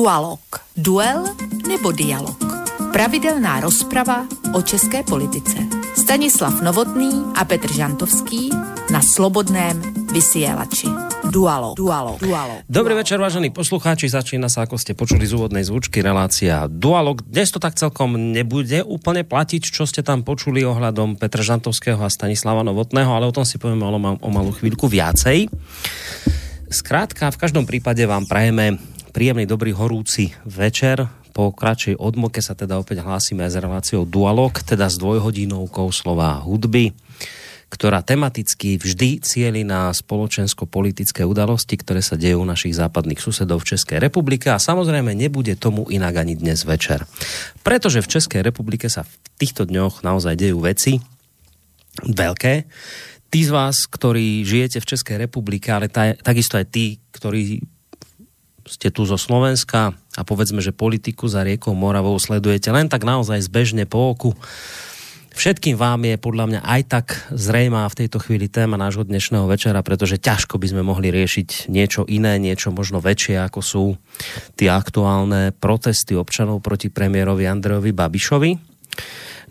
Dualog. Duel nebo dialog. Pravidelná rozprava o české politice. Stanislav Novotný a Petr Žantovský na Slobodném vysielači. Dualo. Dualo. Dualo. Dobrý večer, vážení poslucháči. Začína sa, ako ste počuli z úvodnej zvučky, relácia Dualog. Dnes to tak celkom nebude úplne platiť, čo ste tam počuli ohľadom Petra Žantovského a Stanislava Novotného, ale o tom si povieme o, o malú chvíľku viacej. Skrátka, v každom prípade vám prajeme príjemný, dobrý, horúci večer. Po kratšej odmoke sa teda opäť hlásime s reláciou Dualog, teda s dvojhodinovkou slova hudby ktorá tematicky vždy cieli na spoločensko-politické udalosti, ktoré sa dejú našich západných susedov v Českej republike a samozrejme nebude tomu inak ani dnes večer. Pretože v Českej republike sa v týchto dňoch naozaj dejú veci veľké. Tí z vás, ktorí žijete v Českej republike, ale taj, takisto aj tí, ktorí ste tu zo Slovenska a povedzme, že politiku za riekou Moravou sledujete len tak naozaj zbežne po oku, Všetkým vám je podľa mňa aj tak zrejmá v tejto chvíli téma nášho dnešného večera, pretože ťažko by sme mohli riešiť niečo iné, niečo možno väčšie, ako sú tie aktuálne protesty občanov proti premiérovi Andrejovi Babišovi.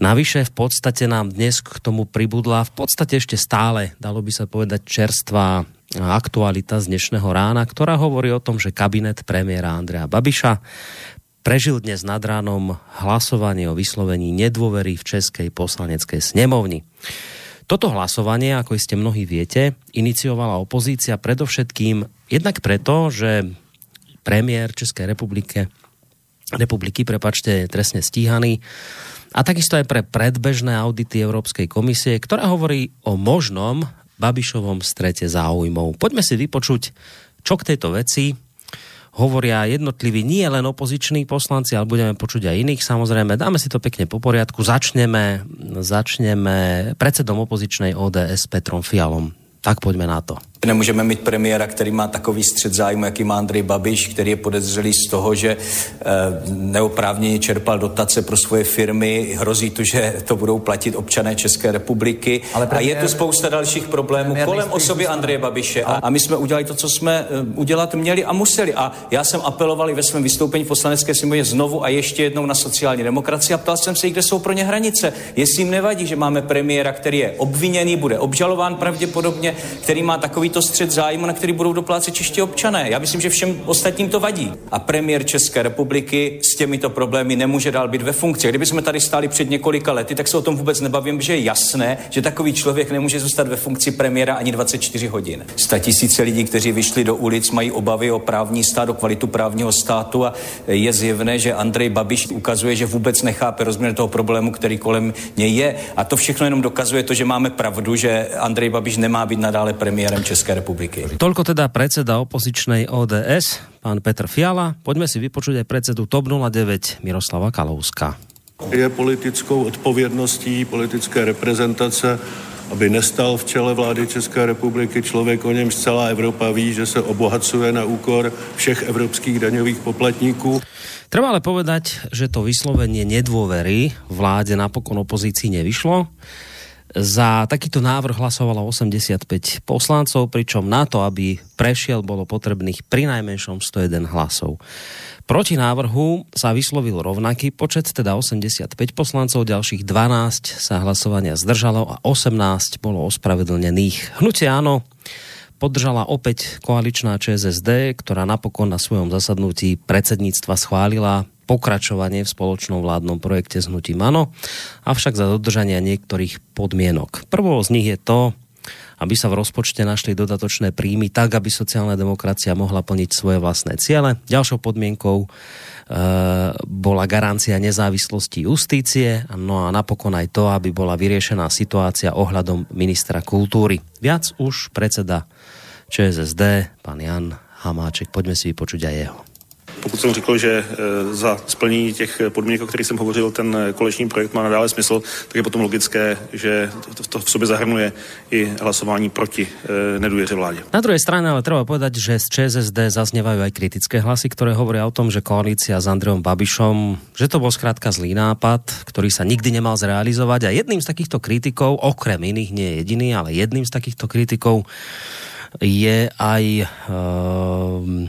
Navyše v podstate nám dnes k tomu pribudla v podstate ešte stále, dalo by sa povedať, čerstvá aktualita z dnešného rána, ktorá hovorí o tom, že kabinet premiéra Andreja Babiša prežil dnes nad ránom hlasovanie o vyslovení nedôvery v Českej poslaneckej snemovni. Toto hlasovanie, ako ste mnohí viete, iniciovala opozícia predovšetkým jednak preto, že premiér Českej republike, republiky, prepačte, je trestne stíhaný a takisto aj pre predbežné audity Európskej komisie, ktorá hovorí o možnom Babišovom strete záujmov. Poďme si vypočuť, čo k tejto veci hovoria jednotliví nie len opoziční poslanci, ale budeme počuť aj iných samozrejme. Dáme si to pekne po poriadku. Začneme, začneme predsedom opozičnej ODS Petrom Fialom. Tak pojďme na to. Nemůžeme mít premiéra, který má takový střed zájmu, jaký má Andrej Babiš, který je podezřelý z toho, že eh, neoprávněně čerpal dotace pro svoje firmy. Hrozí to, že to budou platit občané České republiky. Ale premiér, a je tu spousta dalších problémů kolem osoby Andreje Babiše. A, a my jsme udělali to, co jsme eh, udělat měli a museli. A já jsem apeloval i ve svém vystoupení v poslanecké sněmovně znovu a ještě jednou na sociální demokracii a ptal jsem se, kde jsou pro ně hranice. Jestli jim nevadí, že máme premiéra, který je obviněný, bude obžalován pravděpodobně, který má takový to střed zájmu, na který budou doplácet čeští občané. Já myslím, že všem ostatním to vadí. A premiér České republiky s těmito problémy nemůže dál být ve funkci. Kdyby jsme tady stáli před několika lety, tak se o tom vůbec nebavím, že je jasné, že takový člověk nemůže zůstat ve funkci premiéra ani 24 hodin. Sta tisíce lidí, kteří vyšli do ulic, mají obavy o právní stát, o kvalitu právního státu a je zjevné, že Andrej Babiš ukazuje, že vůbec nechápe rozměr toho problému, který kolem něj je. A to všechno jenom dokazuje to, že máme pravdu, že Andrej Babiš nemá být nadále premiérem České České republiky. Tolko teda predseda opozičnej ODS, pán Petr Fiala. Pojďme si vypočuť aj predsedu TOP 09 Miroslava Kalouska. Je politickou odpovědností politické reprezentace aby nestal v čele vlády České republiky člověk, o němž celá Evropa ví, že se obohacuje na úkor všech evropských daňových poplatníků. Treba ale povedať, že to vyslovenie nedôvery vláde napokon opozícii nevyšlo. Za takýto návrh hlasovalo 85 poslancov, pričom na to, aby prešiel, bolo potrebných pri najmenšom 101 hlasov. Proti návrhu sa vyslovil rovnaký počet, teda 85 poslancov, ďalších 12 sa hlasovania zdržalo a 18 bolo ospravedlnených. Hnutie áno podržala opäť koaličná ČSSD, ktorá napokon na svojom zasadnutí predsedníctva schválila pokračovanie v spoločnom vládnom projekte s hnutím ANO, avšak za dodržania niektorých podmienok. Prvou z nich je to, aby sa v rozpočte našli dodatočné príjmy tak, aby sociálna demokracia mohla plniť svoje vlastné ciele. Ďalšou podmienkou e, bola garancia nezávislosti justície, no a napokon aj to, aby bola vyriešená situácia ohľadom ministra kultúry. Viac už predseda ČSSD, pán Jan Hamáček. Poďme si vypočuť aj jeho. Pokud jsem řekl, že eh, za splnění těch podmínek, o kterých jsem hovořil, ten koleční projekt má nadále smysl, tak je potom logické, že to v sobě zahrnuje i hlasování proti eh, nedůvěře vládě. Na druhé straně ale treba povedať, že z ČSSD zaznievajú aj kritické hlasy, ktoré hovoria o tom, že koalícia s Andreom Babišom, že to bol zkrátka zlý nápad, ktorý sa nikdy nemal zrealizovať a jedným z takýchto kritikov, okrem iných nie je jediný, ale jedným z takýchto kritikov je aj uh,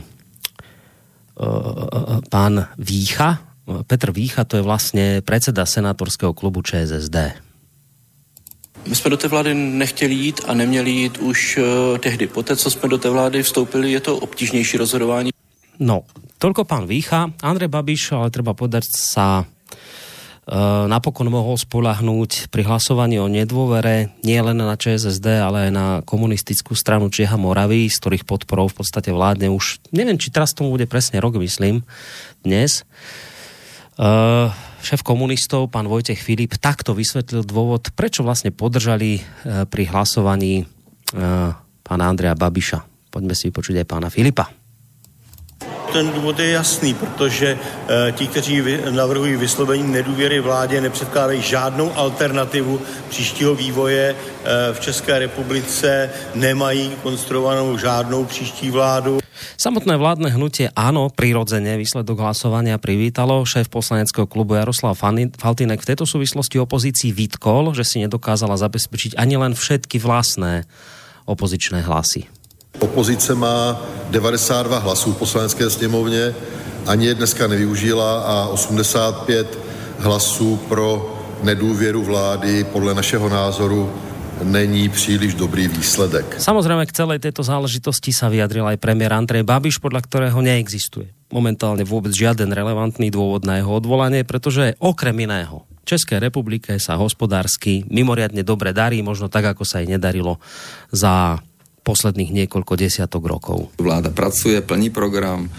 pán Vícha. Petr Vícha to je vlastně predseda senátorského klubu ČSSD. My jsme do té vlády nechtěli jít a neměli jít už uh, tehdy. Poté, co jsme do té vlády vstoupili, je to obtížnější rozhodování. No, toľko pán Vícha. Andrej Babiš, ale treba povedať, sa napokon mohol spolahnúť pri hlasovaní o nedôvere nie len na ČSSD, ale aj na komunistickú stranu Čieha Moravy, z ktorých podporou v podstate vládne už, neviem, či teraz tomu bude presne rok, myslím, dnes. Uh, šéf komunistov, pán Vojtech Filip, takto vysvetlil dôvod, prečo vlastne podržali uh, pri hlasovaní uh, pána Andreja Babiša. Poďme si vypočuť aj pána Filipa. Ten důvod je jasný, protože e, ti, kteří vy, navrhují vyslovení nedůvěry vládě, nepředkládají žádnou alternativu příštího vývoje e, v České republice, nemají konstruovanou žádnou příští vládu. Samotné vládne hnutie áno, prirodzene výsledok hlasovania privítalo. Šéf poslaneckého klubu Jaroslav Faltinek v této súvislosti opozícii vytkol, že si nedokázala zabezpečiť ani len všetky vlastné opozičné hlasy. Opozice má 92 hlasů v poslanecké sněmovně, ani je dneska nevyužila a 85 hlasů pro nedůvěru vlády podle našeho názoru není příliš dobrý výsledek. Samozřejmě k celé této záležitosti sa vyjadril aj premiér Andrej Babiš, podľa ktorého neexistuje momentálne vôbec žiaden relevantný dôvod na jeho odvolanie, pretože okrem iného České republike sa hospodársky mimoriadne dobre darí, možno tak, ako sa jej nedarilo za posledných niekoľko desiatok rokov. Vláda pracuje, plní program,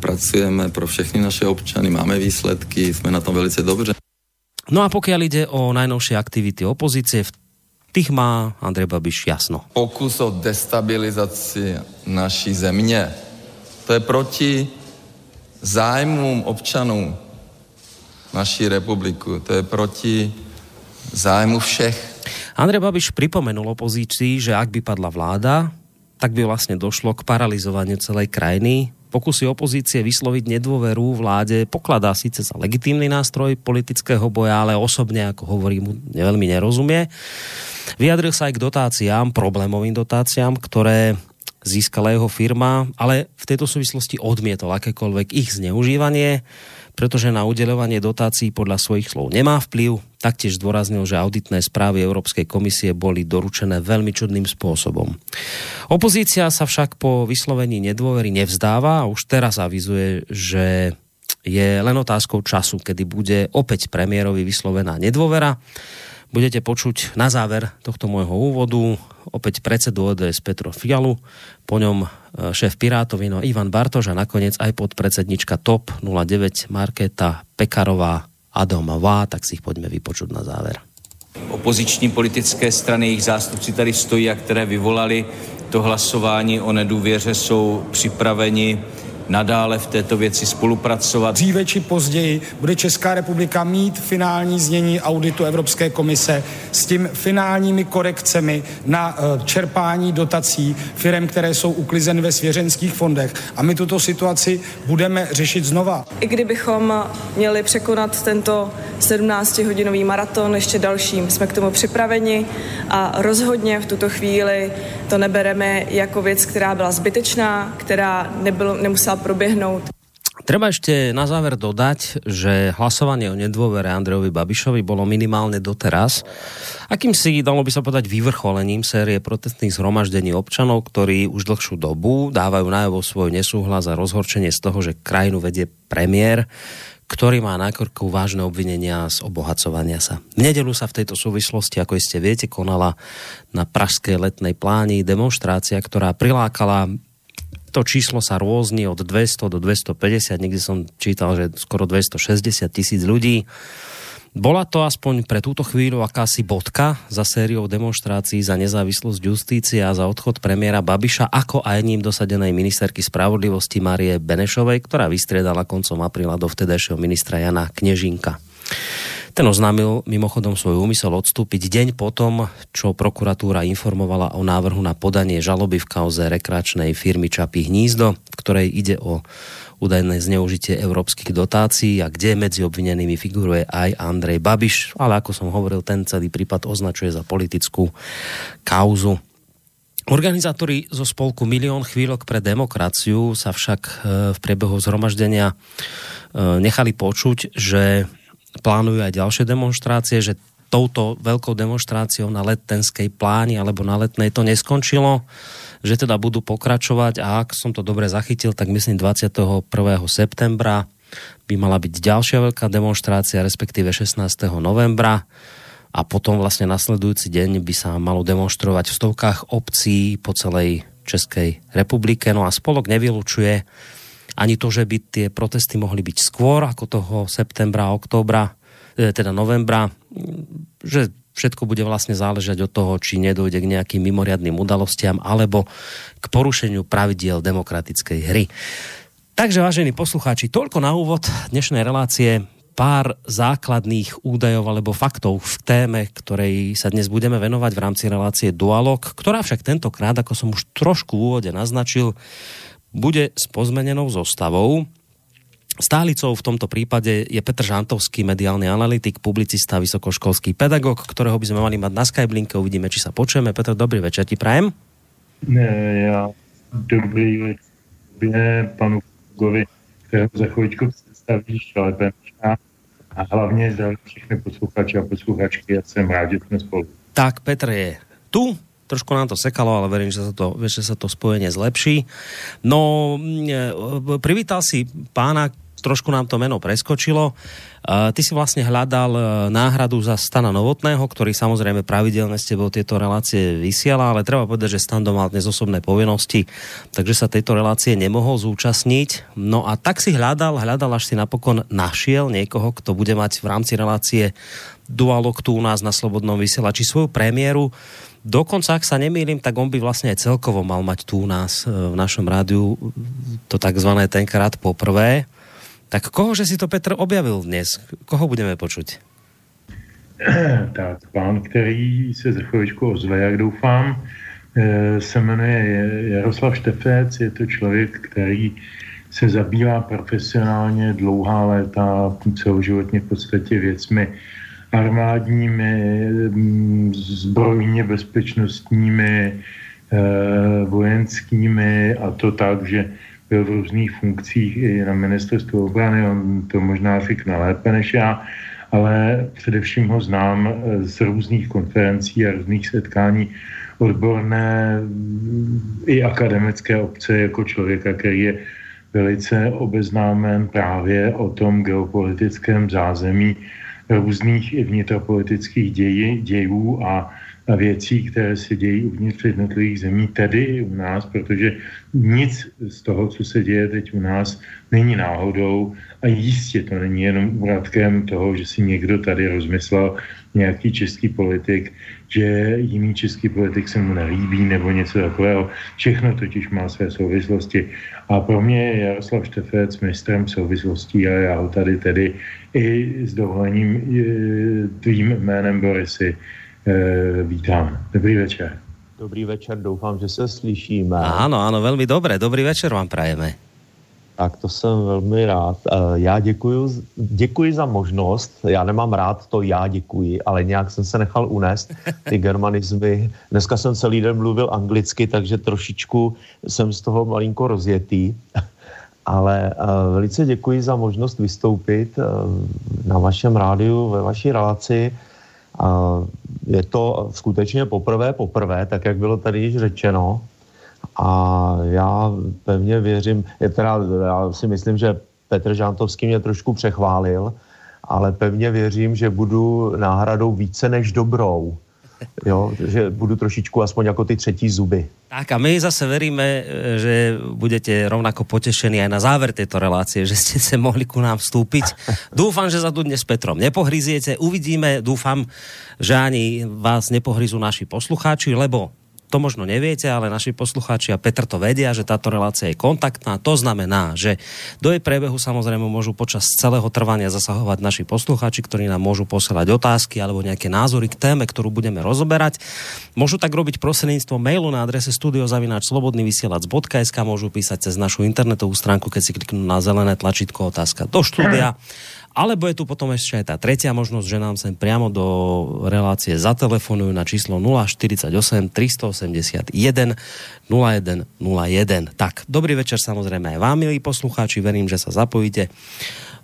pracujeme pro všechny naše občany, máme výsledky, jsme na tom velice dobře. No a pokiaľ ide o najnovšie aktivity opozície, v tých má Andrej Babiš jasno. Pokus o destabilizaci naší země. To je proti zájmům občanů naší republiku. To je proti zájmu všech. Andrej Babiš pripomenul opozícii, že ak by padla vláda, tak by vlastne došlo k paralizovaniu celej krajiny. Pokusy opozície vysloviť nedôveru vláde pokladá síce za legitímny nástroj politického boja, ale osobne, ako hovorí, mu veľmi nerozumie. Vyjadril sa aj k dotáciám, problémovým dotáciám, ktoré získala jeho firma, ale v této súvislosti odmietol akékoľvek ich zneužívanie, pretože na udelovanie dotácií podľa svojich slov nemá vplyv. Taktiež zdôraznil, že auditné správy Európskej komisie boli doručené veľmi čudným spôsobom. Opozícia sa však po vyslovení nedôvery nevzdáva a už teraz avizuje, že je len otázkou času, kedy bude opäť premiérovi vyslovená nedôvera budete počuť na záver tohto môjho úvodu opäť predsedu ODS Petro Fialu, po ňom e, šéf Pirátovino Ivan Bartoš a nakoniec aj podpredsednička TOP 09 Markéta Pekarová Adomová, tak si ich poďme vypočuť na záver. Opoziční politické strany, jejich zástupci tady stojí a které vyvolali to hlasování o nedůvěře, jsou připraveni nadále v této věci spolupracovat. Dříve či později bude Česká republika mít finální znění auditu Evropské komise s tím finálními korekcemi na eh, čerpání dotací firm, které jsou uklizeny ve svěřenských fondech. A my tuto situaci budeme řešit znova. I kdybychom měli překonat tento 17-hodinový maraton ještě dalším, jsme k tomu připraveni a rozhodně v tuto chvíli to nebereme jako věc, která byla zbytečná, která nebyl, nemusela proběhnout. Treba ešte na záver dodať, že hlasovanie o nedôvere Andrejovi Babišovi bolo minimálne doteraz. Akým si, dalo by sa povedať, vyvrcholením série protestných zhromaždení občanov, ktorí už dlhšiu dobu dávajú najavo svoj nesúhlas a rozhorčenie z toho, že krajinu vedie premiér, ktorý má na krku vážne obvinenia z obohacovania sa. V nedelu sa v tejto súvislosti, ako ste viete, konala na Pražskej letnej pláni demonstrácia, ktorá prilákala to číslo sa rôzni od 200 do 250, niekde som čítal, že skoro 260 tisíc ľudí. Bola to aspoň pre túto chvíľu akási bodka za sériou demonstrácií za nezávislosť justície a za odchod premiéra Babiša, ako aj ním dosadenej ministerky spravodlivosti Marie Benešovej, ktorá vystriedala koncom apríla do vtedajšieho ministra Jana Knežinka. Ten oznámil mimochodom svoj úmysel odstúpiť deň potom, čo prokuratúra informovala o návrhu na podanie žaloby v kauze rekreačnej firmy Čapí hnízdo, v ktorej ide o údajné zneužitie európskych dotácií a kde medzi obvinenými figuruje aj Andrej Babiš, ale ako som hovoril, ten celý prípad označuje za politickú kauzu. Organizátori zo spolku Milión chvíľok pre demokraciu sa však e, v priebehu zhromaždenia e, nechali počuť, že plánujú aj ďalšie demonstrácie, že touto veľkou demonstráciou na letenskej pláni alebo na letnej to neskončilo, že teda budú pokračovať a ak som to dobre zachytil, tak myslím 21. septembra by mala byť ďalšia veľká demonstrácia, respektíve 16. novembra a potom vlastne nasledujúci deň by sa malo demonstrovať v stovkách obcí po celej Českej republike. No a spolok nevylučuje ani to, že by tie protesty mohli byť skôr ako toho septembra, októbra, e, teda novembra, že všetko bude vlastne záležať od toho, či nedojde k nejakým mimoriadným udalostiam alebo k porušeniu pravidiel demokratickej hry. Takže, vážení poslucháči, toľko na úvod dnešnej relácie pár základných údajov alebo faktov v téme, ktorej sa dnes budeme venovať v rámci relácie Dualog, ktorá však tentokrát, ako som už trošku v úvode naznačil, bude s pozmenenou zostavou. Stálicou v tomto prípade je Petr Žantovský, mediálny analytik, publicista, vysokoškolský pedagog, ktorého by sme mali mať na Skyblinke. Uvidíme, či sa počujeme. Petr, dobrý večer ti prajem. Ne, ja dobrý večer panu Govi, kterého za chvíľku představíš, ale a hlavně za všechny posluchače a posluchačky. Já jsem rád, že jsme spolu. Tak, Petr je tu, trošku nám to sekalo, ale verím, že sa to, že sa to spojenie zlepší. No, mm, e, privítal si pána, trošku nám to meno preskočilo. Ty si vlastne hľadal e, náhradu za Stana Novotného, ktorý samozrejme pravidelne s tebou tieto relácie vysiela, ale treba povedať, že Stando mal dnes osobné povinnosti, takže sa tejto relácie nemohol zúčastniť. No a tak si hľadal, hľadal, až si napokon našiel niekoho, kto bude mať v rámci relácie Dualog tu u nás na Slobodnom vysielači svoju premiéru. Dokonca, ak sa nemýlim, tak on by vlastne aj celkovo mal mať tu u nás e, v našom rádiu to takzvané tenkrát poprvé. Tak koho, že si to Petr objavil dnes? Koho budeme počuť? Tak, pán, který se za chvíličku ozve, jak doufám, eh, se jmenuje Jaroslav Štefec, je to člověk, který se zabývá profesionálně dlouhá léta, celoživotně v podstatě věcmi armádními, mm, zbrojně bezpečnostními, eh, vojenskými a to tak, že byl v různých funkcích i na ministerstvu obrany, on to možná řekne lépe než já, ale především ho znám eh, z různých konferencí a různých setkání odborné mm, i akademické obce jako člověka, který je velice obeznámen právě o tom geopolitickém zázemí různých vnitropolitických ději, dějů a věcí, které se dějí uvnitř jednotlivých zemí, tedy i u nás, protože nic z toho, co se děje teď u nás, není náhodou a jistě to není jenom úradkem toho, že si někdo tady rozmyslel nějaký český politik, že jiný český politik se mu nelíbí nebo něco takového. Všechno totiž má své souvislosti. A pro mě je Jaroslav Štefec mistrem souvislostí a já ho tady tedy i s dovolením tvým jménem Borisy e, vítám. Dobrý večer. Dobrý večer, doufám, že se slyšíme. Ano, ano, velmi dobré. Dobrý večer vám prajeme. Tak to jsem velmi rád. Eh, já děkuji, děkuji za možnost. Já nemám rád to já děkuji, ale nějak jsem se nechal unést ty germanizmy. Dneska jsem celý den mluvil anglicky, takže trošičku jsem z toho malinko rozjetý. Ale uh, velice děkuji za možnost vystoupit uh, na vašem rádiu, ve vaší relaci. Je to skutečně poprvé, poprvé, tak jak bylo tady již řečeno. A já pevně věřím, je teda, já si myslím, že Petr Žantovský mě trošku přechválil, ale pevně věřím, že budu náhradou více než dobrou jo, že budu trošičku aspoň jako ty třetí zuby. Tak a my zase veríme, že budete rovnako potešení aj na záver této relácie, že ste se mohli ku nám vstúpiť. Dúfam, že za tu dnes Petrom nepohryziete. Uvidíme, dúfam, že ani vás nepohryzú naši poslucháči, lebo to možno neviete, ale naši poslucháči a Petr to vedia, že táto relácia je kontaktná. To znamená, že do jej prebehu samozrejme môžu počas celého trvania zasahovať naši poslucháči, ktorí nám môžu posielať otázky alebo nejaké názory k téme, ktorú budeme rozoberať. Môžu tak robiť prostredníctvom mailu na adrese studiozavináčslobodnyvysielac.sk môžu písať cez našu internetovú stránku, keď si kliknú na zelené tlačítko otázka do štúdia Alebo je tu potom ešte aj tá tretia možnosť, že nám sem priamo do relácie zatelefonujú na číslo 048 381 0101. Tak, dobrý večer samozrejme aj vám, milí poslucháči, verím, že sa zapojíte.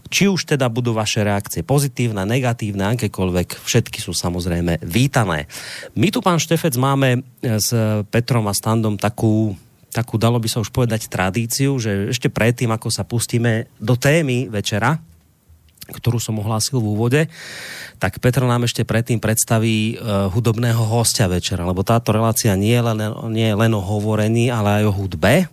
Či už teda budú vaše reakcie pozitívne, negatívne, akékoľvek, všetky sú samozrejme vítané. My tu, pán Štefec, máme s Petrom a Standom takú takú, dalo by sa už povedať, tradíciu, že ešte predtým, ako sa pustíme do témy večera, ktorú som ohlásil v úvode, tak Petr nám ešte predtým predstaví uh, hudobného hostia večera, lebo táto relácia nie je, len, nie je len o hovorení, ale aj o hudbe.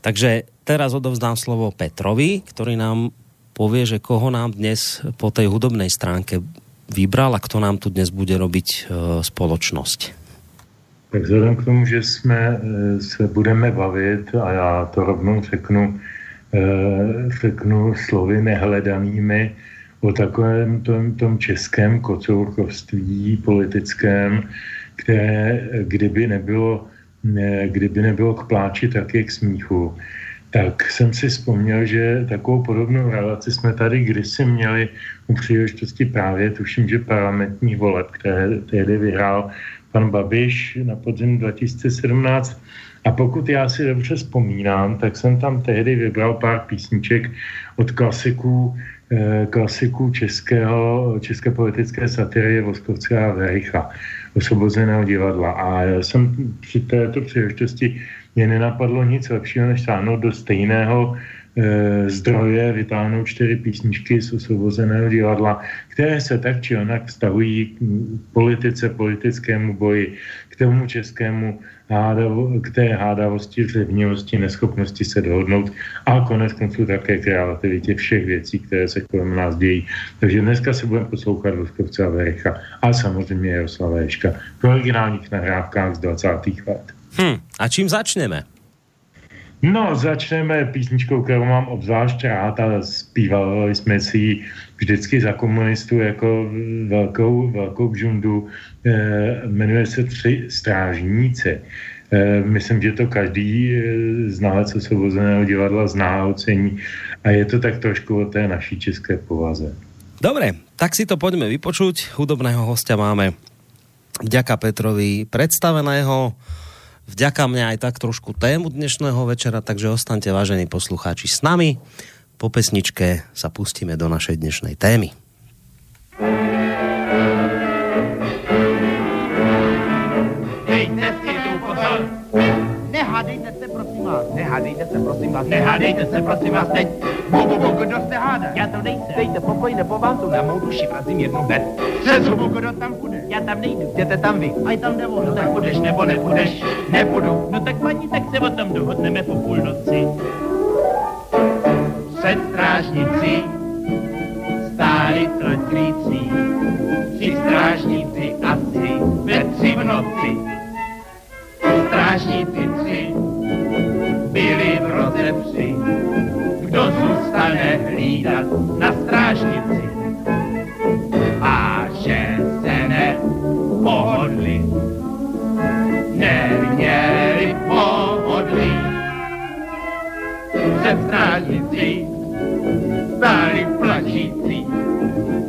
Takže teraz odovzdám slovo Petrovi, ktorý nám povie, že koho nám dnes po tej hudobnej stránke vybral a kto nám tu dnes bude robiť uh, spoločnosť. Tak vzhledem k tomu, že jsme e, se budeme bavit, a já to rovnou řeknu, e, řeknu slovy nehledanými o takovém tom, tom českém kocourkovství politickém, které kdyby nebylo, kdyby nebylo k pláči, tak je k smíchu. Tak jsem si vzpomněl, že takovou podobnou relaci jsme tady kdysi měli u příležitosti právě, tuším, že parlamentních voleb, které tehdy vyhrál pan Babiš na podzim 2017. A pokud já si dobře vzpomínám, tak jsem tam tehdy vybral pár písniček od klasiků, eh, klasiků českého, české politické satiry Voskovce a Vericha, osvobozeného divadla. A já jsem při této příležitosti mě nenapadlo nic lepšího, než sáhnout do stejného e, zdroje, vytáhnout čtyři písničky z osvobozeného divadla, které se tak či onak vztahují k politice, politickému boji, k tomu českému hádavo, k té hádavosti, řevnivosti, neschopnosti se dohodnout a konec konců také kreativitě všech věcí, které se kolem nás dějí. Takže dneska se budeme poslouchat Voskovce a Vericha a samozřejmě Jaroslava Ješka v originálních nahrávkách z 20. let. Hm, a čím začneme? No, začneme písničkou, kterou mám obzvlášť rád a zpívali jsme si ji vždycky za komunistů jako velkou, velkou bžundu. E, jmenuje se Tři strážníci. E, myslím, že to každý e, znalec osvobozeného divadla zná a ocení a je to tak trošku o té naší české povaze. Dobre, tak si to poďme vypočuť. Hudobného hostia máme vďaka Petrovi predstaveného vďaka mňa aj tak trošku tému dnešného večera, takže ostaňte vážení poslucháči s nami. Po pesničke sa pustíme do našej dnešnej témy. Nehádejte se, prosím vás. Nehádejte se, prosím vás. Nehádejte se, prosím vás, teď. Bo, bo, bo, kdo se hádá? Já to nejsem. Dejte pokoj, nebo vám tu na mou duši vrazím jednu hned. Přes hubu, kdo tam půjde? Já tam nejdu. Jděte tam vy. A tam jde No tak půjdeš, nebo nepůjdeš? Nebudu. No tak paní, tak se o tom dohodneme po půlnoci. Před strážnici stáli trojklící. Tři strážníci asi ve tři v noci. Strážníci tři byli v rozepři. Kdo zůstane hlídat na strážnici? A že se nepohodli, neměli pohodlí. Před strážnicí stáli plačící,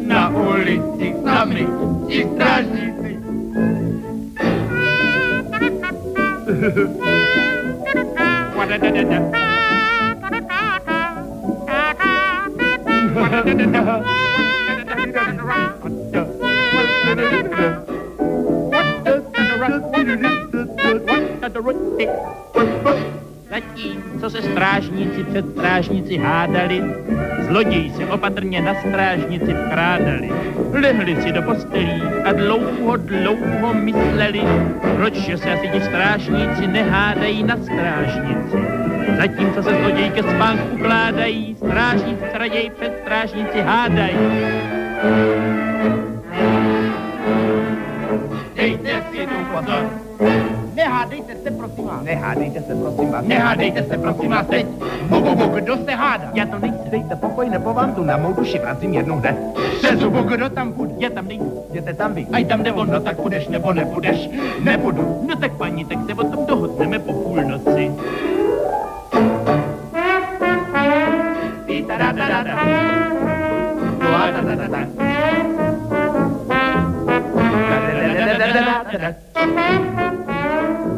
na ulici sami ti strážníci. Zatím, co se strážníci před strážnici hádali, zloději se opatrně na strážnici vkrádali. Lehli si do postelí a dlouho, dlouho mysleli, proč se asi ti strážníci nehádají na strážnici. Zatímco se zloději ke spánku ukládají, strážníci raději před strážnici hádají. Dejte si tu pozor. Nehádejte se, prosím vás. Nehádejte se, prosím vás. Nehádejte se, prosím vás, teď. Bo, bo, bo, kdo se hádá? Já to nejsem. Dejte pokoj, nebo vám tu na mou duši vrazím jednou hned. Přes zubu, kdo tam bude? Já tam nejdu. Jděte tam vy. Aj tam on, no tak půjdeš, nebo nepůjdeš. Nebudu. No tak paní, tak se o tom dohodneme po půlnoci.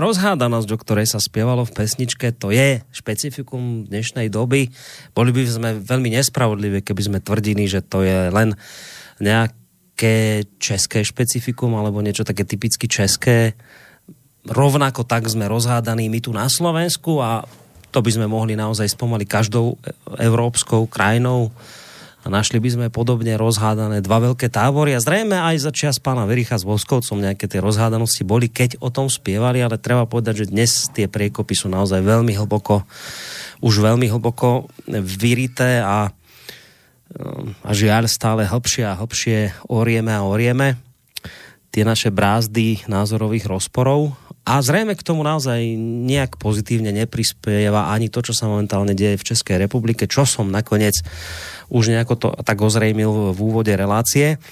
rozhádanosť, o ktorej sa spievalo v pesničke, to je špecifikum dnešnej doby. Boli by sme veľmi nespravodliví, keby sme tvrdili, že to je len nejaké české špecifikum alebo niečo také typicky české. Rovnako tak sme rozhádaní my tu na Slovensku a to by sme mohli naozaj spomali každou európskou krajinou a našli by sme podobne rozhádané dva veľké tábory a zrejme aj za čas pána Vericha s Voskovcom nejaké tie rozhádanosti boli, keď o tom spievali, ale treba povedať, že dnes tie priekopy sú naozaj veľmi hlboko, už veľmi hlboko vyrité a, a žiaľ stále hlbšie a hlbšie orieme a orieme tie naše brázdy názorových rozporov a zrejme k tomu naozaj nejak pozitívne neprispieva ani to, čo sa momentálne deje v Českej republike, čo som nakoniec už nejako to tak ozrejmil v úvode relácie.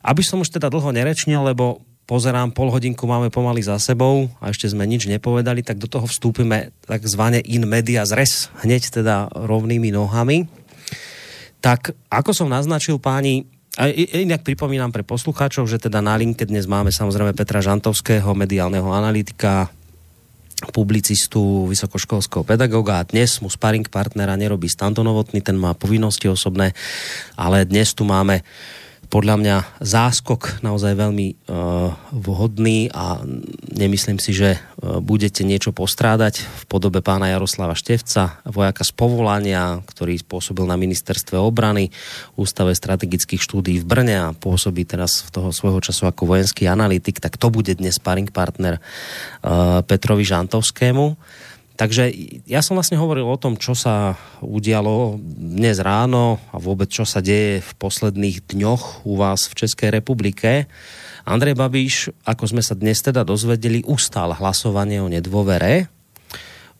Aby som už teda dlho nerečnil, lebo pozerám, pol hodinku máme pomaly za sebou a ešte sme nič nepovedali, tak do toho vstúpime takzvané in media zres, hneď teda rovnými nohami. Tak ako som naznačil páni, a inak pripomínam pre poslucháčov, že teda na linke dnes máme samozrejme Petra Žantovského, mediálneho analytika, publicistu, vysokoškolského pedagoga. A dnes mu sparring partnera nerobí Stanto Novotný, ten má povinnosti osobné, ale dnes tu máme podľa mňa záskok naozaj veľmi uh, vhodný a nemyslím si, že uh, budete niečo postrádať v podobe pána Jaroslava Števca, vojaka z povolania, ktorý pôsobil na ministerstve obrany, Ústave strategických štúdí v Brne a pôsobí teraz v toho svojho času ako vojenský analytik, tak to bude dnes sparring partner uh, Petrovi Žantovskému. Takže ja som vlastne hovoril o tom, čo sa udialo dnes ráno a vôbec čo sa deje v posledných dňoch u vás v Českej republike. Andrej Babiš, ako sme sa dnes teda dozvedeli, ustál hlasovanie o nedôvere.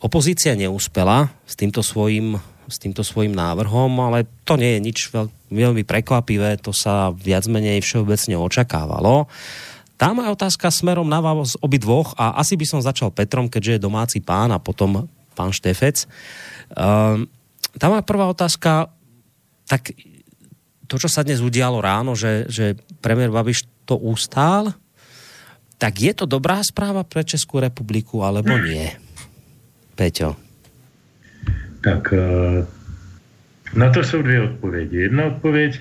Opozícia neúspela s týmto svojím, s týmto svojím návrhom, ale to nie je nič veľ, veľmi prekvapivé, to sa viac menej všeobecne očakávalo. Tá moja otázka smerom na vás obi dvoch a asi by som začal Petrom, keďže je domáci pán a potom pán Štefec. Um, tá moja prvá otázka, tak to, čo sa dnes udialo ráno, že, že premiér Babiš to ustál, tak je to dobrá správa pre Českou republiku, alebo nie? Peťo. Tak eh, na to jsou dvě odpovědi. Jedna odpověď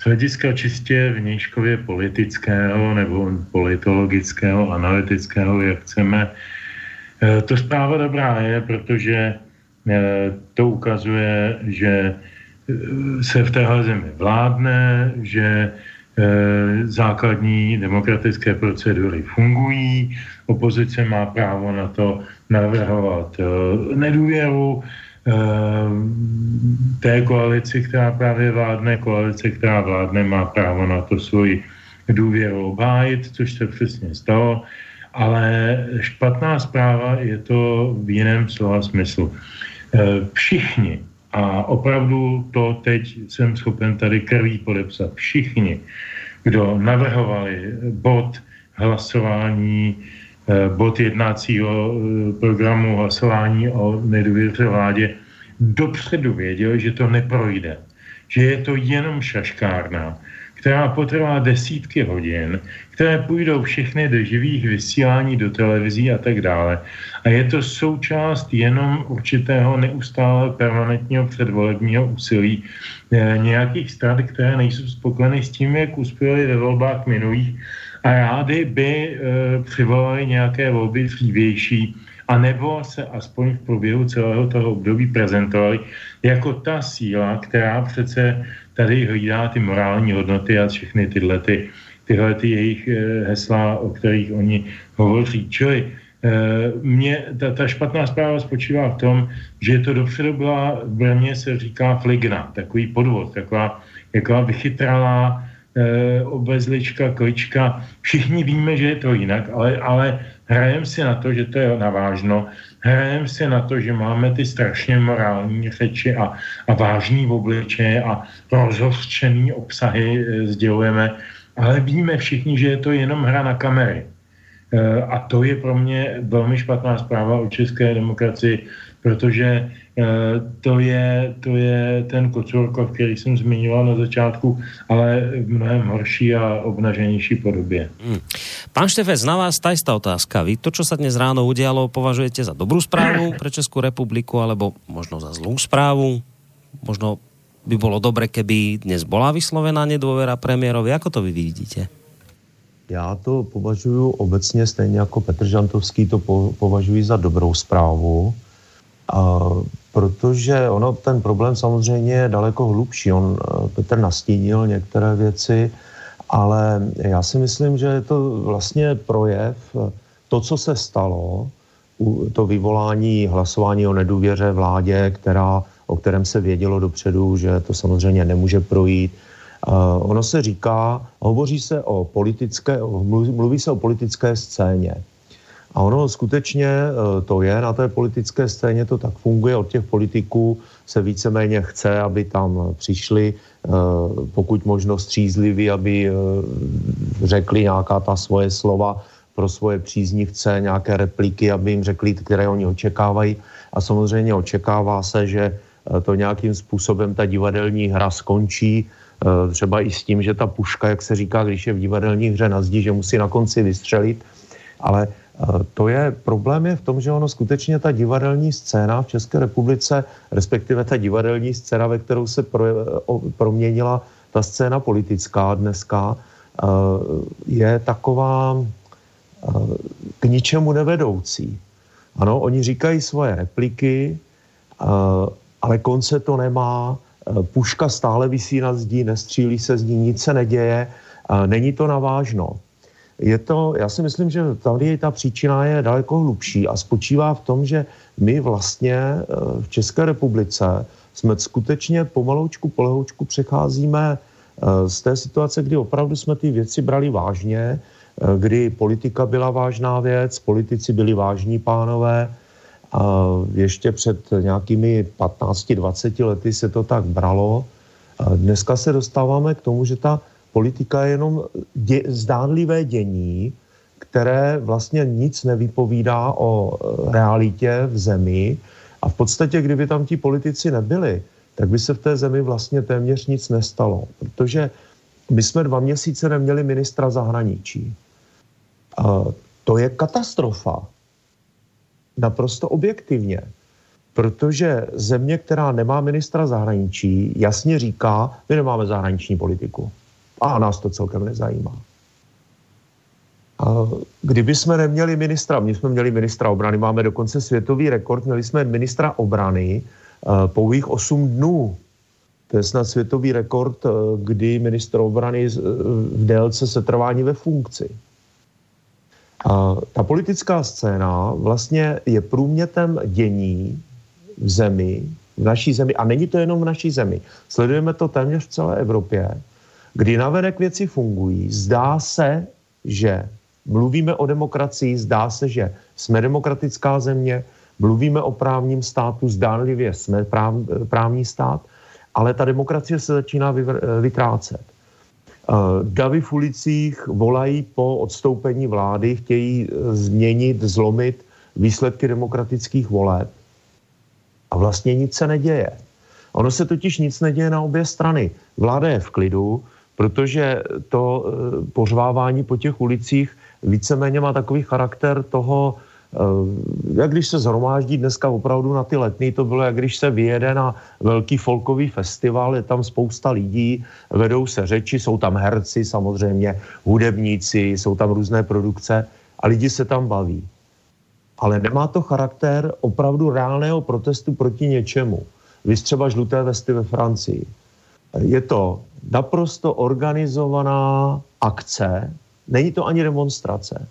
z hlediska čistě vnějškově politického nebo politologického, analytického, jak chceme, eh, to zpráva dobrá je, protože eh, to ukazuje, že eh, se v téhle zemi vládne, že základní demokratické procedury fungují, opozice má právo na to navrhovat nedůvěru, té koalici, která právě vládne, koalice, která vládne, má právo na to svoji důvěru obhájit, což se přesně stalo, ale špatná zpráva je to v jiném slova smyslu. Ehm, všichni, a opravdu to teď jsem schopen tady krví podepsat, všichni, kdo navrhovali bod hlasování bod jednacího eh, programu hlasování o nedůvěře vládě dopředu věděl, že to neprojde. Že je to jenom šaškárna, která potrvá desítky hodin, které půjdou všechny do živých vysílání, do televizí a tak dále. A je to součást jenom určitého neustále permanentního předvolebního úsilí eh, nějakých stran, které nejsou spokojeny s tím, jak uspěli ve volbách minulých rády by e, přivolali nějaké volby dřívější a nebo se aspoň v průběhu celého toho období prezentovali jako ta síla, která přece tady hlídá ty morální hodnoty a všechny tyhle, ty, tyhle ty jejich eh, hesla, o kterých oni hovoří. Čili eh, mě ta, ta špatná zpráva spočívá v tom, že to dopředu byla, v Brně se říká fligna, takový podvod, taková, taková vychytralá e, obezlička, klička. Všichni víme, že je to jinak, ale, ale hrajem si na to, že to je navážno, hrajem si na to, že máme ty strašně morální řeči a, a vážný obličeje a rozhořčený obsahy e, sdělujeme, ale víme všichni, že je to jenom hra na kamery. E, a to je pro mě velmi špatná zpráva o české demokracii, protože Eh, to je, to je ten Kocurkov, který jsem zmiňoval na začátku, ale v mnohem horší a obnaženější podobě. Hmm. Pán Štefec, na vás tá istá otázka. Vy to, čo sa dnes ráno udialo, považujete za dobrú správu pre Českú republiku, alebo možno za zlú správu? Možno by bolo dobre, keby dnes bola vyslovená nedôvera premiérovi. Ako to vy vidíte? Já to považuji obecně stejně jako Petr Žantovský to považuji za dobrou zprávu. A protože ono, ten problém samozřejmě je daleko hlubší. On eh, Petr nastínil některé věci, ale já si myslím, že je to vlastně projev, eh, to, co se stalo, to vyvolání hlasování o nedůvěře vládě, která, o kterém se vědělo dopředu, že to samozřejmě nemůže projít. Uh, ono se říká, hovoří se o politické, mluví se o politické scéně. A ono skutečně eh, to je na té politické scéně, to tak funguje. Od těch politiků se víceméně chce, aby tam přišli, eh, pokud možno střízliví, aby eh, řekli nějaká ta svoje slova pro svoje příznivce, nějaké repliky, aby jim řekli, které oni očekávají. A samozřejmě očekává se, že to nějakým způsobem ta divadelní hra skončí, třeba i s tím, že ta puška, jak se říká, když je v divadelní hře na zdi, že musí na konci vystřelit, ale to je, problém je v tom, že ono skutečně ta divadelní scéna v České republice, respektive ta divadelní scéna, ve kterou se pro, proměnila ta scéna politická dneska, eh, je taková eh, k ničemu nevedoucí. Ano, oni říkají svoje repliky, eh, ale konce to nemá, puška stále vysí na zdí, nestřílí se z ní, nic se neděje, není to navážno je to, já si myslím, že tady ta příčina je daleko hlubší a spočívá v tom, že my vlastně eh, v České republice jsme skutečně pomaloučku, polehoučku přecházíme eh, z té situace, kdy opravdu jsme ty věci brali vážně, eh, kdy politika byla vážná věc, politici byli vážní pánové, a ještě před nějakými 15-20 lety se to tak bralo. Dneska se dostáváme k tomu, že ta politika je jenom dě, zdánlivé dění, které vlastně nic nevypovídá o e, realitě v zemi a v podstatě, kdyby tam ti politici nebyli, tak by se v té zemi vlastně téměř nic nestalo, protože my jsme dva měsíce neměli ministra zahraničí. A to je katastrofa. Naprosto objektivně. Protože země, která nemá ministra zahraničí, jasně říká, my nemáme zahraniční politiku. A nás to celkem nezajímá. A kdyby jsme neměli ministra, my jsme měli ministra obrany, máme dokonce světový rekord, měli jsme ministra obrany uh, pouhých 8 dnů. To je snad světový rekord, uh, kdy ministr obrany uh, v délce setrvání ve funkci. A ta politická scéna vlastně je průmětem dění v zemi, v naší zemi, a není to jenom v naší zemi. Sledujeme to téměř v celé Evropě kdy navenek věci fungují. Zdá se, že mluvíme o demokracii, zdá se, že jsme demokratická země, mluvíme o právním státu, zdánlivě jsme práv, právní stát, ale ta demokracie se začíná vytrácet. Eh, davy v ulicích volají po odstoupení vlády, chtějí eh, změnit, zlomit výsledky demokratických voleb. A vlastně nic se neděje. Ono se totiž nic neděje na obě strany. Vláda je v klidu, protože to eh, pořvávání po těch ulicích víceméně má takový charakter toho, eh, jak když se zhromáždí dneska opravdu na ty letní, to bylo, jak když se vyjede na velký folkový festival, je tam spousta lidí, vedou se řeči, jsou tam herci samozřejmě, hudebníci, jsou tam různé produkce a lidi se tam baví. ale nemá to charakter opravdu reálného protestu proti něčemu. Vy třeba žluté vesty ve Francii. Je to naprosto organizovaná akce, není to ani demonstrace,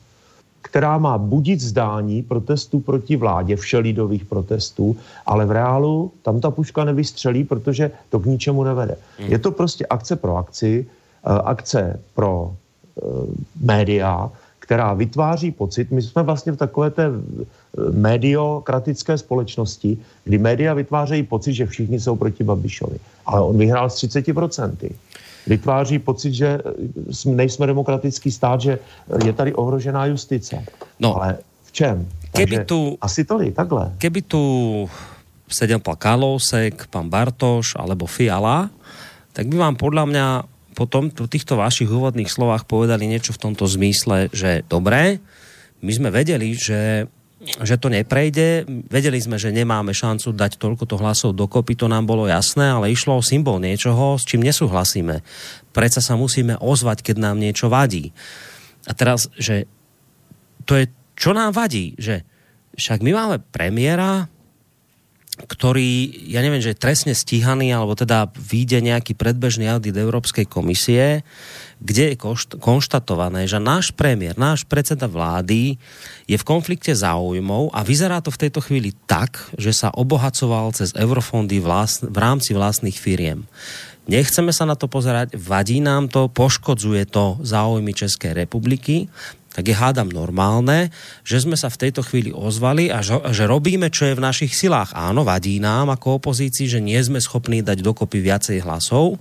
která má budit zdání protestů proti vládě, všelidových protestů, ale v reálu tam ta puška nevystřelí, protože to k ničemu nevede. Hmm. Je to prostě akce pro akci, eh, akce pro eh, média, která vytváří pocit, my jsme vlastně v takové té eh, mediokratické společnosti, kdy média vytvářejí pocit, že všichni jsou proti Babišovi. Ale on vyhrál s 30% vytváří pocit, že eh, nejsme demokratický stát, že je tady ohrožená justice. No, ale v čem? Keby tu, asi tolik, takhle. Keby tu sedel pán Kalousek, pán Bartoš alebo Fiala, tak by vám podľa mňa po, tom, po týchto vašich úvodných slovách povedali niečo v tomto zmysle, že dobré, my sme vedeli, že že to neprejde. Vedeli sme, že nemáme šancu dať toľko to hlasov dokopy, to nám bolo jasné, ale išlo o symbol niečoho, s čím nesúhlasíme. Preca sa musíme ozvať, keď nám niečo vadí. A teraz, že to je, čo nám vadí, že však my máme premiéra, ktorý, ja neviem, že je trestne stíhaný, alebo teda vyjde nejaký predbežný audit Európskej komisie, kde je konštatované, že náš premiér, náš predseda vlády je v konflikte záujmov a vyzerá to v tejto chvíli tak, že sa obohacoval cez eurofondy vlast, v rámci vlastných firiem. Nechceme sa na to pozerať, vadí nám to, poškodzuje to záujmy Českej republiky tak je hádam normálne, že sme sa v tejto chvíli ozvali a že, robíme, čo je v našich silách. Áno, vadí nám ako opozícii, že nie sme schopní dať dokopy viacej hlasov,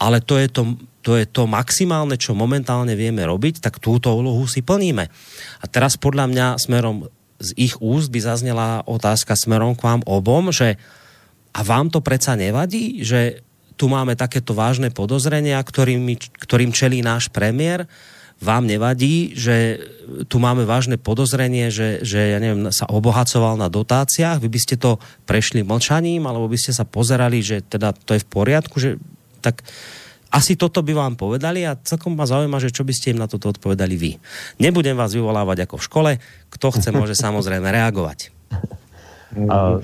ale to je to, to je to maximálne, čo momentálne vieme robiť, tak túto úlohu si plníme. A teraz podľa mňa smerom z ich úst by zaznela otázka smerom k vám obom, že a vám to predsa nevadí, že tu máme takéto vážne podozrenia, ktorým, ktorým čelí náš premiér, vám nevadí, že tu máme vážne podozrenie, že, že ja neviem, sa obohacoval na dotáciách, vy by ste to prešli mlčaním, alebo by ste sa pozerali, že teda to je v poriadku, že tak asi toto by vám povedali a celkom ma zaujíma, že čo by ste im na toto odpovedali vy. Nebudem vás vyvolávať ako v škole, kto chce, môže samozrejme reagovať.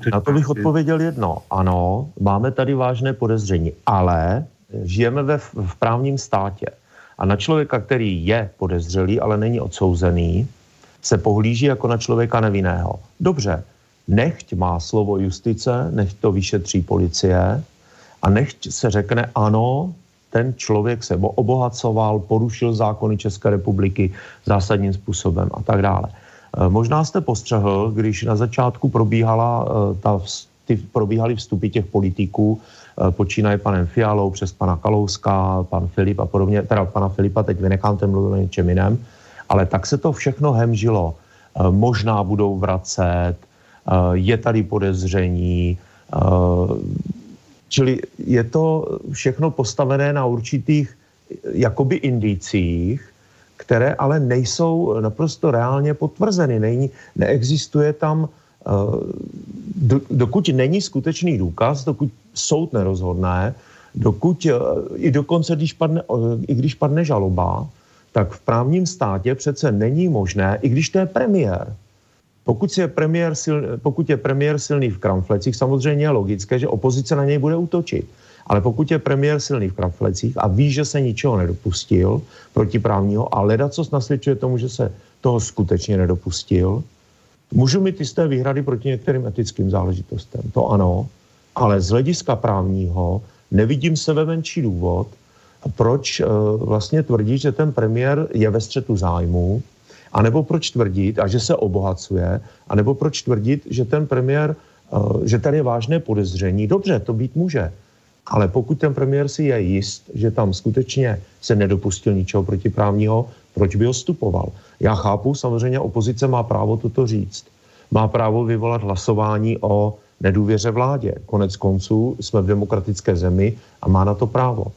Na to bych odpověděl jedno. Ano, máme tady vážné podezření, ale žijeme ve, v právním státě. A na člověka, který je podezřelý, ale není odsouzený, se pohlíží jako na člověka nevinného. Dobře, nechť má slovo justice, nechť to vyšetří policie a nechť se řekne ano, ten člověk se obohacoval, porušil zákony České republiky zásadním způsobem a tak dále. E, možná jste postřehl, když na začátku probíhala e, ta, ty, probíhaly vstupy těch politiků, Eh, počínaje panem Fialou přes pana Kalouska, pan Filip a podobně, teda pana Filipa teď vynechám, ten mluvil o něčem jiném, ale tak se to všechno hemžilo. Eh, možná budou vracet, eh, je tady podezření, čili je to všechno postavené na určitých jakoby indicích, které ale nejsou naprosto reálně potvrzeny. Není, neexistuje tam do, dokud není skutečný důkaz, dokud soud nerozhodne, dokud, eh, i dokonce, když padne, eh, i když padne žaloba, tak v právním státě přece není možné, i když to je premiér, pokud je premiér, sil, pokud je premiér silný v kramflecích, samozřejmě je logické, že opozice na něj bude útočit. Ale pokud je premiér silný v kramflecích a ví, že se ničeho nedopustil protiprávního a leda, co nasvědčuje tomu, že se toho skutečně nedopustil, Můžu mít jisté výhrady proti některým etickým záležitostem, to ano, ale z hlediska právního nevidím sebe menší důvod, proč uh, vlastně tvrdit, že ten premiér je ve střetu zájmu, anebo proč tvrdit, a že se obohacuje, anebo proč tvrdit, že ten premiér, uh, že tady je vážné podezření. Dobře, to být může. Ale pokud ten premiér si je jist, že tam skutečně se nedopustil ničeho protiprávního, proč by ho stupoval? Já chápu, samozřejmě opozice má právo toto říct. Má právo vyvolat hlasování o nedůvěře vládě. Konec konců jsme v demokratické zemi a má na to právo.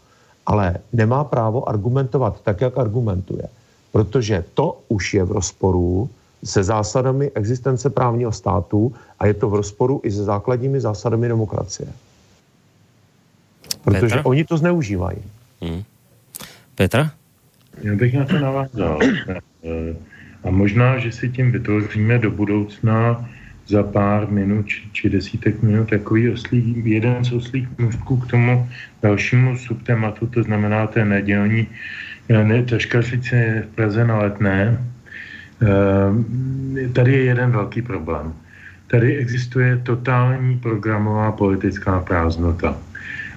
Ale nemá právo argumentovat tak, jak argumentuje. Protože to už je v rozporu se zásadami existence právního státu a je to v rozporu i se základními zásadami demokracie. Protože Petra? oni to zneužívají. Hmm. Petra? Já bych na to navázal. Eh, A možná, že si tím vytvoříme do budoucna za pár minut či, či desítek minut takový oslý, jeden z oslých můstků k tomu dalšímu subtématu, to znamená té nedělní eh, ne, taškařice v Praze na letné. E, tady je jeden velký problém. Tady existuje totální programová politická prázdnota.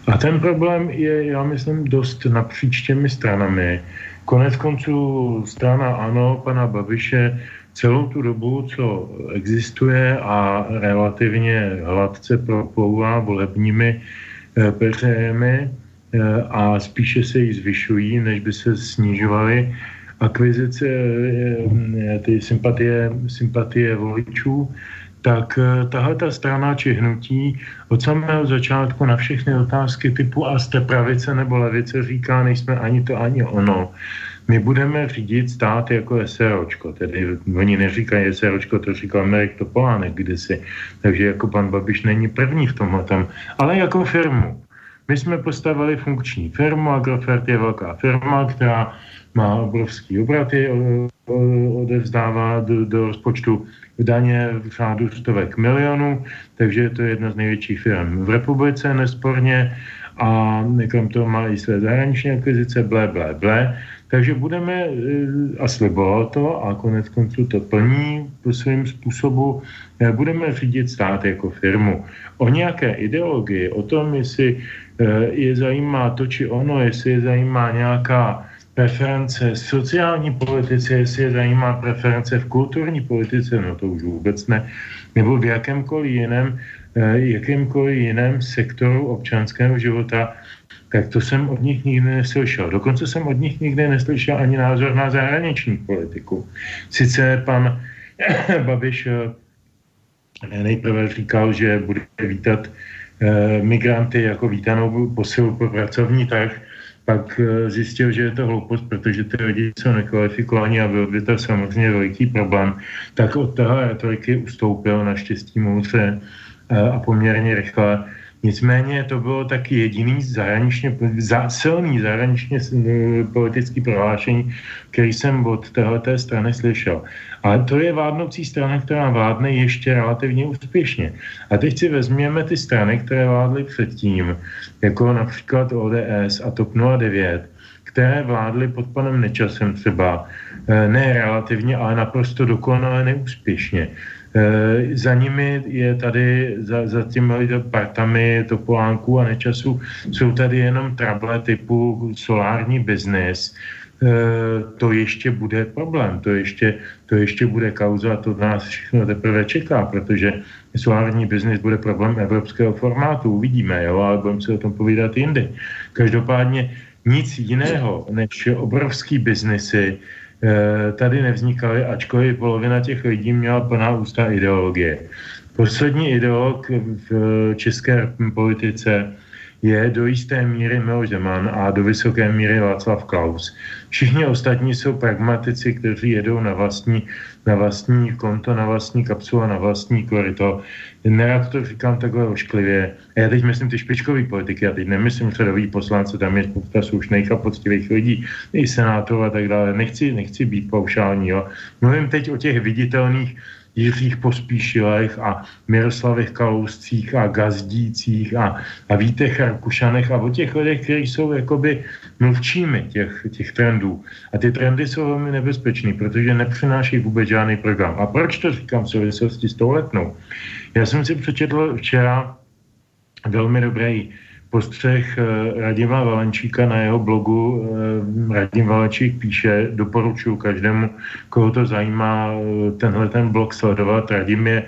A ten problém je, já myslím, dost napříč těmi stranami. Konec konců strana ANO, pana Babiše, celou tu dobu, co existuje a relativně hladce proplouvá volebními eh, peřejemi eh, a spíše se jí zvyšují, než by se snižovaly akvizice, eh, ty sympatie, sympatie voličů, tak tahle ta strana či hnutí od samého začátku na všechny otázky typu a jste pravice nebo levice říká, nejsme ani to, ani ono my budeme řídit stát jako SROčko, tedy oni neříkají SROčko, to říkal Merek Topolánek kdysi, takže jako pan Babiš není první v tomhle tam, ale jako firmu. My jsme postavili funkční firmu, Agrofert je velká firma, která má obrovský obraty, odevzdává do, do rozpočtu daně v řádu stovek milionů, takže je to jedna z největších firm v republice nesporně a krom toho má i své zahraniční akvizice, ble, ble, ble. Takže budeme, eh, a slibovalo to, a konec konců to plní po svým způsobu, eh, budeme řídit stát jako firmu. O nějaké ideologii, o tom, jestli eh, je zajímá to či ono, jestli je zajímá nějaká preference v sociální politice, jestli je zajímá preference v kulturní politice, no to už vůbec ne, nebo v jakémkoliv jiném, jakémkoliv jiném sektoru občanského života, tak to jsem od nich nikdy neslyšel. Dokonce jsem od nich nikdy neslyšel ani názor na zahraniční politiku. Sice pan Babiš eh, nejprve říkal, že bude vítat eh, migranty jako vítanou posilu pro pracovní trh, pak eh, zjistil, že je to hloupost, protože ty lidi jsou nekvalifikovaní a byl by to samozřejmě veliký problém, tak od toho retoriky ustoupil naštěstí moudře a poměrně rychle Nicméně to bylo taky jediný zahraničně, silný zahraničně eh, politický prohlášení, který jsem od téhleté strany slyšel. Ale to je vládnoucí strana, která vládne ještě relativně úspěšně. A teď si vezměme ty strany, které vládly předtím, jako například ODS a TOP 09, které vládly pod panem Nečasem třeba, eh, ne relativně, ale naprosto dokonale neúspěšně. Eh, za nimi je tady, za, za těmi partami Topolánků a Nečasu, jsou tady jenom trable typu solární biznis, eh, to ještě bude problém, to ještě, to ještě bude kauza, to nás všechno teprve čeká, protože solární biznis bude problém evropského formátu, uvidíme, jo, ale budeme se o tom povídat jindy. Každopádně nic jiného než obrovský biznesy, Eh, tady nevznikaly, ačkoliv polovina těch lidí měla plná ústa ideologie. Poslední ideolog v české politice je do jisté míry Miloš Zeman a do vysoké míry Václav Klaus. Všichni ostatní jsou pragmatici, kteří jedou na vlastní, na vlastní konto, na vlastní kapsulu a na vlastní koryto. Nerad to říkám takhle ošklivě. A já teď myslím ty špičkový politiky, já teď nemyslím řadový poslance, tam je spousta slušných a poctivých lidí, i senátorů a tak dále. Nechci, nechci být paušální, jo. Mluvím teď o těch viditelných Jiřích Pospíšilech a Miroslavech Kalouscích a Gazdících a, a Vítech Rakušanech a o těch lidech, kteří jsou jakoby mluvčími těch, těch trendů. A ty trendy jsou velmi nebezpečný, protože nepřináší vůbec žádný program. A proč to říkám v souvislosti s tou letnou? Já jsem si přečetl včera velmi dobrý postřeh eh, Radima Valenčíka na jeho blogu. Eh, Radim Valenčík píše, doporučuji každému, koho to zajímá, eh, tenhle ten blog sledovat. Radim je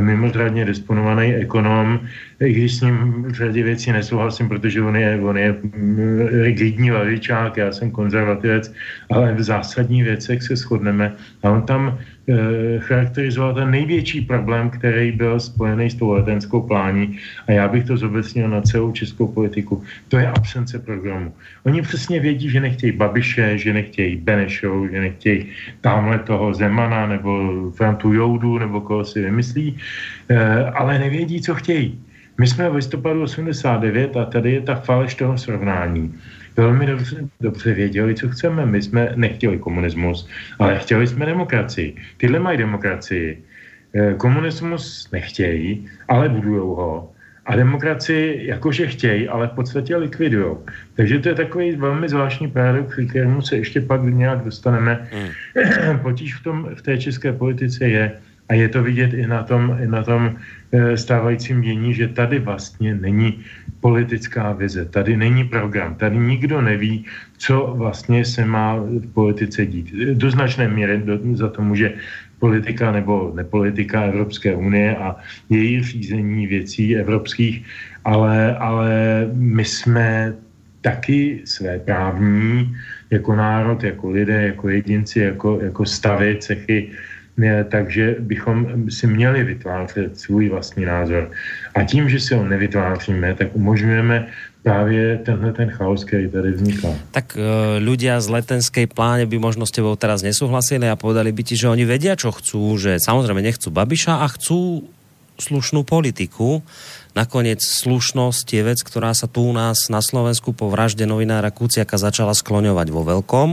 mimořádně disponovaný ekonom, i když s ním v řadě věcí nesouhlasím, protože on je, on je mm, rigidní levičák, já jsem konzervativec, ale v zásadních věcech se shodneme. A on tam e, charakterizoval ten největší problém, který byl spojený s tou letenskou plání a já bych to zobecnil na celou českou politiku. To je absence programu. Oni přesně vědí, že nechtějí Babiše, že nechtějí Benešov, že nechtějí tamhle toho Zemana nebo Frantu Joudu nebo koho si vymyslí, e, ale nevědí, co chtějí. My jsme v listopadu 89 a tady je ta faleš toho srovnání. velmi dobře, dobře věděli, co chceme. My jsme nechtěli komunismus, ale chtěli jsme demokracii. Tyhle mají demokracii. Eh, komunismus nechtějí, ale budujou ho. A demokracii jakože chtějí, ale v podstatě likvidují. Takže to je takový velmi zvláštní paradox, kterému se ještě pak nějak dostaneme. Mm. Potíž v, tom, v té české politice je, a je to vidět i na tom, i na tom eh, stávajícím dění, že tady vlastně není politická vize, tady není program, tady nikdo neví, co vlastně se má v politice dít. Do značné míry do, za to může politika nebo nepolitika Evropské unie a její řízení věcí evropských, ale, ale my jsme taky své právní jako národ, jako lidé, jako jedinci, jako, jako stavy, cechy, takže bychom si měli vytvářet svůj vlastní názor. A tím, že si ho nevytváříme, tak umožňujeme právě tenhle ten chaos, který tady vzniká. Tak uh, z letenskej pláne by možno s tebou teraz nesúhlasili a povedali by ti, že oni vedia, čo chcú, že samozrejme nechcú Babiša a chcú slušnú politiku. Nakoniec slušnosť je vec, ktorá sa tu u nás na Slovensku po vražde novinára Kuciaka začala skloňovať vo veľkom.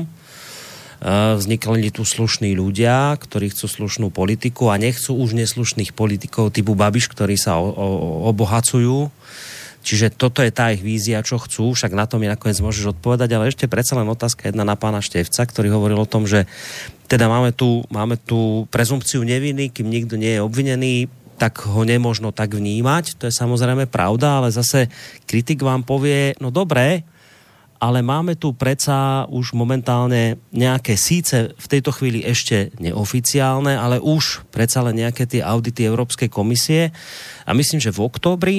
Vznikli tu slušní ľudia, ktorí chcú slušnú politiku a nechcú už neslušných politikov typu Babiš, ktorí sa o, o, obohacujú. Čiže toto je tá ich vízia, čo chcú, však na to mi nakoniec môžeš odpovedať, ale ešte predsa len otázka jedna na pána Števca, ktorý hovoril o tom, že teda máme tu, máme tu prezumpciu neviny, kým nikto nie je obvinený, tak ho nemožno tak vnímať, to je samozrejme pravda, ale zase kritik vám povie, no dobré, ale máme tu predsa už momentálne nejaké síce v tejto chvíli ešte neoficiálne, ale už predsa len nejaké tie audity Európskej komisie a myslím, že v oktobri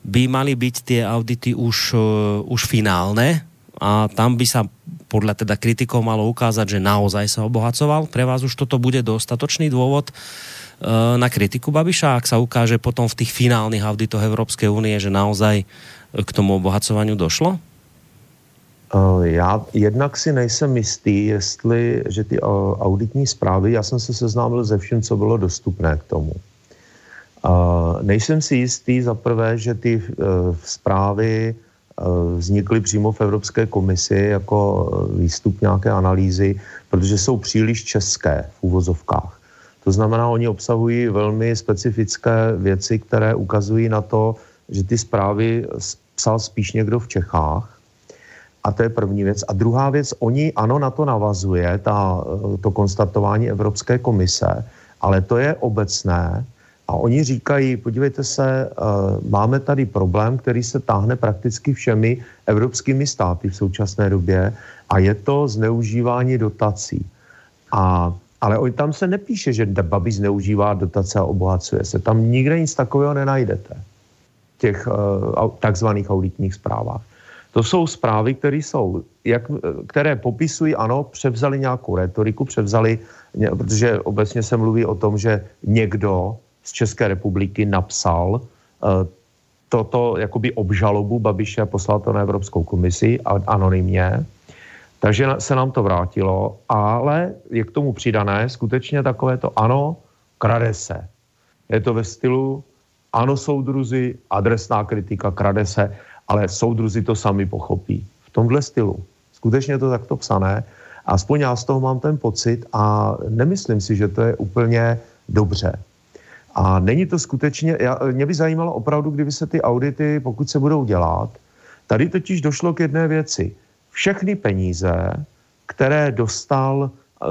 by mali byť tie audity už, uh, už finálne a tam by sa podľa teda kritikov malo ukázať, že naozaj sa obohacoval. Pre vás už toto bude dostatočný dôvod uh, na kritiku Babiša, ak sa ukáže potom v tých finálnych auditoch Európskej únie, že naozaj k tomu obohacovaniu došlo? Já jednak si nejsem jistý, jestli, že ty auditní zprávy, já jsem se seznámil ze vším, co bylo dostupné k tomu. Uh, nejsem si jistý za prvé, že ty zprávy vznikly přímo v Evropské komisi jako výstup nějaké analýzy, protože jsou příliš české v úvozovkách. To znamená, oni obsahují velmi specifické věci, které ukazují na to, že ty zprávy psal spíš někdo v Čechách. A to je první věc. A druhá věc, oni, ano, na to navazuje, ta, to konstatování Evropské komise, ale to je obecné, a oni říkají, podívejte se, uh, máme tady problém, který se táhne prakticky všemi evropskými státy v současné době a je to zneužívání dotací. A, ale on, tam se nepíše, že Babi zneužívá dotace a obohacuje se. Tam nikde nic takového nenajdete v těch uh, takzvaných auditních zprávách. To jsou zprávy, které jsou, jak, které popisují, ano, převzali nějakou retoriku, převzali, protože obecně se mluví o tom, že někdo z České republiky napsal uh, toto jakoby obžalobu Babiše a poslal to na Evropskou komisi anonymně. Takže se nám to vrátilo, ale je k tomu přidané skutečně takové to ano, krade se. Je to ve stylu ano soudruzi, adresná kritika, krade se, ale soudruzi to sami pochopí. V tomhle stylu. Skutečně je to takto psané. Aspoň já z toho mám ten pocit a nemyslím si, že to je úplně dobře. A není to skutečně, já, mě by zajímalo opravdu, kdyby se ty audity, pokud se budou dělat, tady totiž došlo k jedné věci. Všechny peníze, které dostal, eh,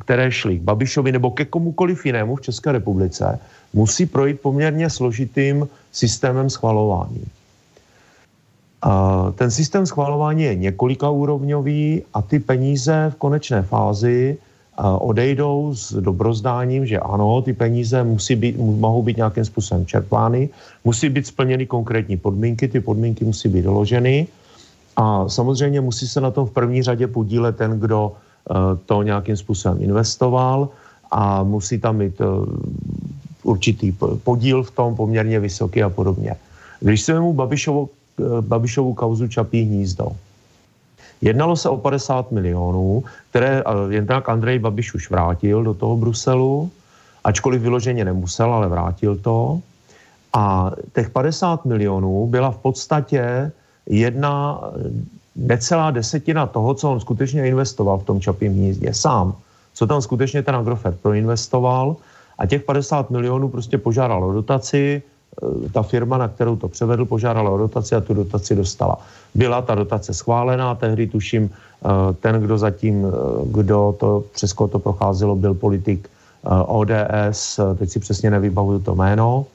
které šly k Babišovi nebo ke komukoliv jinému v České republice, musí projít poměrně složitým systémem schvalování. Ten systém schvalování je několika úrovňový a ty peníze v konečné fázi odejdou s dobrozdáním, že ano, ty peníze musí být, mohou být nějakým způsobem čerpány, musí být splněny konkrétní podmínky, ty podmínky musí být doloženy a samozřejmě musí se na tom v první řadě podílet ten, kdo eh, to nějakým způsobem investoval a musí tam mít eh, určitý podíl v tom poměrně vysoký a podobně. Když se mu Babišovu, eh, Babišovu kauzu Čapí hnízdo, Jednalo se o 50 milionů, které jen tak Andrej Babiš už vrátil do toho Bruselu, ačkoliv vyloženě nemusel, ale vrátil to. A těch 50 milionů byla v podstatě jedna necelá desetina toho, co on skutečně investoval v tom Čapím hnízdě sám, co tam skutečně ten Agrofert proinvestoval. A těch 50 milionů prostě požádal o dotaci, ta firma, na kterou to převedl, požádala o dotaci a tu dotaci dostala. Byla ta dotace schválená, tehdy tuším, e, ten, kdo zatím, e, kdo to, přes to procházelo, byl politik ODS, teď si přesně nevybavuju to jméno,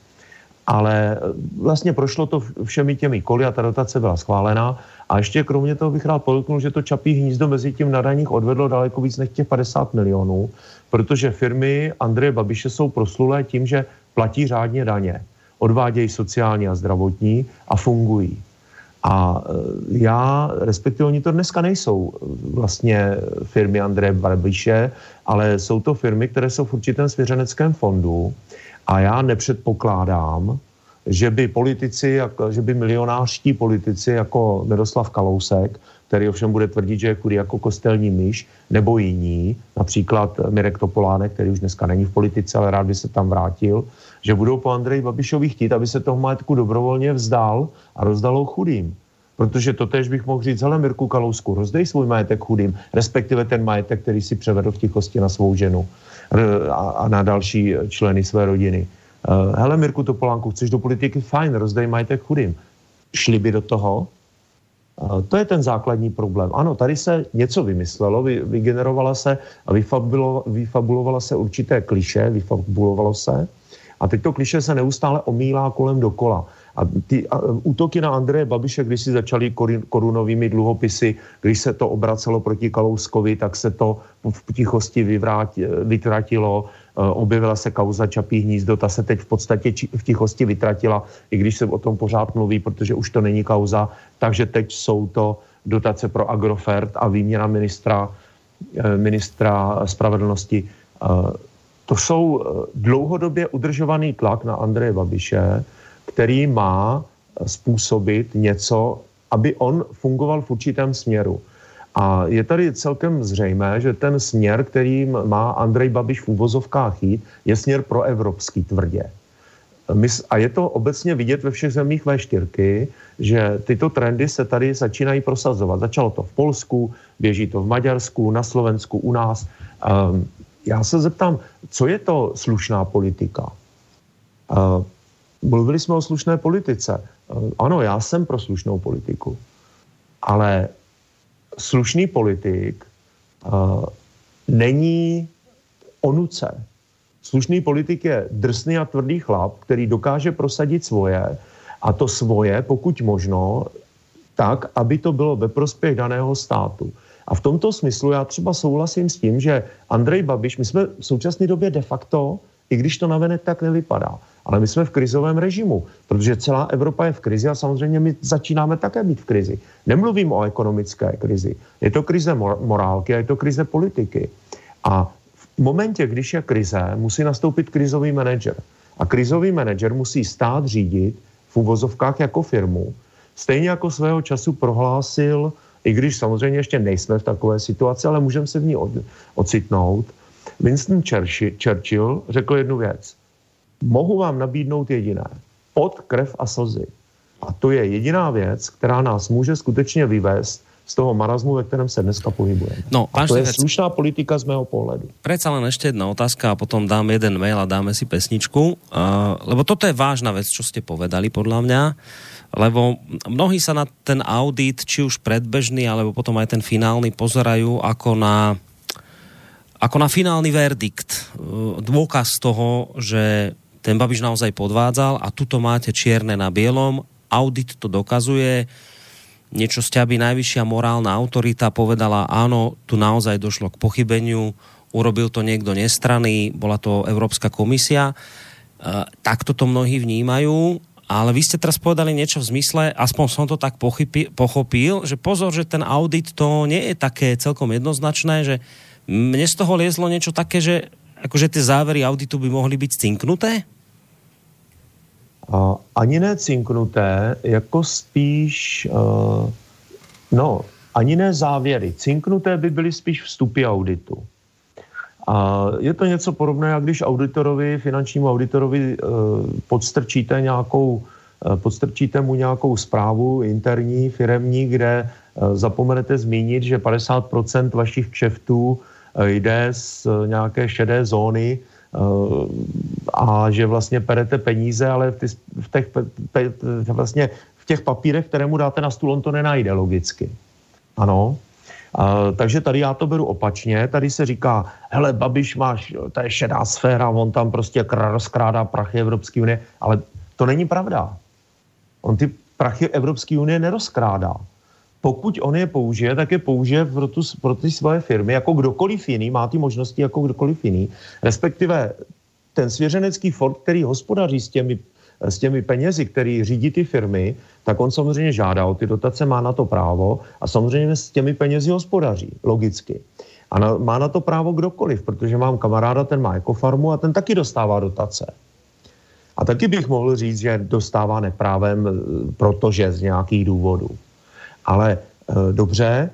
ale vlastně prošlo to všemi těmi koly a ta dotace byla schválená. A ještě kromě toho bych rád podotknul, že to čapí hnízdo mezi tím na daních odvedlo daleko víc než těch 50 milionů, protože firmy Andreje Babiše jsou proslulé tím, že platí řádně daně, odvádějí sociální a zdravotní a fungují. A e, já, respektive oni to dneska nejsou vlastně firmy Andreje Babiše, ale jsou to firmy, které jsou v určitém svěřeneckém fondu a já nepředpokládám, že by politici, že by milionářští politici jako Miroslav Kalousek, který ovšem bude tvrdit, že je chudý jako kostelní myš, nebo jiní, například Mirek Topolánek, který už dneska není v politice, ale rád by se tam vrátil, že budou po Andreji Babišovi chtít, aby se toho majetku dobrovolně vzdal a rozdalo chudým. Protože to tež bych mohl říct, hele Mirku Kalousku, rozdej svůj majetek chudým, respektive ten majetek, který si převedl v tichosti na svou ženu a, a na další členy své rodiny. Uh, hele Mirku Topolánku, chceš do politiky? Fajn, rozdej majetek chudým. Šli by do toho? Uh, to je ten základní problém. Ano, tady se něco vymyslelo, vy, vygenerovala se a vyfabulo, vyfabulovala se určité kliše, vyfabulovalo se a teď to kliše se neustále omílá kolem dokola. A ty a, útoky na Andreje Babiše, když si začaly korunovými dluhopisy, když se to obracelo proti Kalouskovi, tak se to v tichosti vytratilo. E, objevila se kauza Čapí hnízdo, ta se teď v podstatě v tichosti vytratila, i když se o tom pořád mluví, protože už to není kauza. Takže teď jsou to dotace pro Agrofert a výměna ministra, e, ministra spravedlnosti. To jsou dlouhodobě udržovaný tlak na Andreje Babiše, který má způsobit něco, aby on fungoval v určitém směru. A je tady celkem zřejmé, že ten směr, který má Andrej Babiš v úvozovkách jít, je směr pro evropský tvrdě. A je to obecně vidět ve všech zemích V4, že tyto trendy se tady začínají prosazovat. Začalo to v Polsku, běží to v Maďarsku, na Slovensku, u nás. Ehm, já se zeptám, co je to slušná politika? Ehm, Mluvili jsme o slušné politice. Eh, ano, já jsem pro slušnou politiku, ale slušný politik uh, není onuce. Slušný politik je drsný a tvrdý chlap, který dokáže prosadit svoje a to svoje, pokud možno, tak, aby to bylo ve prospěch daného státu. A v tomto smyslu já třeba souhlasím s tím, že Andrej Babiš, my jsme v současné době de facto, i když to navenek tak nevypadá, ale my jsme v krizovém režimu, protože celá Evropa je v krizi a samozřejmě my začínáme také být v krizi. Nemluvím o ekonomické krizi. Je to krize mor- morálky a je to krize politiky. A v momentě, když je krize, musí nastoupit krizový manažer. A krizový manažer musí stát řídit v úvozovkách jako firmu. Stejně jako svého času prohlásil, i když samozřejmě ještě nejsme v takové situaci, ale můžeme se v ní ocitnout, Winston Churchill řekl jednu věc mohu vám nabídnout jediné. Pod krev a slzy. A to je jediná věc, která nás může skutečně vyvést z toho marazmu, ve kterém se dneska pohybujeme. No, a to je slušná politika z mého pohledu. Predsa len ešte jedna otázka a potom dám jeden mail a dáme si pesničku. Uh, lebo toto je vážna vec, čo ste povedali, podľa mňa. Lebo mnohí sa na ten audit, či už predbežný, alebo potom aj ten finálny, pozerajú ako na ako na finálny verdikt. Dôkaz toho, že ten Babiš naozaj podvádzal a tuto máte čierne na bielom. Audit to dokazuje. Niečo z aby najvyššia morálna autorita povedala, áno, tu naozaj došlo k pochybeniu, urobil to niekto nestranný, bola to Európska komisia. E, takto to mnohí vnímajú, ale vy ste teraz povedali niečo v zmysle, aspoň som to tak pochypi, pochopil, že pozor, že ten audit to nie je také celkom jednoznačné, že mne z toho liezlo niečo také, že akože tie závery auditu by mohli byť cinknuté? Uh, ani ne cinknuté, jako spíš, uh, no, ani ne závěry. Cinknuté by byly spíš vstupy auditu. A je to něco podobné, jak když auditorovi, finančnímu auditorovi uh, podstrčíte nějakou, uh, podstrčíte mu nějakou zprávu interní, firemní, kde zapomenete zmínit, že 50% vašich kšeftů jde z nějaké šedé zóny a že vlastně perete peníze, ale v, ty, v, těch, vlastně v těch papírech, které mu dáte na stůl, on to nenajde logicky. Ano. Takže tady já to beru opačně. Tady se říká, hele, Babiš máš, to je šedá sféra, on tam prostě rozkrádá prachy Evropské unie, ale to není pravda. On ty prachy Evropské unie nerozkrádá. Pokud on je použije, tak je použije pro, tu, pro ty svoje firmy, jako kdokoliv jiný, má ty možnosti jako kdokoliv jiný. Respektive ten svěřenecký fond, který hospodaří s těmi, s těmi penězi, který řídí ty firmy, tak on samozřejmě žádá o ty dotace, má na to právo a samozřejmě s těmi penězi hospodaří, logicky. A na, má na to právo kdokoliv, protože mám kamaráda, ten má ekofarmu a ten taky dostává dotace. A taky bych mohl říct, že dostává neprávem, eh, protože z nějakých důvodů. Ale e, dobře,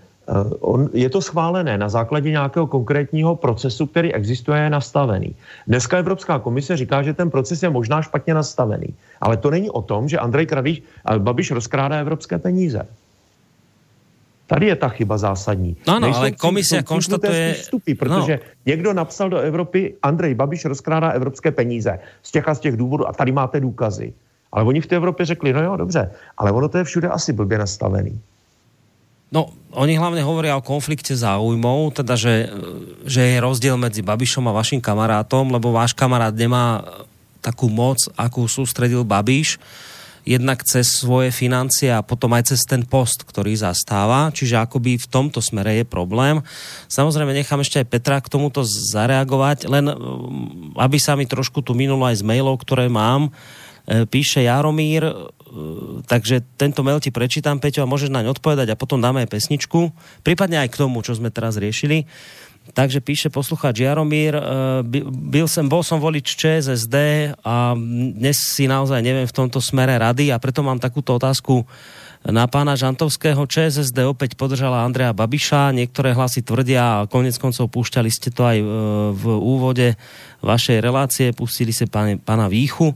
on, je to schválené na základě nějakého konkrétního procesu, který existuje, je nastavený. Dneska Evropská komise říká, že ten proces je možná špatně nastavený. Ale to není o tom, že Andrej Kraviš, a Babiš rozkrádá evropské peníze. Tady je ta chyba zásadní. No, no, ale komise konštatuje... Vstupy, protože no. někdo napsal do Evropy, Andrej Babiš rozkrádá evropské peníze z těch a z těch důvodů a tady máte důkazy. Ale oni v té Evropě řekli, no jo, dobře, ale ono to je všude asi blbě nastavený. No, oni hlavne hovoria o konflikte záujmov, teda, že, že je rozdiel medzi Babišom a vašim kamarátom, lebo váš kamarát nemá takú moc, akú sústredil Babiš, jednak cez svoje financie a potom aj cez ten post, ktorý zastáva. Čiže akoby v tomto smere je problém. Samozrejme nechám ešte aj Petra k tomuto zareagovať, len aby sa mi trošku tu minulo aj z mailov, ktoré mám. E, píše Jaromír, takže tento mail ti prečítam, Peťo, a môžeš naň odpovedať a potom dáme aj pesničku, prípadne aj k tomu, čo sme teraz riešili. Takže píše poslucháč Jaromír, eh, byl som, bol som volič ČSSD a dnes si naozaj neviem v tomto smere rady a preto mám takúto otázku na pána Žantovského. ČSSD opäť podržala Andrea Babiša. Niektoré hlasy tvrdia, a konec koncov púšťali ste to aj e, v úvode vašej relácie, pustili ste pána, pána Výchu. E,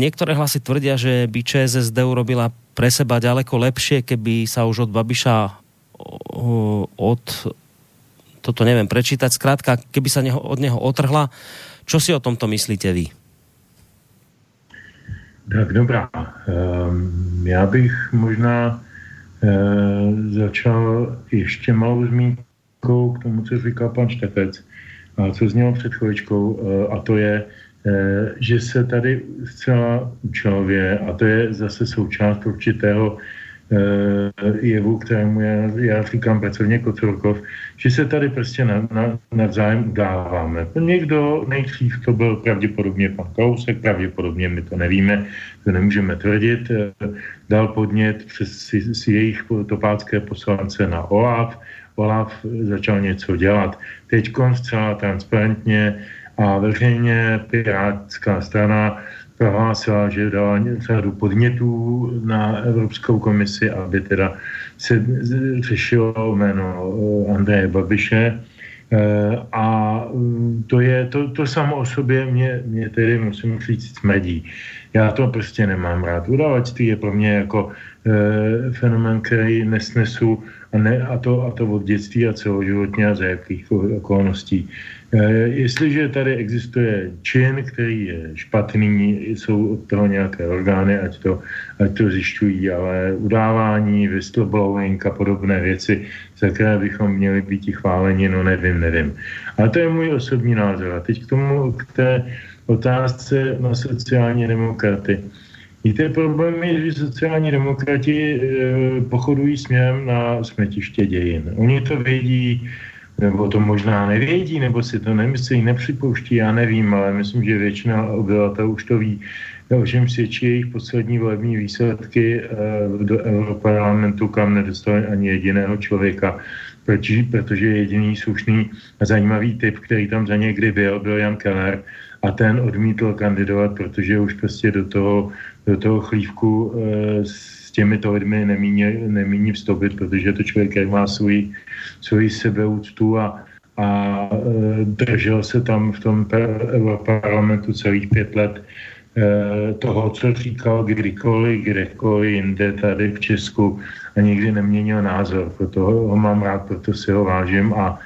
niektoré hlasy tvrdia, že by ČSSD urobila pre seba ďaleko lepšie, keby sa už od Babiša od toto neviem prečítať, zkrátka, keby sa od neho otrhla. Čo si o tomto myslíte vy? Tak dobrá. Um, já bych možná uh, začal ještě malou zmínkou k tomu, co říkal pan Štefec, a co znělo před chvíličkou, uh, a to je, uh, že se tady zcela účelově, a to je zase součást určitého Eh, jevu, kterému já, já říkám pracovně Kocorkov, že se tady prostě na, na, navzájem udáváme. Někdo nejdřív to byl pravděpodobně pan Kousek, pravděpodobně my to nevíme, to nemůžeme tvrdit, eh, dal podnět přes si, si jejich topácké poslance na OLAF, OLAF začal něco dělat. Teď zcela transparentně a veřejně Pirátská strana prohlásila, že dala řadu podnětů na Evropskou komisi, aby teda se řešilo jméno eh, Andreje Babiše. Eh, a mm, to je, to, to samo o sobě mě, mě tedy musím říct smrdí. Já to prostě nemám rád. Udavačství je pro mě jako e, fenomen, který nesnesu a, ne, a, to, a to od dětství a celoživotně a za jakých okolností. Eh, jestliže tady existuje čin, který je špatný, jsou od toho nějaké orgány, ať to, ať to zjišťují, ale udávání, whistleblowing a podobné věci, za které bychom měli být chváleni, no nevím, nevím. Ale to je můj osobní názor. A teď k tomu, k té otázce na sociální demokraty. Víte, problém je, že sociální demokrati e, pochodují směrem na smetiště dějin. Oni to vědí, nebo to možná nevědí, nebo si to nemyslí, nepřipouští, já nevím, ale myslím, že většina obyvatel už to ví, o čem svědčí jejich poslední volební výsledky eh, do Europarlamentu, kam nedostali ani jediného člověka, protože, protože jediný slušný a zajímavý typ, který tam za někdy byl, byl Jan Keller a ten odmítl kandidovat, protože už prostě do toho, do toho chlívku e, těmito lidmi nemíní, nemíní vstoupit, protože to člověk, který má svůj, svůj sebeúctu a, a e, držel se tam v tom parlamentu celých pět let, toho, co říkal kdykoliv, kdekoliv jinde tady v Česku a nikdy neměnil názor. Proto ho mám rád, proto si ho vážím a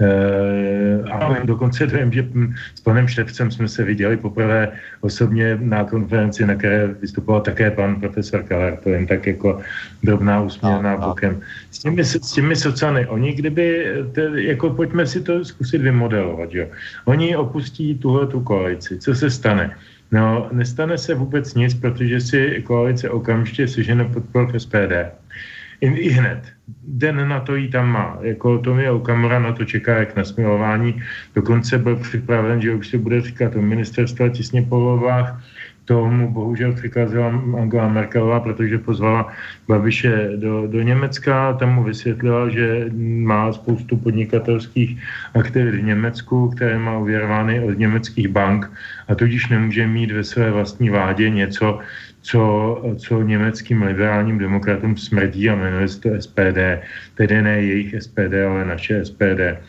Uh, a dokonce vím, že s panem Štepcem jsme se viděli poprvé osobně na konferenci, na které vystupoval také pan profesor Keller, to jen tak jako drobná usměrná bokem. S těmi, s těmi socany, oni kdyby, te, jako pojďme si to zkusit vymodelovat, jo. Oni opustí tuhle tu koalici, co se stane? No, nestane se vůbec nic, protože si koalice okamžitě sežene podpor v SPD i, hned. Den na to jí tam má. Jako je Okamura na to čeká jak na smilování. Dokonce byl připraven, že už se bude říkat o ministerstva těsně po volbách. Tomu bohužel přikázala Angela Merkelová, protože pozvala Babiše do, do Německa. Tam mu vysvětlila, že má spoustu podnikatelských aktivit v Německu, které má uvěrovány od německých bank a tudíž nemůže mít ve své vlastní vládě něco, co, co německým liberálním demokratům smrdí a jmenuje se to SPD, tedy ne jejich SPD, ale naše SPD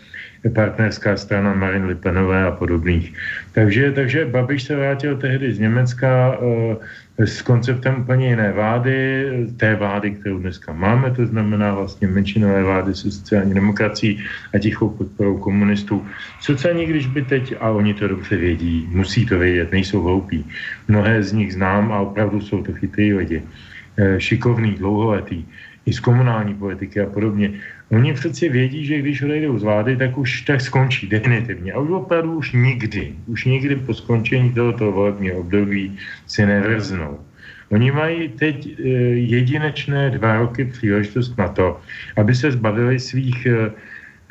partnerská strana Marin Lipenové a podobných. Takže, takže Babiš se vrátil tehdy z Německa e, s konceptem úplně jiné vlády, té vlády, kterou dneska máme, to znamená vlastně menšinové vlády se sociální demokracií a tichou podporou komunistů. Sociální, když by teď, a oni to dobře vědí, musí to vědět, nejsou hloupí. Mnohé z nich znám a opravdu jsou to chytrý lidi. E, šikovný, dlouholetý i z komunální politiky a podobně. Oni přeci vědí, že když odejdou z vlády, tak už tak skončí definitivně. A už opravdu už nikdy, už nikdy po skončení tohoto volebního období si nevrznou. Oni mají teď e, jedinečné dva roky příležitost na to, aby se zbavili svých e,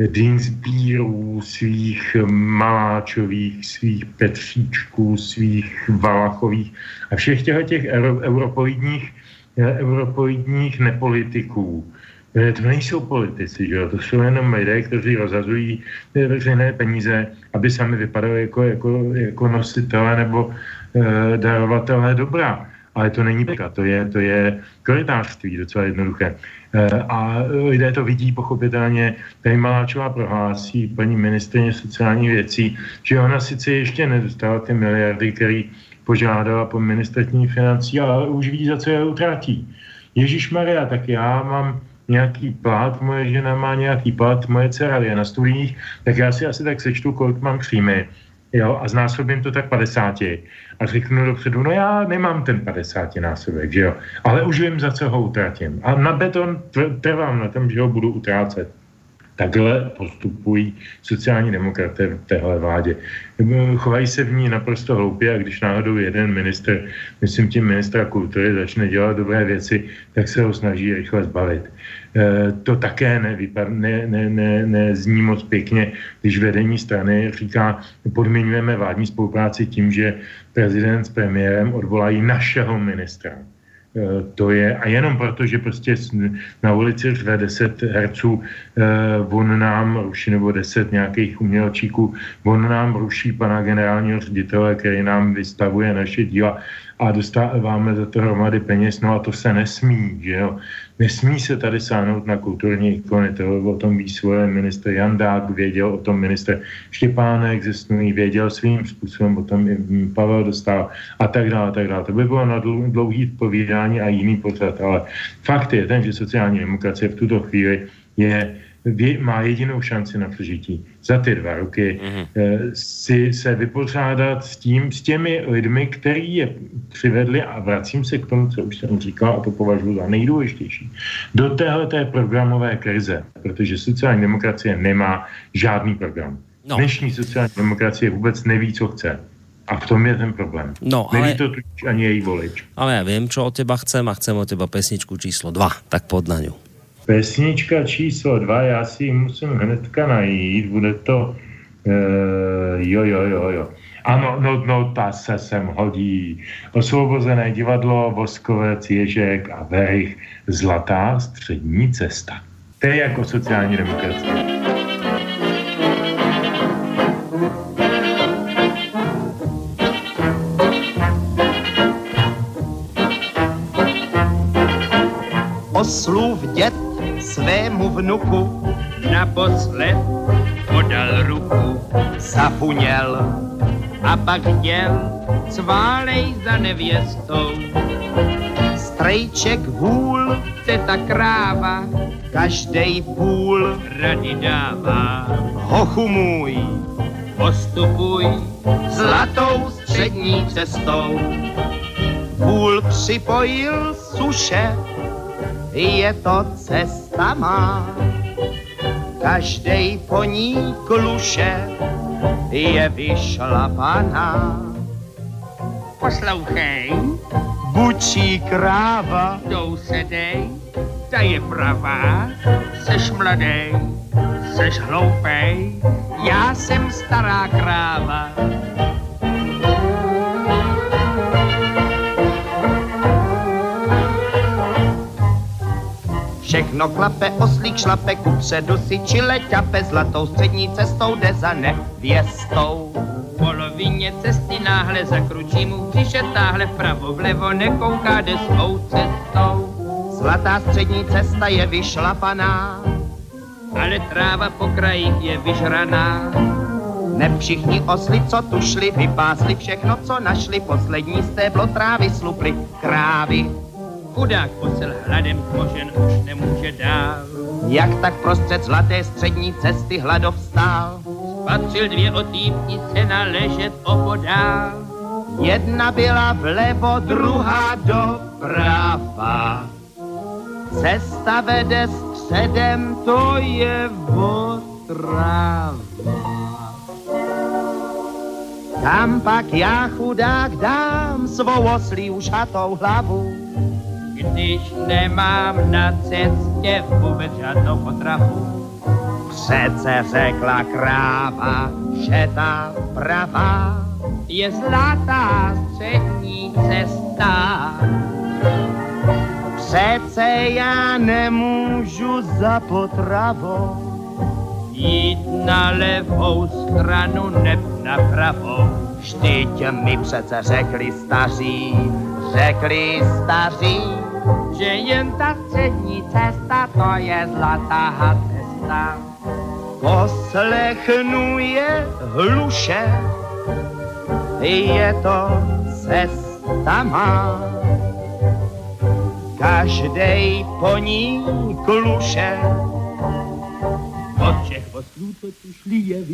Dinsbírů, svých Maláčových, svých Petříčků, svých Valachových a všech těch europoidních, e, europoidních nepolitiků, Eh, to nejsou politici, že jo? to jsou jenom lidé, kteří rozhazují eh, veřejné peníze, aby sami vypadali jako, jako, jako nositele nebo e, darovatelé dobra. Ale to není peka, to je, to je korytářství, docela jednoduché. E, a lidé to vidí pochopitelně. Tady Maláčová prohlásí paní ministrině sociálních věcí, že ona sice ještě nedostala ty miliardy, které požádala po ministerství financí, ale už ví, za co je utratí. Ježíš Maria, tak já mám nějaký plat, moje žena má nějaký plat, moje dcera je na studiích, tak já si asi tak sečtu, kolik mám příjmy. Jo, a znásobím to tak 50. A řeknu dopředu, no já nemám ten 50 násobek, že jo, ale už vím, za co ho utratím. A na beton trvám na tom, že ho budu utrácet. Takhle postupují sociální demokraté v téhle vládě. Chovají se v ní naprosto hloupě a když náhodou jeden minister, myslím tím ministra kultury, začne dělat dobré věci, tak se ho snaží rychle zbavit. E, to také nevypad, ne, ne, ne, nezní moc pěkně, když vedení strany říká, podmiňujeme vládní spolupráci tím, že prezident s premiérem odvolají našeho ministra to je, a jenom proto, že prostě na ulici řve 10 herců, eh, on nám ruší, nebo 10 nějakých umělčíků, on nám ruší pana generálního ředitele, který nám vystavuje naše díla a dostáváme za to hromady peněz, no a to se nesmí, že jo. Nesmí se tady sáhnout na kulturní ikony, to o tom ví svoje minister Jandák, věděl o tom minister Štěpánek ze věděl svým způsobem o tom i Pavel dostal a tak dále, a tak dále. To by bylo na dlouhý povídání a jiný pořad, ale fakt je ten, že sociální demokracie v tuto chvíli je má jedinou šanci na přežití za ty dva roky mm-hmm. si se vypořádat s tím, s těmi lidmi, který je přivedli a vracím se k tomu, co už jsem říkal a to považuji za nejdůležitější. Do téhle té programové krize, protože sociální demokracie nemá žádný program. No. Dnešní sociální demokracie vůbec neví, co chce. A v tom je ten problém. No, ale... Neví to ani její volič. Ale já vím, co od teba chcem a chcem od teba pesničku číslo 2, tak pod na ňu. Pesnička číslo dva, já si ji musím hnedka najít, bude to, uh, jo, jo, jo, jo. Ano, no, no, ta se sem hodí. Osvobozené divadlo, Voskovec, Ježek a Verich, Zlatá střední cesta. To je jako sociální demokracie. Oslův dět svému vnuku naposled podal ruku, zafuněl a pak děl sválej za nevěstou. Strejček vůl, teta kráva, každej půl rady dává. hochu můj, Postupuj zlatou střední cestou. Půl připojil suše, je to cesta má. Každej po ní kluše je vyšlapaná. poslouchej, Bučí kráva, jdou se dej, ta je pravá, seš mladej, seš hloupej, já jsem stará kráva. Všechno klape, oslík šlape, kupředu si čile ťape, zlatou střední cestou jde za nevěstou. V polovině cesty náhle zakručí mu břiše, táhle vpravo vlevo nekouká, jde svou cestou. Zlatá střední cesta je vyšlapaná, Ale tráva po krajích je vyžraná. ne všichni osly, co tu šli, vypásli všechno, co našli, poslední stéblo trávy sluply krávy. Chudák posel hladem tmožen už nemůže dál. Jak tak prostřed zlaté střední cesty hladov stál, Patřil dvě otýpnice na ležet opodál. jedna byla vlevo, druhá doprava. Cesta vede středem, to je otrava. Tam pak já chudák dám svou oslí ušatou hlavu. Když nemám na cestě vůbec žádnou potravu. Přece řekla kráva, že ta pravá Je zlatá střední cesta. Přece já nemůžu za potravou Jít na levou stranu, neb na pravou. Vždyť mi přece řekli staří, řekli staří, Že jen ta střední cesta, to je zlatá cesta. poslechnu je hluše, je to cesta má. Každej po ní kluše, Od všech oslů, co tu šli, je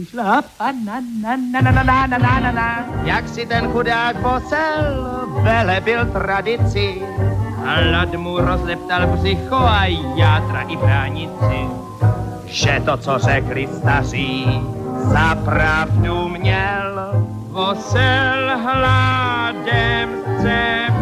na, na. jak si ten chudák posel velebil tradici. Hlad mu rozleptal břicho a játra i bránici. že to, co řekli staří, za pravdu měl. Vosel hladem cepeněl.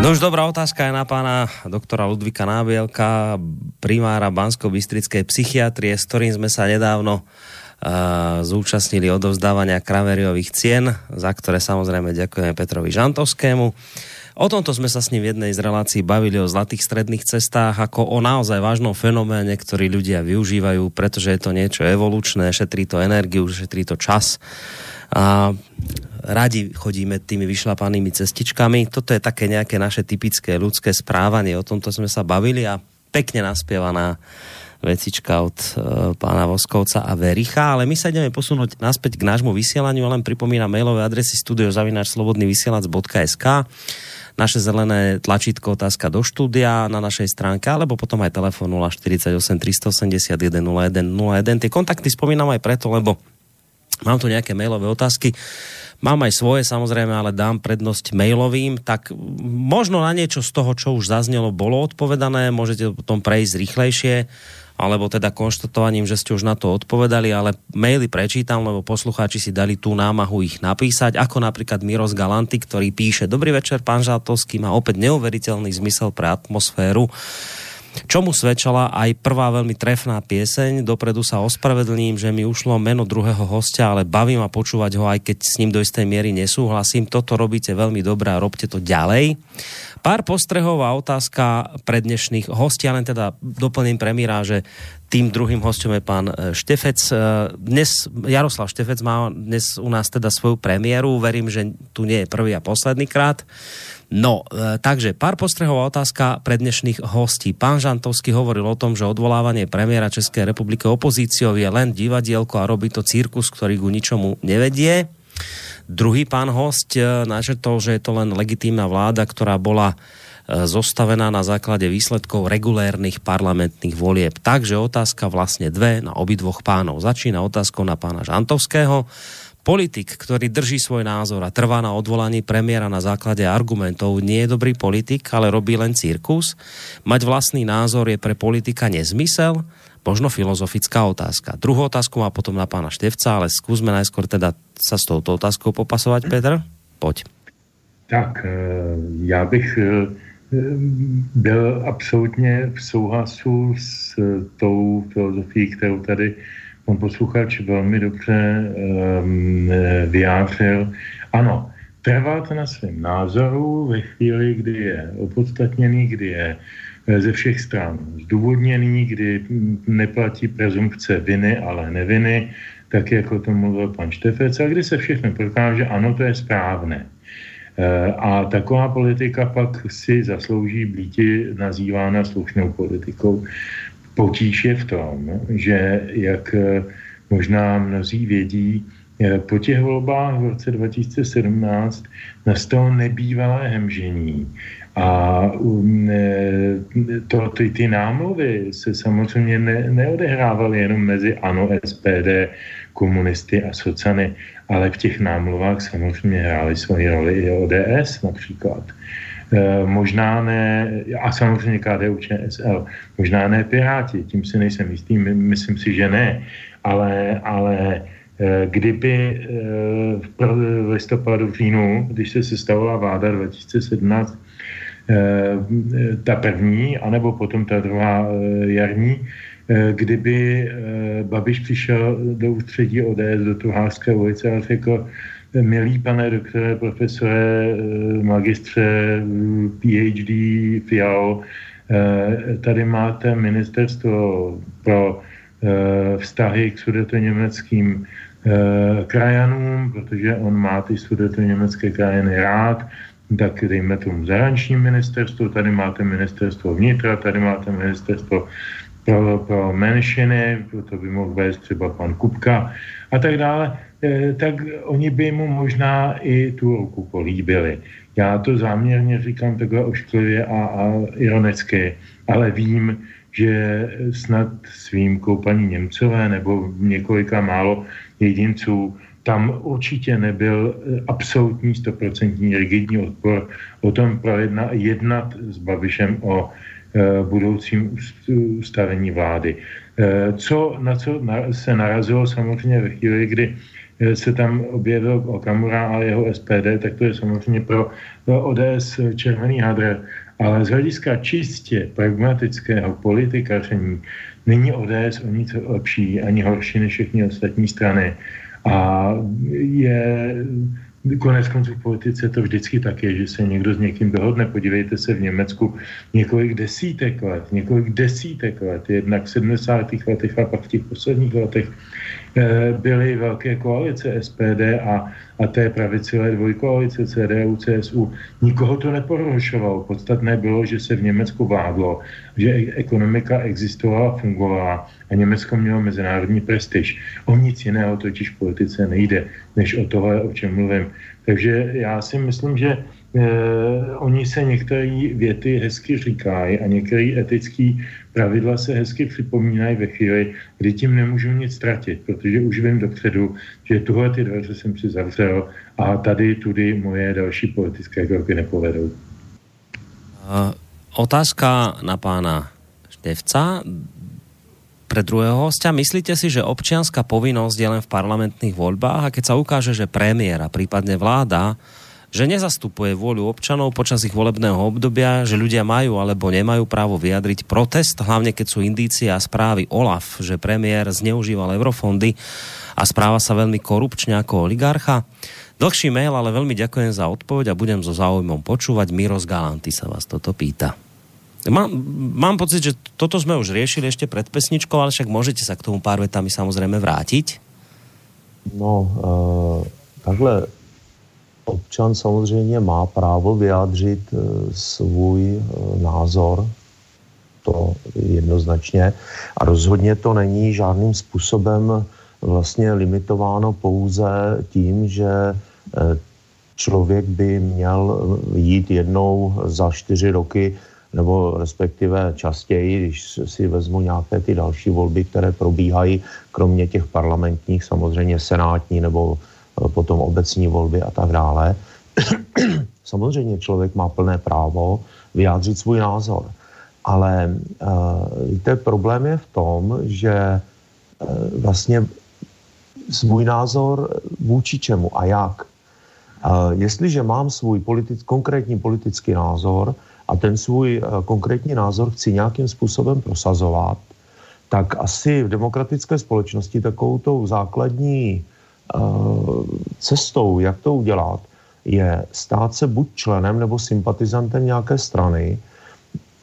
No už dobrá otázka je na pána doktora Ludvíka Nábielka, primára Bansko-Bystrickej psychiatrie, s ktorým sme sa nedávno uh, zúčastnili odovzdávania kraveriových cien, za ktoré samozrejme ďakujeme Petrovi Žantovskému. O tomto sme sa s ním v jednej z relácií bavili o zlatých stredných cestách, ako o naozaj vážnom fenoméne, ktorý ľudia využívajú, pretože je to niečo evolučné, šetrí to energiu, šetrí to čas. A radi chodíme tými vyšlapanými cestičkami. Toto je také nejaké naše typické ľudské správanie. O tomto sme sa bavili a pekne naspievaná vecička od uh, pána Voskovca a Vericha, ale my sa ideme posunúť naspäť k nášmu vysielaniu, len pripomínam mailové adresy studiozavináčslobodnyvysielac.sk naše zelené tlačítko otázka do štúdia na našej stránke, alebo potom aj telefon 048 381 01 01. Tie kontakty spomínam aj preto, lebo mám tu nejaké mailové otázky. Mám aj svoje samozrejme, ale dám prednosť mailovým, tak možno na niečo z toho, čo už zaznelo, bolo odpovedané, môžete potom prejsť rýchlejšie, alebo teda konštatovaním, že ste už na to odpovedali, ale maily prečítam, lebo poslucháči si dali tú námahu ich napísať, ako napríklad Miros Galanty, ktorý píše Dobrý večer, pán Žátovský má opäť neuveriteľný zmysel pre atmosféru čomu svedčala aj prvá veľmi trefná pieseň. Dopredu sa ospravedlním, že mi ušlo meno druhého hostia, ale baví ma počúvať ho, aj keď s ním do istej miery nesúhlasím. Toto robíte veľmi dobré a robte to ďalej. Pár postrehov a otázka pre dnešných hostí, len teda doplním premiéra, že tým druhým hostem je pán e, Štefec. E, dnes Jaroslav Štefec má dnes u nás teda svoju premiéru. Verím, že tu nie je prvý a posledný krát. No, e, takže pár postrehov a otázka pre dnešných hostí. Pán Žantovský hovoril o tom, že odvolávanie premiéra Českej republiky opozíciou je len divadielko a robí to cirkus, ktorý ku ničomu nevedie. Druhý pán host eh, načrtol, že je to len legitímna vláda, ktorá bola eh, zostavená na základe výsledkov regulérnych parlamentných volieb. Takže otázka vlastne dve na obidvoch pánov. Začína otázkou na pána Žantovského. Politik, ktorý drží svoj názor a trvá na odvolaní premiéra na základe argumentov, nie je dobrý politik, ale robí len cirkus. Mať vlastný názor je pre politika nezmysel možno filozofická otázka. Druhou otázku má potom na pána Števca, ale skúsme najskôr teda sa s touto otázkou popasovať, Petr. Poď. Tak, eh, já bych eh, byl absolutně v souhlasu s tou filozofií, kterou tady pan posluchač velmi dobře um, vyjádřil. Ano, trvat na svém názoru ve chvíli, kdy je opodstatněný, kdy je Eh, ze všech stran zdůvodněný, kdy neplatí prezumpce viny, ale neviny, tak jako to mluvil pan Štefec, a kdy se všechno prokáže, ano, to je správné. Eh, a taková politika pak si zaslouží být nazývána slušnou politikou. Potíž je v tom, že jak eh, možná mnozí vědí, po těch volbách v roce 2017 nastalo nebývalé hemžení a um, to, ty, ty námluvy se samozřejmě ne, neodehrávaly jenom mezi ANO, SPD, komunisty a sociany, ale v těch námluvách samozřejmě hrály svoji roli i ODS například. E, možná ne, a samozřejmě KDU ČSL, možná ne Piráti, tím si nejsem jistý, my, myslím si, že ne, ale, ale e, kdyby e, v listopadu, v říjnu, když se sestavovala vláda 2017, Eh, ta první, anebo potom ta druhá eh, jarní, eh, kdyby Babiš přišel do ústředí ODS, do Tuhářské ulice a řekl, milý pane doktore, profesore, magistře, PhD, Fial, tady máte ministerstvo pro vztahy k sudetoněmeckým krajanům, protože on má ty sudetoněmecké krajiny rád, tak dejme tomu zahraniční ministerstvo, tady máte ministerstvo vnitra, tady máte ministerstvo pro, pro menšiny, to by mohl vést třeba pan Kupka a tak dále, eh, tak oni by mu možná i tu ruku políbili. Já to záměrně říkám takhle ošklivě a, a ironicky, ale vím, že snad s výjimkou paní Němcové nebo několika málo jedinců tam určitě nebyl eh, absolutní stoprocentní rigidní odpor o tom projedna, jednat s Babišem o budoucím ustavení vlády. E, co, na co se narazilo samozřejmě ve chvíli, kdy se tam objevil Okamura a jeho SPD, tak to je samozřejmě pro ODS červený hadr. Ale z hlediska čistě pragmatického politikaření není ODS o nic lepší ani horší než všechny ostatní strany. A je Konec konců v politice to vždycky tak je, že se někdo s někým dohodne. Podívejte se v Německu několik desítek let, několik desítek let, jednak v 70. letech a pak v těch posledních letech Eh, byly velké koalice SPD a, a té pravicové dvojkoalice CDU, CSU. Nikoho to neporošovalo. Podstatné bylo, že se v Německu vládlo, že ekonomika existovala, fungovala a Německo mělo mezinárodní prestiž. O nic jiného totiž v politice nejde, než o tohle, o čem mluvím. Takže já si myslím, že eh, oni se některé věty hezky říkají a některé etické pravidla se hezky připomínají ve chvíli, kdy tím nemůžu nic ztratit, protože už vím dopředu, že tuhle ty dveře jsem si zavřel a tady tudy moje další politické kroky nepovedou. Uh, otázka na pána Števca pre druhého hostia. Myslíte si, že občianská povinnosť je len v parlamentných voľbách a keď sa ukáže, že premiér a prípadne vláda že nezastupuje vôľu občanov počas ich volebného obdobia, že ľudia majú alebo nemajú právo vyjadriť protest, hlavne keď sú indície a správy OLAF, že premiér zneužíval eurofondy a správa sa veľmi korupčne ako oligarcha. Dlhší mail, ale veľmi ďakujem za odpoveď a budem so záujmom počúvať. Miro z Galanty sa vás toto pýta. Mám, mám pocit, že toto sme už riešili ešte pred pesničkou, ale však môžete sa k tomu pár vetami samozrejme vrátiť. No, uh, takhle občan samozřejmě má právo vyjádřit uh, svůj uh, názor, to jednoznačně. A rozhodně to není žádným způsobem vlastně limitováno pouze tím, že člověk by měl jít jednou za čtyři roky nebo respektive častěji, když si vezmu nějaké ty další volby, které probíhají, kromě těch parlamentních, samozřejmě senátní nebo eh, potom obecní volby a tak dále. samozřejmě člověk má plné právo vyjádřit svůj názor. Ale uh, víte, problém je v tom, že uh, vlastně svůj názor vůči čemu a jak. Uh, jestliže mám svůj politic, konkrétní politický názor, a ten svůj eh, konkrétní názor chci nějakým způsobem prosazovat, tak asi v demokratické společnosti takovou tou základní uh, cestou, jak to udělat, je stát se buď členem nebo sympatizantem nějaké strany,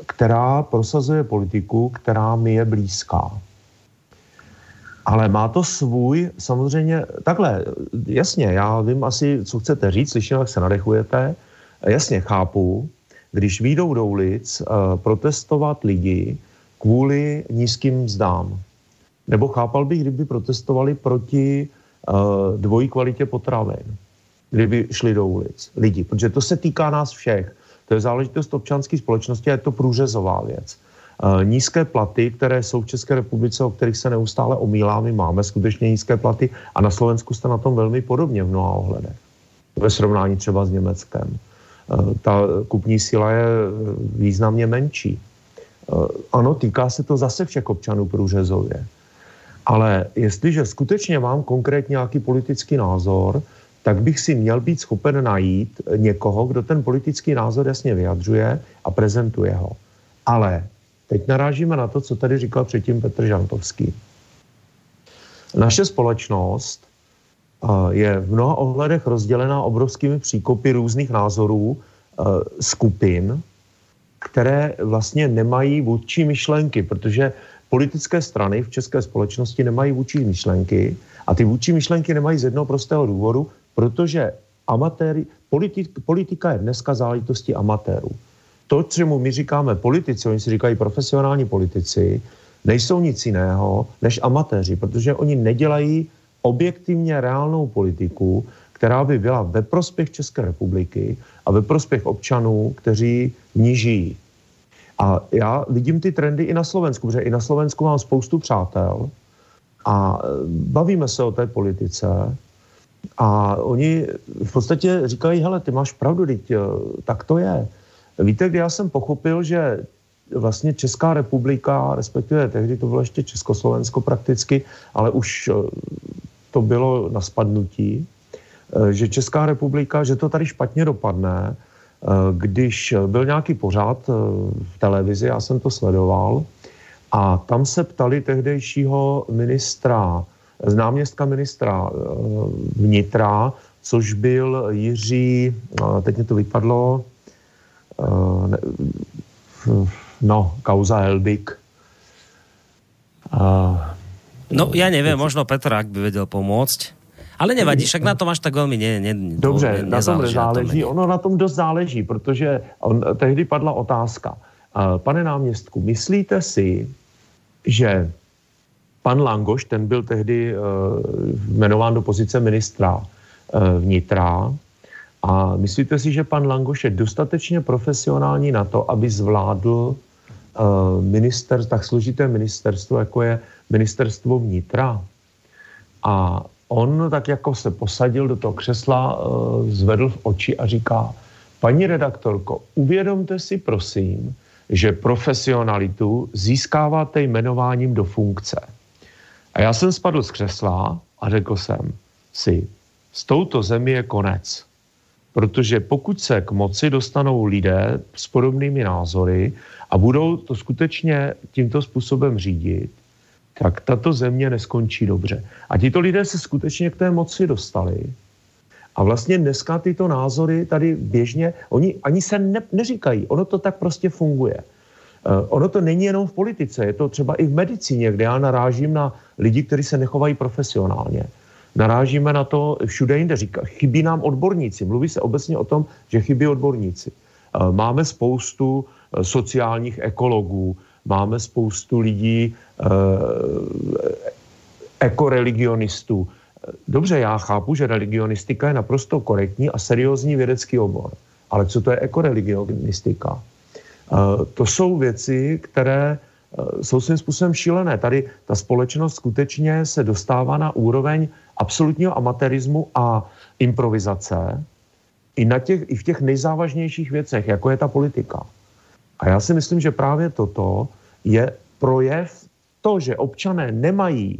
která prosazuje politiku, která mi je blízká. Ale má to svůj, samozřejmě, takhle, jasně, já vím asi, co chcete říct, slyším, jak se nadechujete, jasně, chápu, když výjdou do ulic uh, protestovat lidi kvůli nízkým mzdám. Nebo chápal bych, kdyby protestovali proti uh, dvojí kvalitě potravin, kdyby šli do ulic lidi, protože to se týká nás všech. To je záležitost občanské společnosti a je to průřezová věc. Uh, nízké platy, které jsou v České republice, o kterých se neustále omílá, my máme skutečně nízké platy a na Slovensku jste na tom velmi podobně v mnoha ohledech. Ve srovnání třeba s Německem. Eh, ta kupní síla je eh, významně menší. Eh, ano, týká se to zase všech občanů průřezově. Ale jestliže skutečně mám konkrétně nějaký politický názor, tak bych si měl být schopen najít někoho, kdo ten politický názor jasně vyjadřuje a prezentuje ho. Ale teď narážíme na to, co tady říkal předtím Petr Žantovský. Naše společnost je v mnoha ohledech rozdělená obrovskými příkopy různých názorů e, skupin, které vlastně nemají vůdčí myšlenky, protože politické strany v české společnosti nemají vůdčí myšlenky a ty vůdčí myšlenky nemají z jednoho prostého důvodu, protože amatéry, politik, politika je dneska záležitostí amatérů. To, čemu my říkáme politici, oni si říkají profesionální politici, nejsou nic jiného než amatéři, protože oni nedělají objektivně reálnou politiku, která by byla ve prospěch České republiky a ve prospěch občanů, kteří v ní žijí. A já vidím ty trendy i na Slovensku, protože i na Slovensku mám spoustu přátel a bavíme se o té politice a oni v podstatě říkají, hele, ty máš pravdu, teď, tak to je. Víte, kdy já jsem pochopil, že vlastně Česká republika, respektive tehdy to bylo ještě Československo prakticky, ale už eh, to bylo na spadnutí, eh, že Česká republika, že to tady špatně dopadne, eh, když byl nějaký pořád v televizi, já jsem to sledoval, a tam se ptali tehdejšího ministra, náměstka ministra vnitra, což byl Jiří, teď mě to vypadlo, no, kauza Helbik. No, ja neviem, možno Petr, ak by vedel pomôcť. Ale nevadí, však na tom až tak velmi ne, ne, Dobře, ne, na tom tom ono na tom dost záleží, protože on, tehdy padla otázka. Pane náměstku, myslíte si, že pan Langoš, ten byl tehdy uh, jmenován do pozice ministra uh, vnitra, a myslíte si, že pan Langoš je dostatečně profesionální na to, aby zvládl uh, minister, tak složité ministerstvo, jako je ministerstvo vnitra. A on tak jako se posadil do toho křesla, eh, zvedl v oči a říká, paní redaktorko, uvědomte si prosím, že profesionalitu získáváte jmenováním do funkce. A já jsem spadl z křesla a řekl jsem si, s touto zemí je konec. Protože pokud se k moci dostanou lidé s podobnými názory a budou to skutečně tímto způsobem řídit, tak tato země neskončí dobře. A tito lidé se skutečně k té moci dostali. A vlastně dneska tyto názory tady běžně, oni ani se ne, neříkají, ono to tak prostě funguje. Uh, ono to není jenom v politice, je to třeba i v medicíně, kde já narážím na lidi, kteří se nechovají profesionálně. Narážíme na to všude jinde. Říká, chybí nám odborníci. Mluví se obecně o tom, že chybí odborníci. Uh, máme spoustu uh, sociálních ekologů, máme spoustu lidí, ekoreligionistů. Dobře, já chápu, že religionistika je naprosto korektní a seriózní vědecký obor. Ale co to je ekoreligionistika? To jsou věci, které jsou svým způsobem šílené. Tady ta společnost skutečně se dostává na úroveň absolutního amatérismu a improvizace i, na těch, i v těch nejzávažnějších věcech, jako je ta politika. A já si myslím, že právě toto je projev to, že občané nemají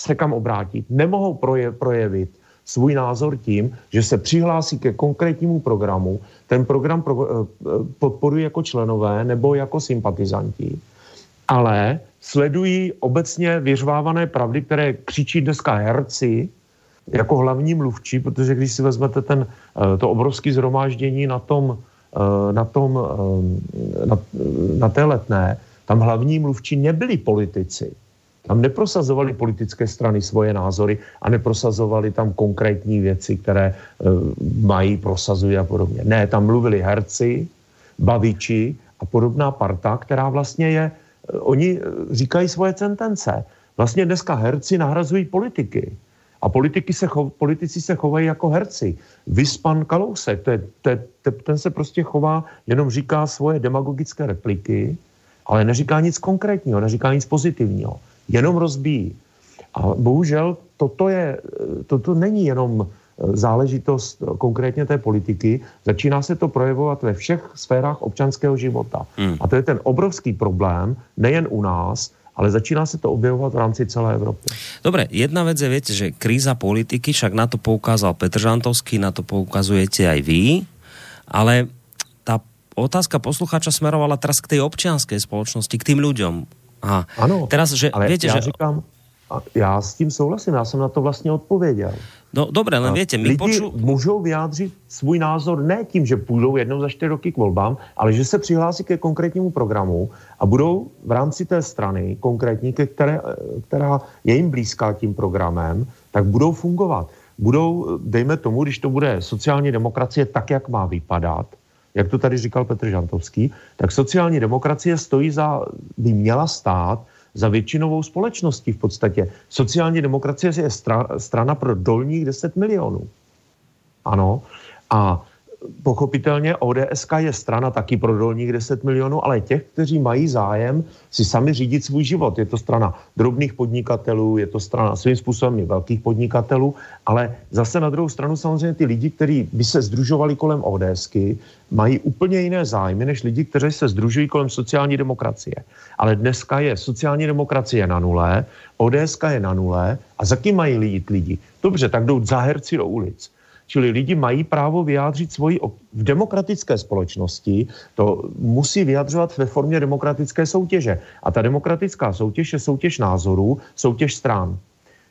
se kam obrátit, nemohou projevit svůj názor tím, že se přihlásí ke konkrétnímu programu, ten program pro, eh, podporují jako členové nebo jako sympatizanti, ale sledují obecně vyřvávané pravdy, které křičí dneska herci jako hlavní mluvčí, protože když si vezmete ten, eh, to obrovské zhromáždění na tom, eh, na, tom na, na té letné, tam hlavní mluvčí nebyli politici, tam neprosazovali politické strany svoje názory a neprosazovali tam konkrétní věci, které e, mají, prosazují a podobně. Ne, tam mluvili herci, baviči a podobná parta, která vlastně je, e, oni říkají svoje sentence. Vlastně dneska herci nahrazují politiky. A politiky se chov, politici se chovají jako herci. Vyspan Kalousek, to je, to je, ten se prostě chová, jenom říká svoje demagogické repliky, ale neříká nic konkrétního, neříká nic pozitivního jenom rozbíjí. A bohužel toto, je, toto není jenom eh, záležitost konkrétně té politiky, začíná se to projevovat ve všech sférách občanského života. Hmm. A to je ten obrovský problém, nejen u nás, ale začíná se to objevovat v rámci celé Evropy. Dobre, jedna vec je, viete, že kríza politiky, však na to poukázal Petr Žantovský, na to poukazujete aj vy, ale otázka poslucháča smerovala teraz k tej občianskej spoločnosti, k tým ľuďom. Aha. Ano, teraz, že, ale viete, já že... říkám, já s tím souhlasím, já jsem na to vlastně odpověděl. No dobré, ale viete, my Lidi poču... můžou vyjádřit svůj názor ne tím, že půjdou jednou za čtyři roky k volbám, ale že se přihlásí ke konkrétnímu programu a budou v rámci té strany konkrétní, které, která je jim blízká tím programem, tak budou fungovat. Budou, dejme tomu, když to bude sociální demokracie tak, jak má vypadat, jak to tady říkal Petr Žantovský, tak sociální demokracie stojí za, by měla stát za většinovou společností v podstatě. Sociální demokracie je stra, strana pro dolních 10 milionů. Ano. A pochopitelně ODS je strana taky pro dolních 10 milionů, ale těch, kteří mají zájem si sami řídit svůj život. Je to strana drobných podnikatelů, je to strana svým způsobem i velkých podnikatelů, ale zase na druhou stranu samozřejmě ty lidi, kteří by se združovali kolem ODSky, mají úplně jiné zájmy než lidi, kteří se združují kolem sociální demokracie. Ale dneska je sociální demokracie na nule, ODSka je na nule a za kým mají lidi lidi? Dobře, tak jdou zaherci do ulic. Čili lidi mají právo vyjádřit svoji v demokratické společnosti, to musí vyjadřovat ve formě demokratické soutěže. A ta demokratická soutěž je soutěž názorů, soutěž stran.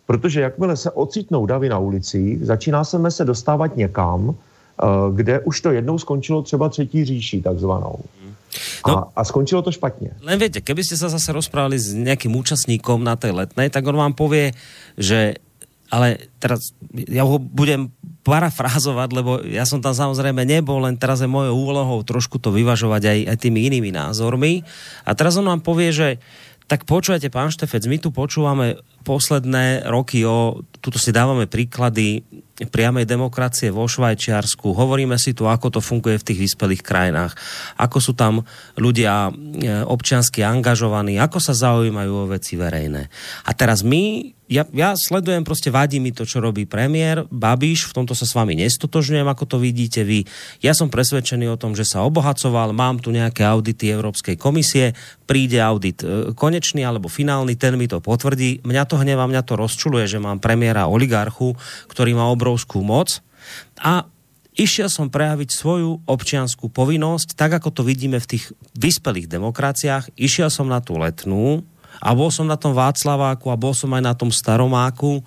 Protože jakmile se ocitnou davy na ulici, začíná se se dostávat někam, eh, kde už to jednou skončilo třeba třetí říší takzvanou. No, a, a skončilo to špatně. Len viete, keby ste sa zase rozprávali s nejakým účastníkom na tej letnej, tak on vám povie, že ale teraz ja ho budem parafrázovať, lebo ja som tam samozrejme nebol, len teraz je mojou úlohou trošku to vyvažovať aj, aj tými inými názormi. A teraz on vám povie, že tak počujete, pán Štefec, my tu počúvame posledné roky o, tuto si dávame príklady priamej demokracie vo Švajčiarsku, hovoríme si tu, ako to funguje v tých vyspelých krajinách, ako sú tam ľudia e, občiansky angažovaní, ako sa zaujímajú o veci verejné. A teraz my ja, ja sledujem, prostě vadí mi to, čo robí premiér Babiš, v tomto sa s vami nestotožňujem, ako to vidíte vy. Ja som presvedčený o tom, že sa obohacoval, mám tu nejaké audity Európskej komisie, príde audit e, konečný alebo finálny, ten mi to potvrdí. Mňa to hnevá, mňa to rozčuluje, že mám premiéra oligarchu, ktorý má obrovskú moc. A Išiel som prejaviť svoju občianskú povinnosť, tak ako to vidíme v tých vyspelých demokraciách. Išiel som na tú letnú a bol som na tom Václaváku a bol som aj na tom Staromáku,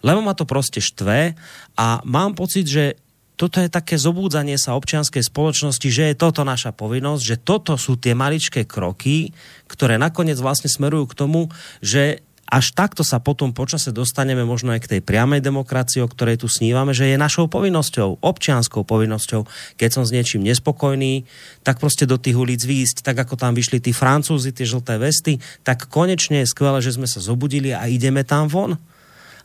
lebo ma to proste štve a mám pocit, že toto je také zobúdzanie sa občianskej spoločnosti, že je toto naša povinnosť, že toto sú tie maličké kroky, ktoré nakoniec vlastne smerujú k tomu, že až takto sa potom počase dostaneme možno aj k tej priamej demokracii, o ktorej tu snívame, že je našou povinnosťou, občianskou povinnosťou, keď som s niečím nespokojný, tak prostě do tých ulic výjsť, tak ako tam vyšli tí francúzi, tie žlté vesty, tak konečne je skvelé, že sme sa zobudili a ideme tam von.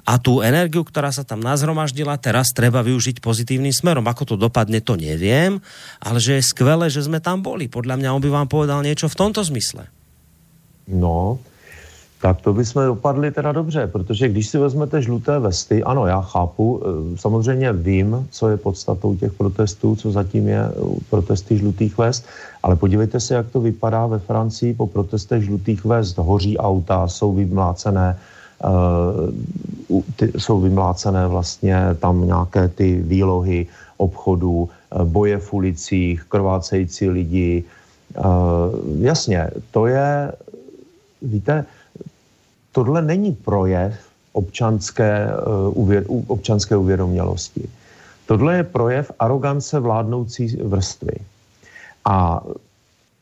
A tú energiu, ktorá sa tam nazhromaždila, teraz treba využiť pozitívnym smerom. Ako to dopadne, to neviem, ale že je skvelé, že sme tam boli. Podľa mňa on by vám povedal niečo v tomto zmysle. No, tak to bychom dopadli teda dobře, protože když si vezmete žluté vesty, ano, já chápu, eh, samozřejmě vím, co je podstatou těch protestů, co zatím je protesty žlutých vest, ale podívejte se, jak to vypadá ve Francii po protestech žlutých vest. Hoří auta, jsou vymlácené, uh, ty, jsou vymlácené vlastně tam nějaké ty výlohy obchodů, boje v ulicích, krvácející lidi. Uh, jasně, to je, víte, tohle není projev občanské, uh, občanské uvědomělosti. Tohle je projev arogance vládnoucí vrstvy. A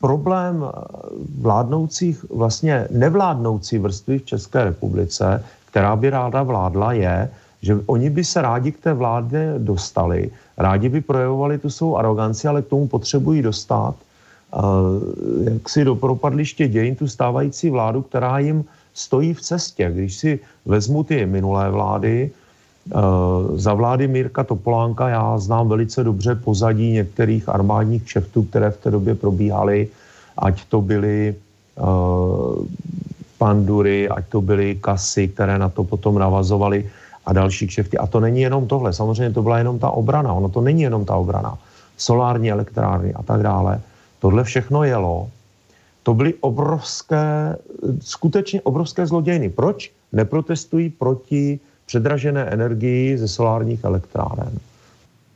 problém eh, vládnoucích, vlastně nevládnoucí vrstvy v České republice, která by ráda vládla, je, že oni by se rádi k té vládě dostali, rádi by projevovali tu svou aroganci, ale k tomu potřebují dostat uh, jak si do propadliště dějin tu stávající vládu, která jim stojí v cestě. Když si vezmu ty minulé vlády, eh, za vlády Mírka Topolánka já znám velice dobře pozadí některých armádních kšeftů, které v té době probíhaly, ať to byly uh, pandury, ať to byly kasy, které na to potom navazovaly a další kšefty. A to není jenom tohle, samozřejmě to byla jenom ta obrana, ono to není jenom ta obrana. Solární elektrárny a tak dále. Tohle všechno jelo to byly obrovské, skutečně obrovské zlodějny. Proč neprotestují proti předražené energii ze solárních elektráren?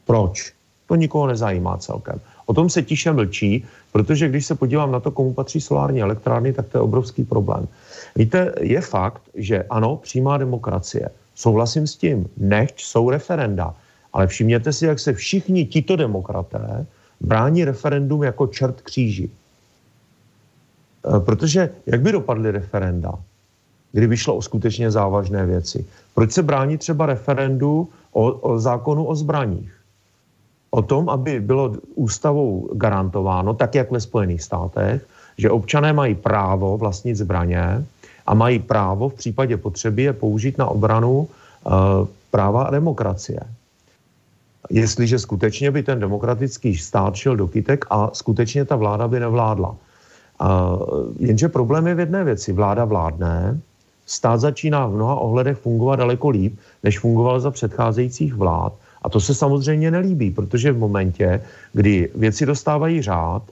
Proč? To nikoho nezajímá celkem. O tom se tiše mlčí, protože když se podívám na to, komu patří solární elektrárny, tak to je obrovský problém. Víte, je fakt, že ano, přímá demokracie. Souhlasím s tím, nechť jsou referenda. Ale všimněte si, jak se všichni tito demokraté brání referendum jako čert kříži. Eh, protože jak by dopadly referenda, kdyby šlo o skutečně závažné věci? Proč se brání třeba referendu o, o zákonu o zbraních? O tom, aby bylo ústavou garantováno, tak jak ve Spojených státech, že občané mají právo vlastnit zbraně a mají právo v případě potřeby je použít na obranu uh, práva a demokracie. Jestliže skutečně by ten demokratický stát šel do kytek a skutečně ta vláda by nevládla. A jenže problém je v jedné věci. Vláda vládne, stát začíná v mnoha ohledech fungovat daleko líp, než fungoval za předcházejících vlád. A to se samozřejmě nelíbí, protože v momentě, kdy věci dostávají řád,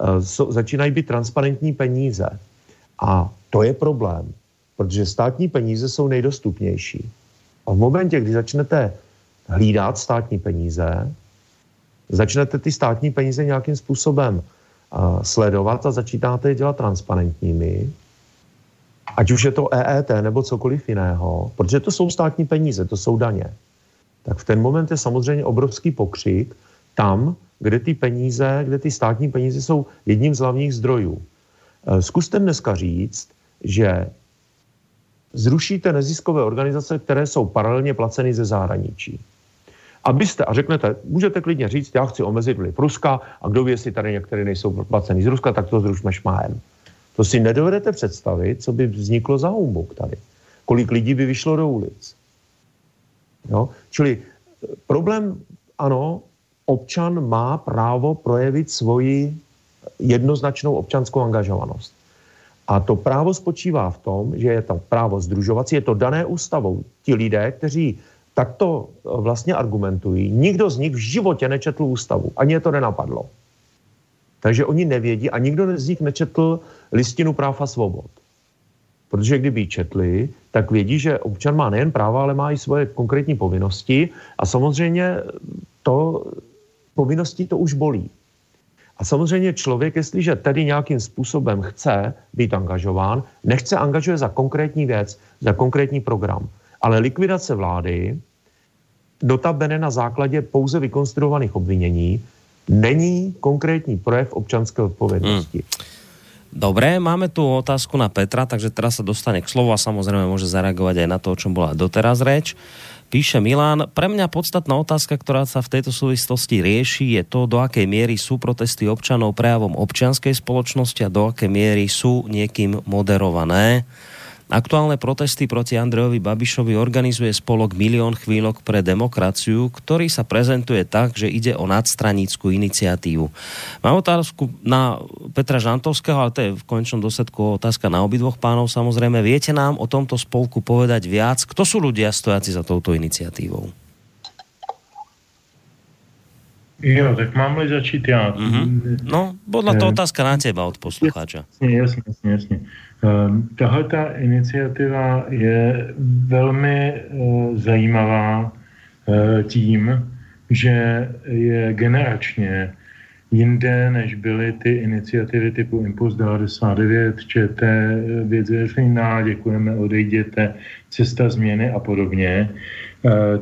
eh, začínají být transparentní peníze. A to je problém, protože státní peníze jsou nejdostupnější. A v momentě, kdy začnete hlídat státní peníze, začnete ty státní peníze nějakým způsobem sledovat a začínáte je dělat transparentními, ať už je to EET nebo cokoliv jiného, protože to jsou státní peníze, to jsou daně, tak v ten moment je samozřejmě obrovský pokřik tam, kde ty peníze, kde ty státní peníze jsou jedním z hlavních zdrojů. E, zkuste dneska říct, že zrušíte neziskové organizace, které jsou paralelně placeny ze zahraničí abyste, a řeknete, můžete klidně říct, já chci omezit vliv Ruska a kdo ví, jestli tady některé nejsou placený z Ruska, tak to zrušme šmájem. To si nedovedete představit, co by vzniklo za humbuk tady. Kolik lidí by vyšlo do ulic. Jo? Čili eh, problém, ano, občan má právo projevit svoji jednoznačnou občanskou angažovanost. A to právo spočívá v tom, že je to právo združovací, je to dané ústavou. Ti lidé, kteří tak to eh, vlastně argumentují. Nikdo z nich v životě nečetl ústavu, ani je to nenapadlo. Takže oni nevědí a nikdo z nich nečetl listinu práv a svobod. Protože kdyby ji četli, tak vědí, že občan má nejen práva, ale má i svoje konkrétní povinnosti a samozřejmě to povinností to už bolí. A samozřejmě člověk, jestliže tedy nějakým způsobem chce být angažován, nechce angažuje za konkrétní věc, za konkrétní program. Ale likvidace vlády, notabene na základě pouze vykonstruovaných obvinění, není konkrétní projev občanské odpovědnosti. Hmm. Dobre, máme tu otázku na Petra, takže teraz sa dostane k slovu a samozrejme môže zareagovať aj na to, o čom bola doteraz reč. Píše Milan, pre mňa podstatná otázka, ktorá sa v tejto súvislosti rieši, je to, do akej miery sú protesty občanov prejavom občianskej spoločnosti a do akej miery sú niekým moderované. Aktuálne protesty proti Andrejovi Babišovi organizuje spolok Milión chvíľok pre demokraciu, ktorý sa prezentuje tak, že ide o nadstranícku iniciatívu. Mám otázku na Petra Žantovského, ale to je v konečnom dôsledku otázka na obidvoch pánov samozrejme. Viete nám o tomto spolku povedať viac? Kto sú ľudia stojaci za touto iniciatívou? Jo, tak mám-li začít já. Mm-hmm. No, byla to otázka na teba od posluchača. Jasně, jasně, jasně. jasně. Ehm, tahle ta iniciativa je velmi uh, zajímavá uh, tím, že je generačně jinde, než byly ty iniciativy typu Impuls 99, ČT, věc veřejná, děkujeme, odejděte, cesta změny a podobně. Uh,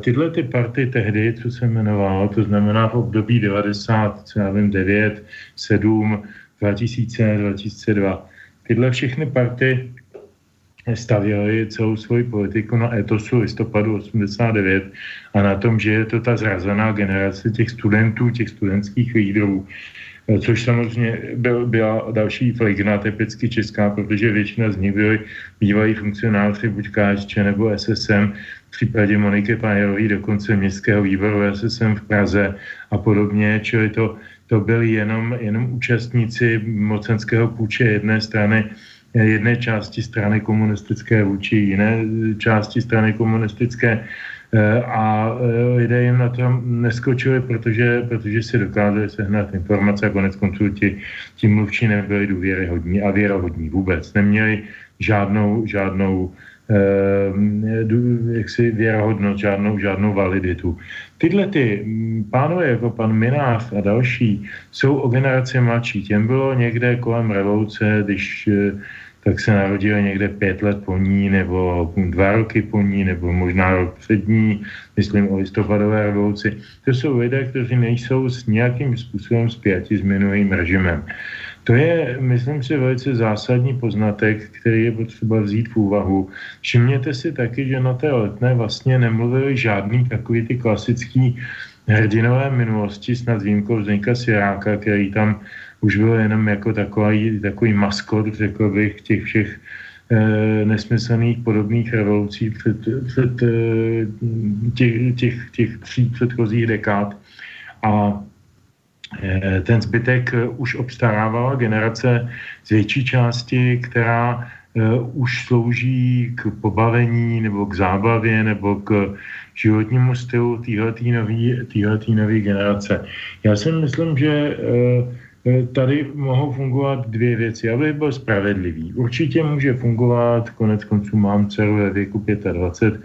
tyhle ty party tehdy, co se jmenoval, to znamená v období 90, co já vím, 9, 7, 2000, 2002, tyhle všechny party stavěly celou svoji politiku na etosu listopadu 89 a na tom, že je to ta zrazená generace těch studentů, těch studentských lídrů, což samozřejmě byl, byla další flegna typicky česká, protože většina z nich byly bývalí funkcionáři buď KSČ nebo SSM, případě Moniky Pajerový dokonce městského výboru SSM v Praze a podobně, čili to to byli jenom, jenom účastníci mocenského půče jedné strany, jedné části strany komunistické vůči jiné části strany komunistické eh, a eh, lidé jim na to neskočili, protože, protože si dokázali sehnat informace a konec konců ti, ti mluvčí nebyli důvěryhodní a věrohodní vůbec. Neměli žádnou, žádnou eh, jaksi věrohodnost, žádnou, žádnou validitu. Tyhle ty mm, pánové jako pan Minář a další jsou o generaci mladší. Těm bylo někde kolem revoluce, když eh, tak se narodili někde pět let po ní, nebo dva roky po ní, nebo možná rok před ní, myslím o listopadové revoluci. To jsou lidé, kteří nejsou s nějakým způsobem zpěti s minulým režimem. To je, myslím si, velice zásadní poznatek, který je potřeba vzít v úvahu. Všimněte si taky, že na té letné vlastně nemluvili žádný takový ty klasický hrdinové minulosti, snad výjimkou Zdeňka Siráka, který tam už byl jenom jako takový, takový maskot, řekl bych, těch všech e, nesmyslných podobných revolucí před, před e, těch, těch, těch tří předchozích dekád. A Eh, ten zbytek eh, už obstarávala generace z větší části, která eh, už slouží k pobavení nebo k zábavě nebo k životnímu stylu téhletý nový generace. Já si myslím, že tady mohou fungovat dvě věci, aby byl spravedlivý. Určitě může fungovat, konec konců mám dceru ve věku 25,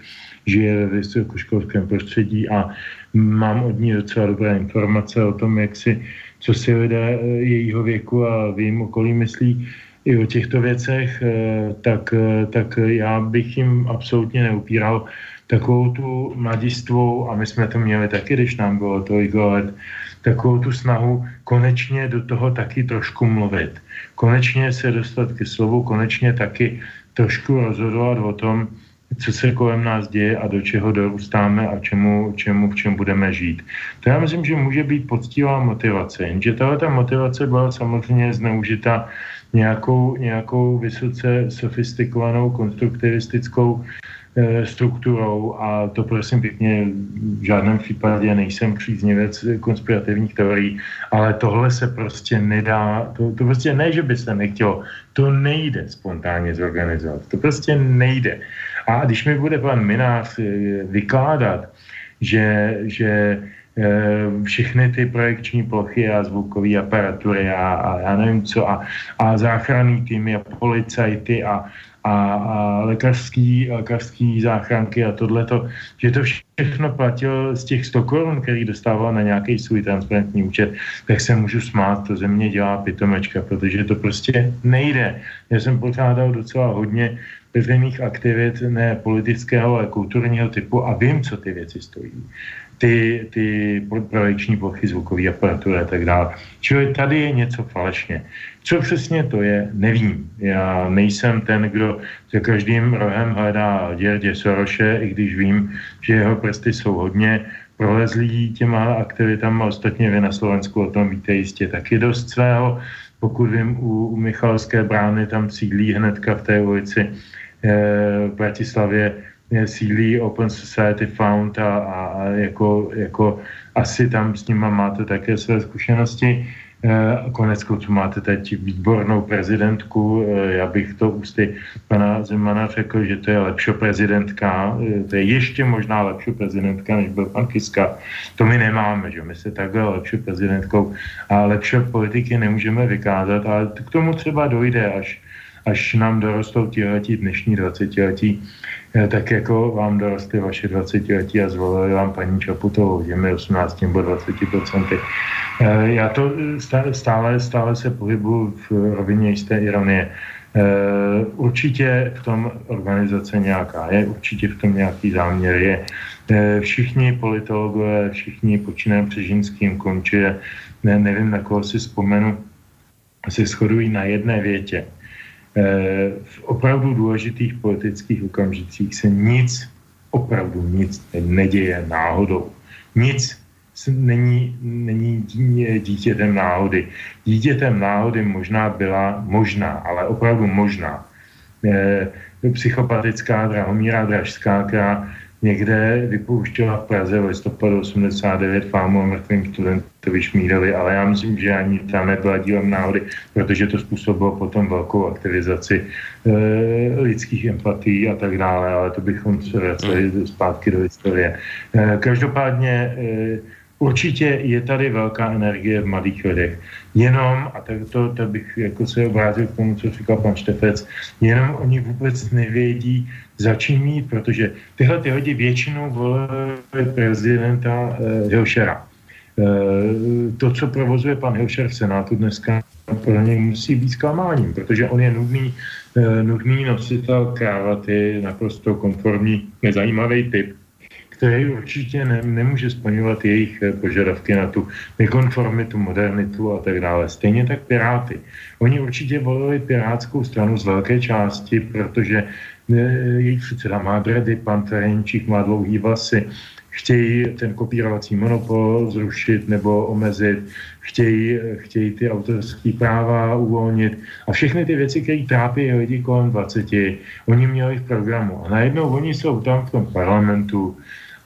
žije ve vysokoškolském prostředí a mám od ní docela dobré informace o tom, jak si, co si lidé eh, jejího věku a v jejím okolí myslí i o těchto věcech, eh, tak, eh, tak já bych jim absolutně neupíral takovou tu mladistvou, a my jsme to měli taky, když nám bylo tolik let, takovou tu snahu konečně do toho taky trošku mluvit. Konečně se dostat ke slovu, konečně taky trošku rozhodovat o tom, co se kolem nás děje a do čeho dorůstáme a čemu, čemu v čem budeme žít. To já myslím, že může být poctivá motivace, jenže tahle ta motivace byla samozřejmě zneužita nějakou, nějakou vysoce sofistikovanou konstruktivistickou e, strukturou a to prosím pěkně v žádném případě nejsem příznivec konspirativních teorií, ale tohle se prostě nedá, to, to prostě ne, že by se nechtělo, to nejde spontánně zorganizovat, to prostě nejde. A když mi bude pan Minář eh, vykládat, že, že všechny ty projekční plochy a zvukové aparatury a, a já nevím co a, a záchranný týmy a policajty a, a, a lékařský, lékařský záchranky a tohleto, že to všechno platil z těch 100 korun, který dostával na nějaký svůj transparentní účet, tak se můžu smát, to ze mě dělá pitomečka, protože to prostě nejde. Já jsem pořádal docela hodně veřejných aktivit, ne politického, ale kulturního typu a vím, co ty věci stojí ty, ty projekční plochy, zvukové aparatury a tak dále. Čili tady je něco falešně. Co přesně to je, nevím. Já nejsem ten, kdo za každým rohem hledá děrdě Soroše, i když vím, že jeho prsty jsou hodně prolezlí těma aktivitama. Ostatně vy na Slovensku o tom víte jistě taky dost svého. Pokud vím, u, u Michalské brány tam sídlí hnedka v té ulici v Bratislavě sídlí Open Society Found a, a, jako, jako asi tam s nima máte také své zkušenosti. E, konec konců máte teď výbornou prezidentku. Já bych to ústy pana Zemana řekl, že to je lepší prezidentka. To je ještě možná lepší prezidentka, než byl pan Kiska. To my nemáme, že my se takhle lepší prezidentkou a lepší politiky nemůžeme vykázat, ale k tomu třeba dojde, až, až nám dorostou tiletí, dnešní 20 letí Eh, tak jako vám dorostly vaše 20 letí a zvolili vám paní Čaputovou těmi 18 nebo 20 procenty. Eh, já to eh, stále, stále se pohybuju v rovině jisté ironie. Určitě v tom organizace nějaká je, určitě v tom nějaký záměr je. Všichni politologové, všichni počínajem Přežinským končí, ne, nevím, na koho si vzpomenu, se shodují na jedné větě – v opravdu důležitých politických okamžicích se nic, opravdu nic neděje náhodou. Nic není, není dítětem náhody. Dítětem náhody možná byla, možná, ale opravdu možná, e, psychopatická Drahomíra Dražská, která někde vypouštěla v Praze v listopadu 89 fámu o mrtvým studentovi Šmídovi, ale já myslím, že ani ta nebyla dílem náhody, protože to způsobilo potom velkou aktivizaci e, lidských empatí a tak dále, ale to bychom se vraceli zpátky do historie. E, každopádně e, Určitě je tady velká energie v mladých lidech. Jenom, a tak to, to bych jako se obrátil k tomu, co říkal pan Štefec, jenom oni vůbec nevědí, za čím mít, protože tyhle ty lidi většinou volili prezidenta eh, Hilšera. Eh, to, co provozuje pan Hilšer v Senátu dneska, pro něj musí být zklamáním, protože on je nudný, eh, nudný nositel krávaty, naprosto konformní, nezajímavý typ který určitě ne, nemůže splňovat jejich požadavky na tu nekonformitu, modernitu a tak dále. Stejně tak Piráty. Oni určitě volili Pirátskou stranu z velké části, protože jejich předseda má dredy, pan Terenčík má dlouhý vlasy, chtějí ten kopírovací monopol zrušit nebo omezit, chtějí, chtějí ty autorské práva uvolnit a všechny ty věci, které trápí lidi kolem 20, oni měli v programu. A najednou oni jsou tam v tom parlamentu,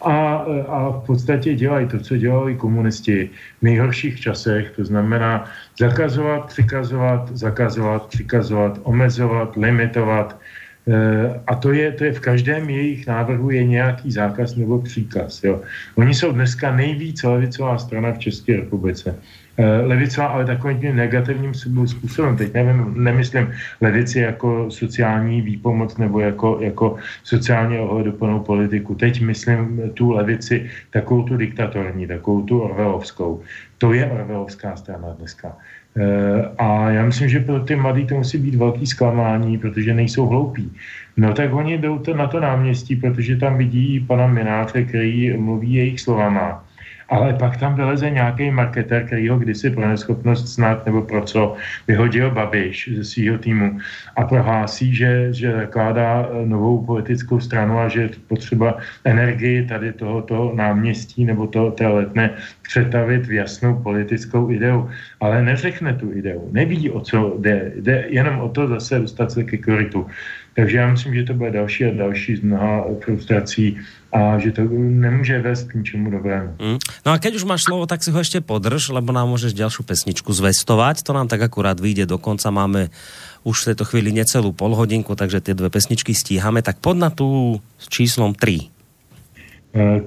a, a v podstatě dělají to, co dělali komunisti v nejhorších časech, to znamená zakazovat, přikazovat, zakazovat, přikazovat, omezovat, limitovat. E, a to je, to je v každém jejich návrhu je nějaký zákaz nebo příkaz. Jo. Oni jsou dneska nejvíc levicová strana v České republice. Eh, levicová, ale takovým tím negativním způsobem. Teď nevím, nemyslím levici jako sociální výpomoc nebo jako, jako sociálně ohleduplnou politiku. Teď myslím tu levici takovou tu diktatorní, takovou tu orvelovskou. To je orvelovská strana dneska. Eh, a já myslím, že pro ty mladí to musí být velký zklamání, protože nejsou hloupí. No tak oni jdou to na to náměstí, protože tam vidí pana Mináře, který mluví jejich slovama ale pak tam vyleze nějaký marketer, který ho kdysi pro neschopnost snad nebo pro co vyhodil Babiš ze svého týmu a prohlásí, že, že zakládá eh, novou politickou stranu a že je potřeba energii tady tohoto náměstí nebo to, té letné přetavit v jasnou politickou ideu. Ale neřekne tu ideu, neví, o co jde, jde jenom o to zase dostat se ke korytu. Takže já myslím, že to bude další a další z mnoha frustrací a že to nemůže vést k ničemu dobrému. Mm. No a keď už máš slovo, tak si ho ešte podrž, lebo nám môžeš ďalšiu pesničku zvestovať. To nám tak akurát vyjde do konca. Máme už v tejto chvíli necelú polhodinku, takže tie dve pesničky stíhame. Tak pod na tú s číslom 3.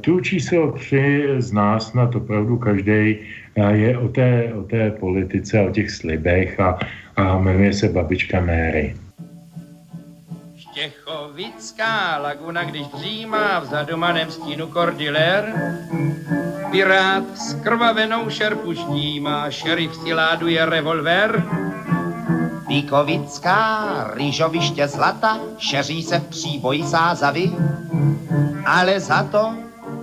Tu číslo tři z nás na to opravdu každý je o té, o té politice, o těch slibech a, a jmenuje se babička Mary. Štěchovická laguna, když dřímá v zadumaném stínu kordiler, pirát s krvavenou šerpu má šerif si láduje revolver, Píkovická, rýžoviště zlata, šeří se v příboji sázavy, ale za to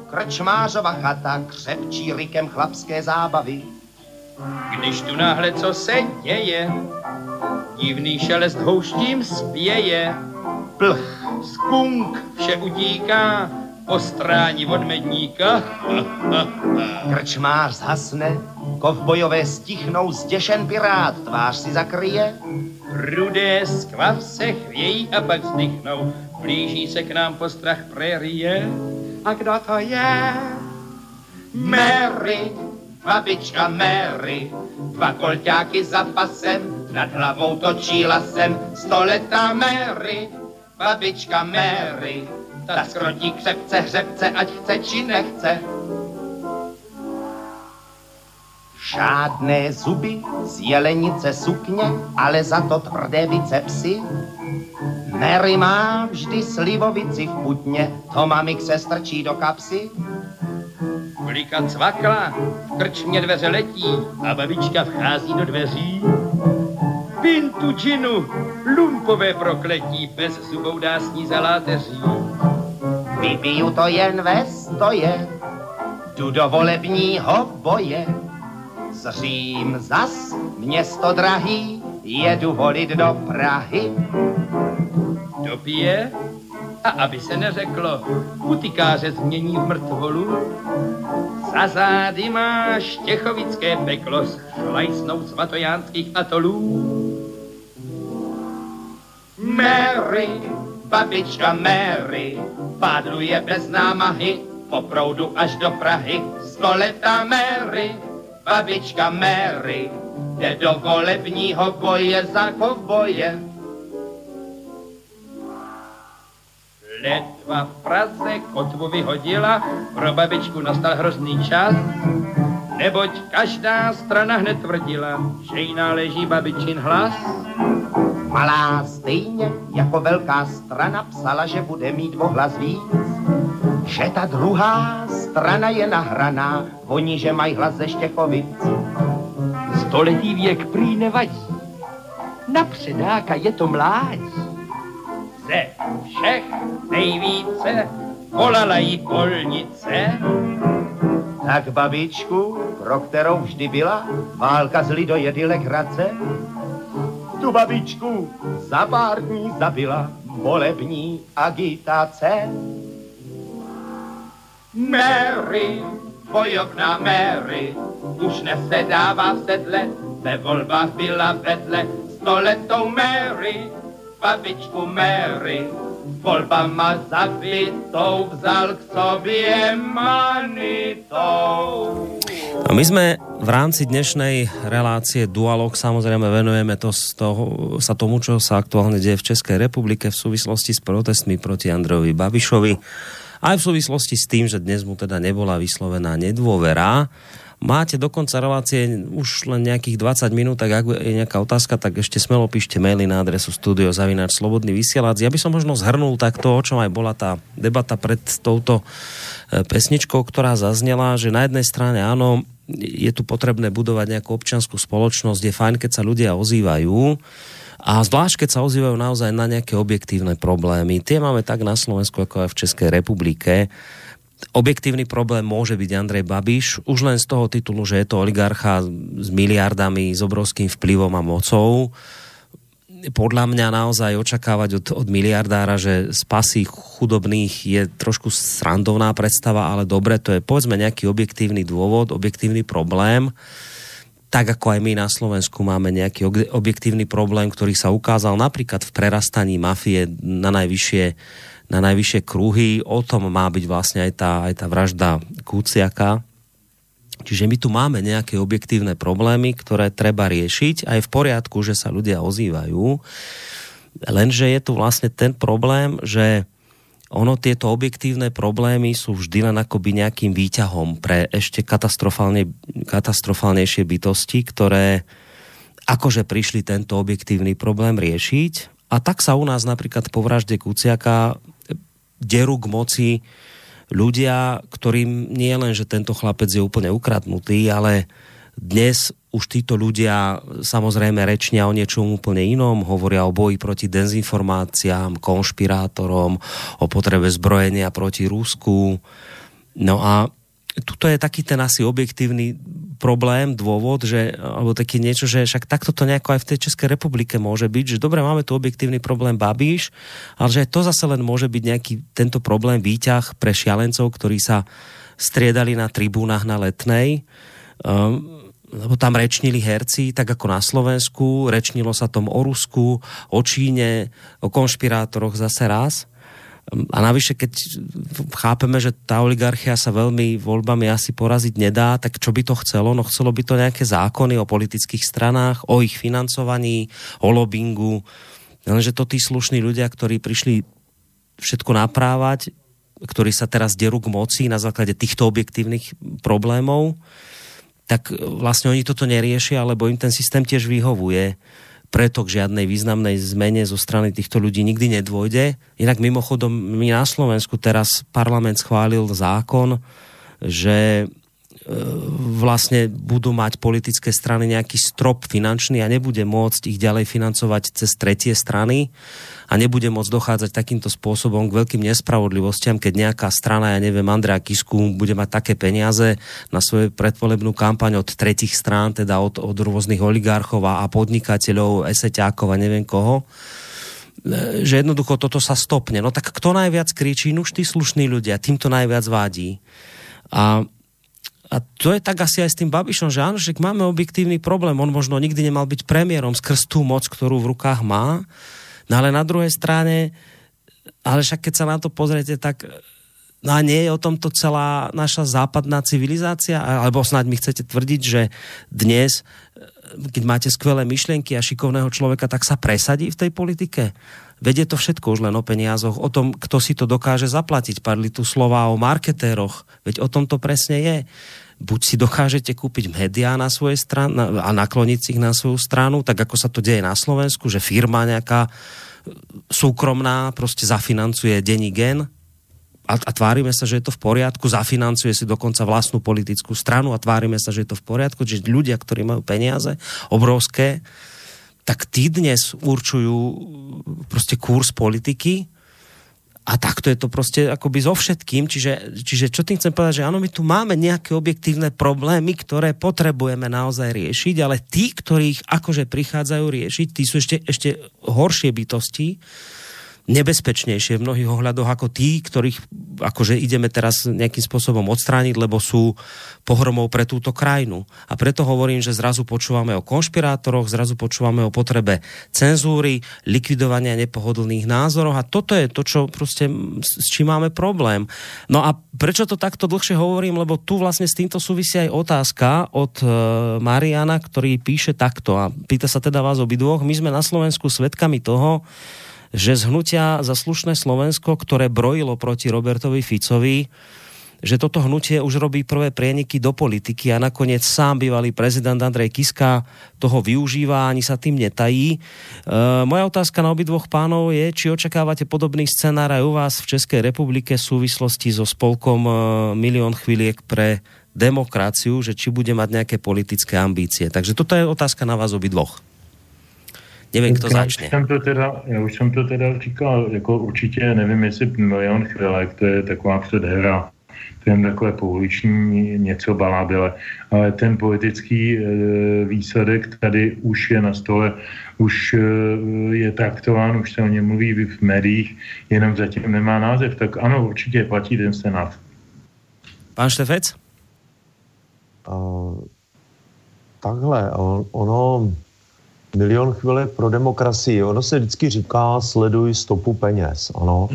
krčmářova chata křepčí rikem chlapské zábavy. Když tu náhle co se děje, divný šelest houštím spěje, plch, skunk, vše utíká, postrání od medníka. Krčmář zhasne, kovbojové stichnou, zděšen pirát tvář si zakryje. Rudé skvav se chvějí a pak vzdychnou, blíží se k nám postrach prérie. A kdo to je? Mary, babička Mary, dva kolťáky za pasem, nad hlavou točí lasem, stoletá Mary, babička Mary, ta skrotí křepce hřebce, ať chce či nechce. Žádné zuby z jelenice sukně, ale za to tvrdé bicepsy. Mary má vždy slivovici v putně, to mamik se strčí do kapsy. Klika cvakla, v krčmě dveře letí a babička vchází do dveří. Pintu džinu, lumpové prokletí, bez zubou dá sní za láteří. Vypiju to jen ve stoje, jdu do volebního boje. Zřím zas, město drahý, jedu volit do Prahy. Dopije a aby se neřeklo, putikáře změní v mrtvolu. Za zády máš těchovické peklo s šlajsnou svatojánských atolů. Mary, babička Mary, pádluje bez námahy, po proudu až do Prahy, stoletá Mary, babička Mary, jde do volebního boje za kovboje. Letva v Praze kotvu vyhodila, pro babičku nastal hrozný čas, neboť každá strana hned tvrdila, že jí náleží babičin hlas. Malá stejně jako velká strana psala, že bude mít ohlas víc, že ta druhá strana je nahraná, oni, že mají hlas ze Štěchovic. Stoletý věk prý nevadí, na předáka je to mládí. Ze všech nejvíce volala jí polnice. Tak babičku, pro kterou vždy byla válka z lidojedy legrace, tu babičku za pár dní zabila volební agitace. Mary, bojovná Mary, už nesedává v sedle, ve volbách byla vedle stoletou Mary, babičku Mary, volbama zabitou vzal k sobě manitou. A my sme v rámci dnešnej relácie Dualog samozrejme venujeme to z toho, sa tomu, čo sa aktuálne deje v Českej republike v súvislosti s protestmi proti Andrejovi Babišovi. Aj v súvislosti s tým, že dnes mu teda nebola vyslovená nedôvera. Máte do konca relácie už len nejakých 20 minút, tak ak je nejaká otázka, tak ešte smelo píšte maily na adresu studiozavináč slobodný vysielač. Ja by som možno zhrnul takto, o čom aj bola tá debata pred touto pesničkou, ktorá zaznela, že na jednej strane áno, je tu potrebné budovať nejakú občianskú spoločnosť, je fajn, keď sa ľudia ozývajú, a zvlášť, keď sa ozývajú naozaj na nejaké objektívne problémy. Tie máme tak na Slovensku, ako aj v Českej republike. Objektívny problém môže byť Andrej Babiš, už len z toho titulu, že je to oligarcha s miliardami, s obrovským vplyvom a mocou podľa mňa naozaj očakávať od, od miliardára, že spasí chudobných je trošku srandovná predstava, ale dobre, to je povedzme nejaký objektívny dôvod, objektívny problém. Tak ako aj my na Slovensku máme nejaký objektívny problém, ktorý sa ukázal napríklad v prerastaní mafie na najvyššie, na najvyššie kruhy. O tom má byť vlastne aj tá, aj tá vražda Kuciaka, Čiže my tu máme nejaké objektívne problémy, ktoré treba riešiť a je v poriadku, že sa ľudia ozývajú. Lenže je tu vlastne ten problém, že ono tieto objektívne problémy sú vždy len akoby nejakým výťahom pre ešte katastrofálne, katastrofálnejšie bytosti, ktoré akože prišli tento objektívny problém riešiť. A tak sa u nás napríklad po vražde Kuciaka derú k moci ľudia, ktorým nie len, že tento chlapec je úplne ukradnutý, ale dnes už títo ľudia samozrejme rečnia o niečom úplne inom, hovoria o boji proti dezinformáciám, konšpirátorom, o potrebe zbrojenia proti Rusku. No a tuto je taký ten asi objektívny problém, dôvod, že, alebo taký niečo, že však takto to nejako aj v tej Českej republike môže byť, že dobre, máme tu objektívny problém Babíš, ale že to zase len môže byť nejaký tento problém výťah pre šialencov, ktorí sa striedali na tribúnach na Letnej. Um, lebo tam rečnili herci, tak ako na Slovensku, rečnilo sa tom o Rusku, o Číne, o konšpirátoroch zase raz. A navyše, keď chápeme, že tá oligarchia sa veľmi voľbami asi poraziť nedá, tak čo by to chcelo? No chcelo by to nejaké zákony o politických stranách, o ich financovaní, o lobingu. Lenže to tí slušní ľudia, ktorí prišli všetko naprávať, ktorí sa teraz derú k moci na základe týchto objektívnych problémov, tak vlastne oni toto neriešia, lebo im ten systém tiež vyhovuje. Preto k žiadnej významnej zmene zo strany týchto ľudí nikdy nedôjde. Inak mimochodom, my na Slovensku teraz parlament schválil zákon, že e, vlastne budú mať politické strany nejaký strop finančný a nebude môcť ich ďalej financovať cez tretie strany a nebude môcť dochádzať takýmto spôsobom k veľkým nespravodlivostiam, keď nejaká strana, ja neviem, Andrea Kisku bude mať také peniaze na svoju predvolebnú kampaň od tretích strán, teda od, od rôznych oligarchov a podnikateľov, eseťákov a neviem koho, e, že jednoducho toto sa stopne. No tak kto najviac kričí? No už tí slušní ľudia, tým to najviac vádí. A a to je tak asi aj s tým Babišom, že áno, že máme objektívny problém. On možno nikdy nemal byť premiérom skrz tú moc, ktorú v rukách má, No ale na druhej strane, ale však keď sa na to pozriete, tak no a nie je o tomto celá naša západná civilizácia? Alebo snáď mi chcete tvrdiť, že dnes, keď máte skvelé myšlienky a šikovného človeka, tak sa presadí v tej politike? Vedie to všetko už len o peniazoch, o tom, kto si to dokáže zaplatiť. Padli tu slova o marketéroch, veď o tom to presne je buď si dokážete kúpiť médiá na svoje stranu a nakloniť si ich na svoju stranu, tak ako sa to deje na Slovensku, že firma nejaká e, súkromná prostě zafinancuje denní gen a, a tvárime sa, že je to v poriadku, zafinancuje si dokonca vlastnú politickú stranu a tvárime sa, že je to v poriadku, že ľudia, ktorí majú peniaze obrovské, tak tí dnes určujú prostě kurz politiky a takto je to prostě akoby so všetkým, čiže, čiže čo tým chcem povedať, že áno, my tu máme nejaké objektívne problémy, ktoré potrebujeme naozaj riešiť, ale tí, ktorých akože prichádzajú riešiť, tí sú ešte, ešte horšie bytosti, nebezpečnejšie v mnohých ohľadoch ako tí, ktorých akože ideme teraz nejakým spôsobom odstrániť, lebo sú pohromou pre túto krajinu. A preto hovorím, že zrazu počúvame o konšpirátoroch, zrazu počúvame o potrebe cenzúry, likvidovania nepohodlných názorov a toto je to, čo prostě s čím máme problém. No a prečo to takto dlhšie hovorím, lebo tu vlastne s týmto súvisí aj otázka od uh, Mariana, ktorý píše takto a pýta sa teda vás obidvoch. My sme na Slovensku svedkami toho, že z hnutia za slušné Slovensko, ktoré brojilo proti Robertovi Ficovi, že toto hnutie už robí prvé prieniky do politiky a nakoniec sám bývalý prezident Andrej Kiska toho využíva, ani sa tým netají. E, moja otázka na obidvoch pánov je, či očakávate podobný scenár aj u vás v Českej republike v súvislosti so spolkom e, Milión chvíliek pre demokraciu, že či bude mať nejaké politické ambície. Takže toto je otázka na vás obidvoch. Nevím, kdo začne. Jsem to teda, já už jsem to teda říkal, jako určitě nevím, jestli milion chvilek, to je taková předhra, ten takové pouliční něco balabile, ale ten politický e, výsledek tady už je na stole, už e, je traktován, už se o něm mluví v médiích, jenom zatím nemá název, tak ano, určitě platí ten senát. Pán Štefec? Uh, takhle, on, ono Milion chvílek pro demokracii. Ono se vždycky říká, sleduj stopu peněz. Ano.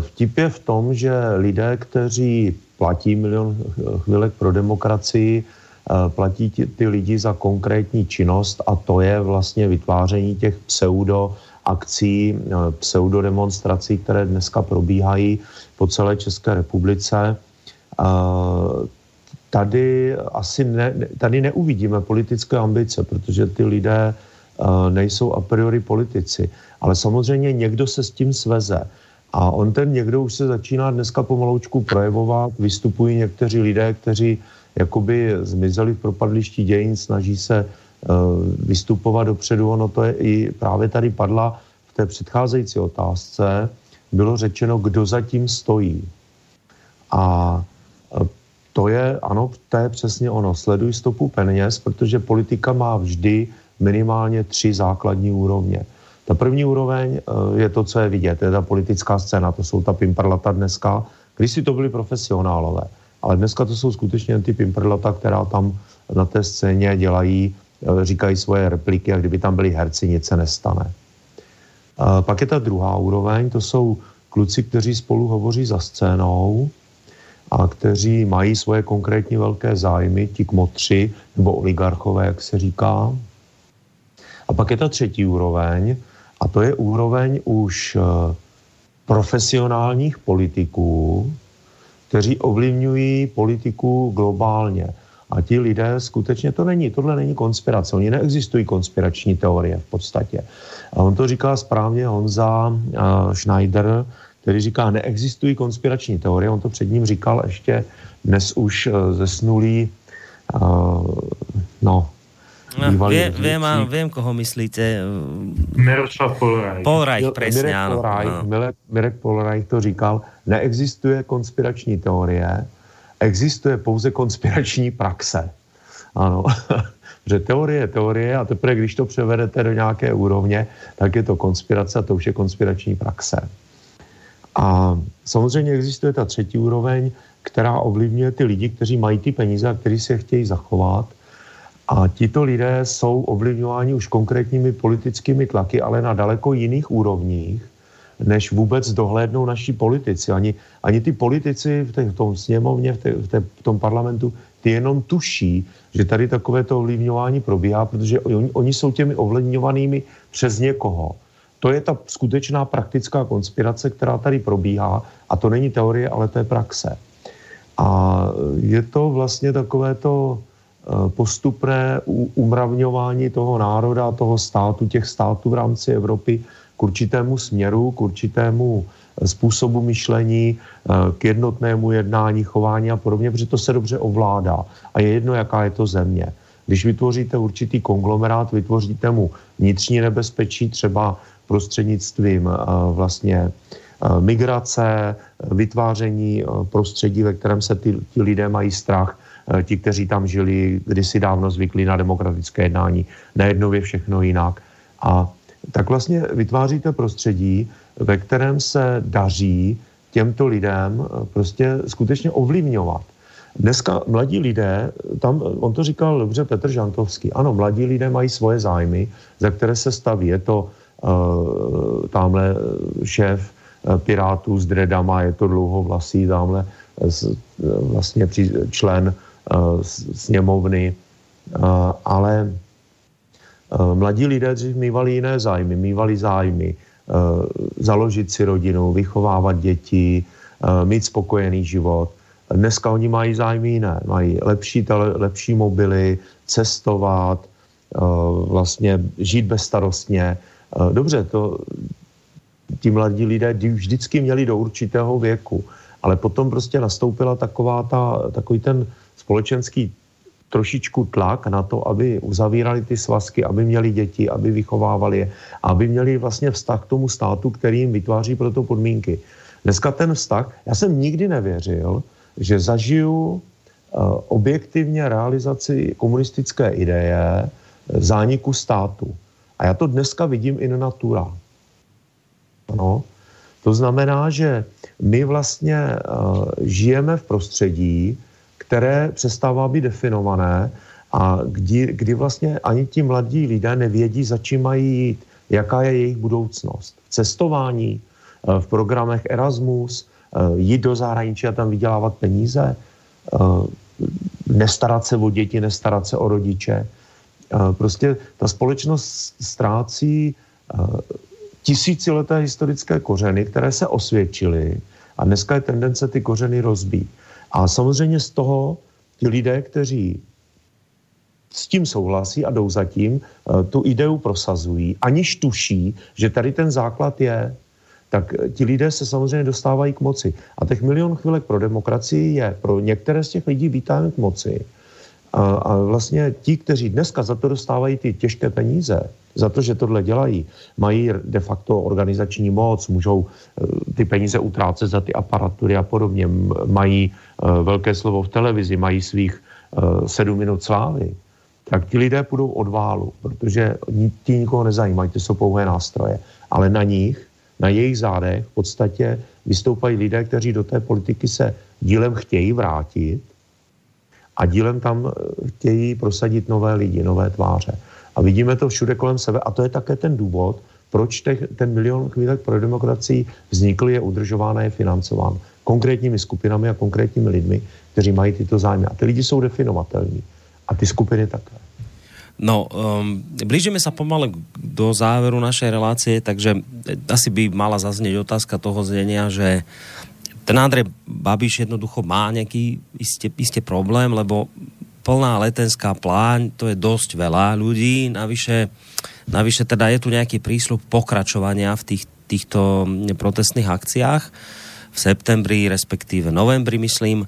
Vtip je v tom, že lidé, kteří platí milion chvílek pro demokracii, platí ty lidi za konkrétní činnost a to je vlastně vytváření těch pseudo akcí, pseudodemonstrací, které dneska probíhají po celé České republice. Tady asi ne, tady neuvidíme politické ambice, protože ty lidé nejsou a priori politici. Ale samozřejmě někdo se s tím sveze. A on ten někdo už se začíná dneska pomaloučku projevovat, vystupují někteří lidé, kteří jakoby zmizeli v propadlišti dějin, snaží se uh, vystupovat dopředu. Ono to je i právě tady padla v té předcházející otázce, bylo řečeno, kdo zatím stojí. A uh, to je, ano, to je přesně ono. Sleduj stopu peněz, protože politika má vždy minimálně tři základní úrovně. Ta první úroveň uh, je to, co je vidět, je ta politická scéna, to jsou ta pimperlata dneska, když si to byli profesionálové. Ale dneska to jsou skutečně ty pimperlata, která tam na té scéně dělají, uh, říkají svoje repliky a kdyby tam byli herci, nic se nestane. Uh, pak je ta druhá úroveň, to jsou kluci, kteří spolu hovoří za scénou a kteří mají svoje konkrétní velké zájmy, ti kmotři nebo oligarchové, jak se říká. A pak je ta třetí úroveň, a to je úroveň už eh, profesionálních politiků, kteří ovlivňují politiku globálně. A ti lidé skutečně to není, tohle není konspirace. Oni neexistují konspirační teorie v podstatě. A on to říká správně Honza uh, Schneider, který říká, neexistují konspirační teorie. On to před ním říkal ještě dnes už uh, zesnulý, uh, no, No, viem, viem, viem, koho myslíte. Miroslav Polreich. Polreich, presne, Mirek áno. Polreich, áno. Mirek, Mirek Polreich to říkal, neexistuje konspirační teorie, existuje pouze konspirační praxe. Ano, že teorie je teorie a teprve, když to převedete do nějaké úrovně, tak je to konspirace a to už je konspirační praxe. A samozřejmě existuje ta třetí úroveň, která ovlivňuje ty lidi, kteří mají ty peníze a kteří si je chtějí zachovat – a tito lidé jsou ovlivňováni už konkrétními politickými tlaky, ale na daleko jiných úrovních, než vůbec dohlédnou naši politici. Ani, ani ty politici v, té, v tom sněmovně, v, té, v, té, v tom parlamentu, ty jenom tuší, že tady takovéto ovlivňování probíhá, protože oni, oni jsou těmi ovlivňovanými přes někoho. To je ta skutečná praktická konspirace, která tady probíhá a to není teorie, ale to je praxe. A je to vlastně takové to, postupné umravňování toho národa, toho státu, těch států v rámci Evropy k určitému směru, k určitému eh, způsobu myšlení, eh, k jednotnému jednání, chování a podobně, protože to se dobře ovládá. A je jedno, jaká je to země. Když vytvoříte určitý konglomerát, vytvoříte mu vnitřní nebezpečí, třeba prostřednictvím vlastně migrace, vytváření prostředí, ve kterém se ty lidé mají strach, Eh, ti, kteří tam žili kdysi dávno zvykli na demokratické jednání, najednou je všechno jinak. A tak vlastně vytváříte prostředí, ve kterém se daří těmto lidem eh, prostě skutečně ovlivňovat. Dneska mladí lidé, tam, on to říkal dobře Petr Žantovský, ano, mladí lidé mají svoje zájmy, za které se staví. Je to uh, tamhle šéf Pirátů s dredama, je to dlouhovlasý, tamhle uh, vlastně člen Eh, sněmovny, eh, ale eh, mladí lidé dřív mývali jiné zájmy, mývali zájmy založit si rodinu, vychovávat děti, mít spokojený život. Dneska oni mají zájmy jiné, mají lepší, tele, lepší mobily, cestovat, vlastně žít bezstarostně. Dobře, to ti mladí lidé vždycky měli do určitého věku, ale potom prostě nastoupila taková ta, takový ten společenský trošičku tlak na to, aby uzavírali ty svazky, aby měli děti, aby vychovávali je, aby měli vlastně vztah k tomu státu, který jim vytváří pro to podmínky. Dneska ten vztah, já jsem nikdy nevěřil, že zažiju uh, objektivně realizaci komunistické ideje zániku státu. A já to dneska vidím in natura. Ano. To znamená, že my vlastně uh, žijeme v prostředí, které přestává být definované a kdy, kdy vlastně ani ti mladí lidé nevědí, za čím mají jít, jaká je jejich budoucnost. V cestování, eh, v programech Erasmus, eh, jít do zahraničí a tam vydělávat peníze, eh, nestarat se o děti, nestarat se o rodiče. Prostě ta společnost ztrácí tisícileté historické kořeny, které se osvědčily a dneska je tendence ty kořeny rozbít. A samozřejmě z toho ti lidé, kteří s tím souhlasí a jdou za tím, eh, tu ideu prosazují, aniž tuší, že tady ten základ je, tak ti lidé se samozřejmě dostávají k moci. A těch milion chvílek pro demokracii je pro některé z těch lidí vítáme k moci. A, a vlastně ti, kteří dneska za to dostávají ty těžké peníze, za to, že tohle dělají, mají de facto organizační moc, můžou eh, ty peníze utrácet za ty aparatury a podobně, mají eh, velké slovo v televizi, mají svých sedm minut slávy, tak ti lidé půjdou od válu, protože ti nikoho nezajímají, to jsou pouhé nástroje. Ale na nich, na jejich zádech v podstatě vystoupají lidé, kteří do té politiky se dílem chtějí vrátit a dílem tam eh, chtějí prosadit nové lidi, nové tváře. A vidíme to všude kolem sebe a to je také ten důvod, proč te, ten milion chvílek pro demokracii vznikl, je udržován a je financován konkrétními skupinami a konkrétními lidmi, kteří mají tyto zájmy. A ty lidi jsou definovatelní a ty skupiny také. No, um, blížime sa pomalu do záveru našej relácie, takže asi by mala zaznieť otázka toho znenia, že ten Andrej Babiš jednoducho má nejaký iste, iste problém, lebo plná letenská pláň, to je dosť veľa ľudí, navyše, navyše teda je tu nejaký prísľub pokračovania v tých, týchto protestných akciách v septembri, respektíve novembri, myslím.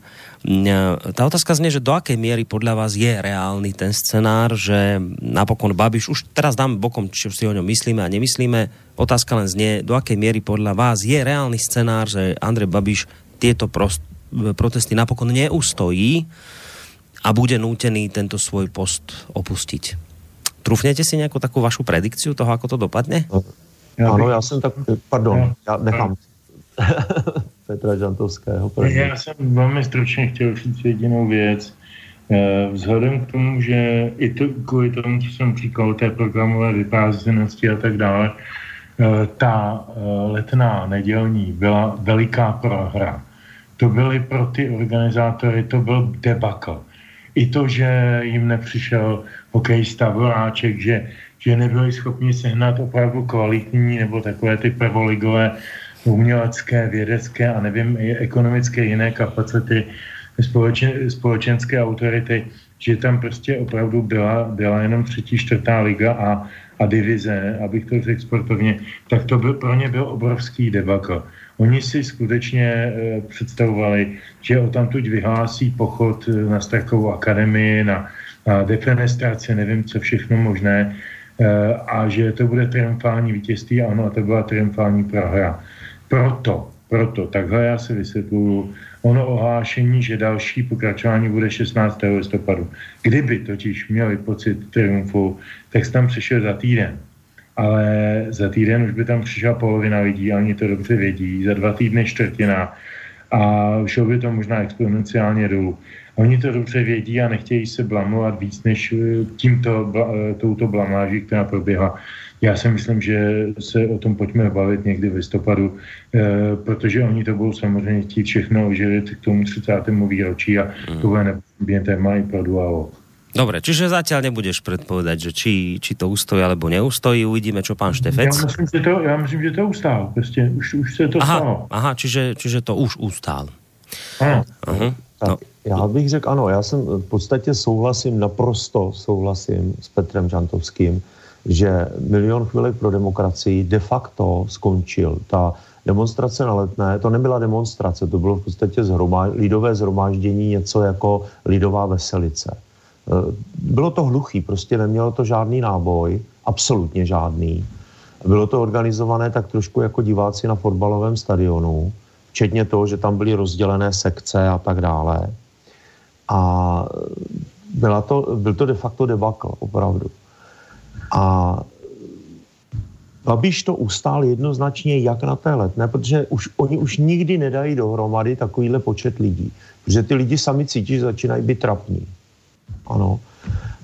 Tá otázka znie, že do akej miery podľa vás je reálny ten scenár, že napokon Babiš, už teraz dám bokom, či si o ňom myslíme a nemyslíme, otázka len znie, do akej miery podľa vás je reálny scenár, že Andrej Babiš tieto prost, protesty napokon neustojí a bude nútený tento svoj post opustiť. Trufnete si nejakú takú vašu predikciu toho, ako to dopadne? Ano, já jsem tak, pardon, já nechám. Petra Žantovského. Já jsem velmi stručně chtěl říct jedinou věc. Eh, vzhledem k tomu, že i to, kvůli tomu, co jsem říkal, té programové vyprázdněnosti a tak dále, eh, ta eh, letná nedělní byla veliká prohra. To byly pro ty organizátory, to byl debakl. I to, že jim nepřišel hokejista Voráček, že, že nebyli schopni sehnat opravdu kvalitní nebo takové ty prvoligové umělecké, vědecké a nevím, i ekonomické jiné kapacity společen, společenské autority, že tam prostě opravdu byla, byla jenom třetí, čtvrtá liga a, a divize, abych to řekl sportovně, tak to byl, pro ně byl obrovský debakl. Oni si skutečně e, představovali, že o tamtuť vyhlásí pochod na Starkovou akademii, na, na defenestraci, nevím, co všechno možné, e, a že to bude triumfální vítězství, ano, a to byla triumfální prohra. Proto, proto, takhle já si vysvětluju ono ohlášení, že další pokračování bude 16. listopadu. Kdyby totiž měli pocit triumfu, tak tam přišel za týden. Ale za týden už by tam přišla polovina lidí a oni to dobře vědí. Za dva týdny čtvrtina a šlo by to možná exponenciálně dolů. Oni to dobře vědí a nechtějí se blamovat víc než tímto, touto blamáží, která proběhla. Já si myslím, že se o tom pojďme bavit někdy v listopadu, e, protože oni to budou samozřejmě chtít všechno oživit k tomu 30. výročí a mm. to bude nebudem téma i pro dualo. Dobre, čiže zatiaľ nebudeš predpovedať, že či, či to ustojí alebo neustojí. Uvidíme, čo pán Štefec. Já myslím, že to, já myslím, že to ustál. Prostě už, už se to aha, stalo. Aha, čiže, čiže to už ustál. Ano. Uh-huh. No. Já bych řekl ano, já jsem v podstatě souhlasím, naprosto souhlasím s Petrem Žantovským, že milion chvílek pro demokracii de facto skončil. Ta demonstrace na letné, to nebyla demonstrace, to bylo v podstatě zhromá, lidové zhromáždění, něco jako lidová veselice. E, bylo to hluchý, prostě nemělo to žádný náboj, absolutně žádný. Bylo to organizované tak trošku jako diváci na fotbalovém stadionu, včetně toho, že tam byly rozdělené sekce a tak dále. A byla to, byl to de facto debakl, opravdu. A Babiš to ustál jednoznačně jak na té letné, protože už, oni už nikdy nedají dohromady takovýhle počet lidí. Protože ty lidi sami cítí, že začínají být trapní. Ano.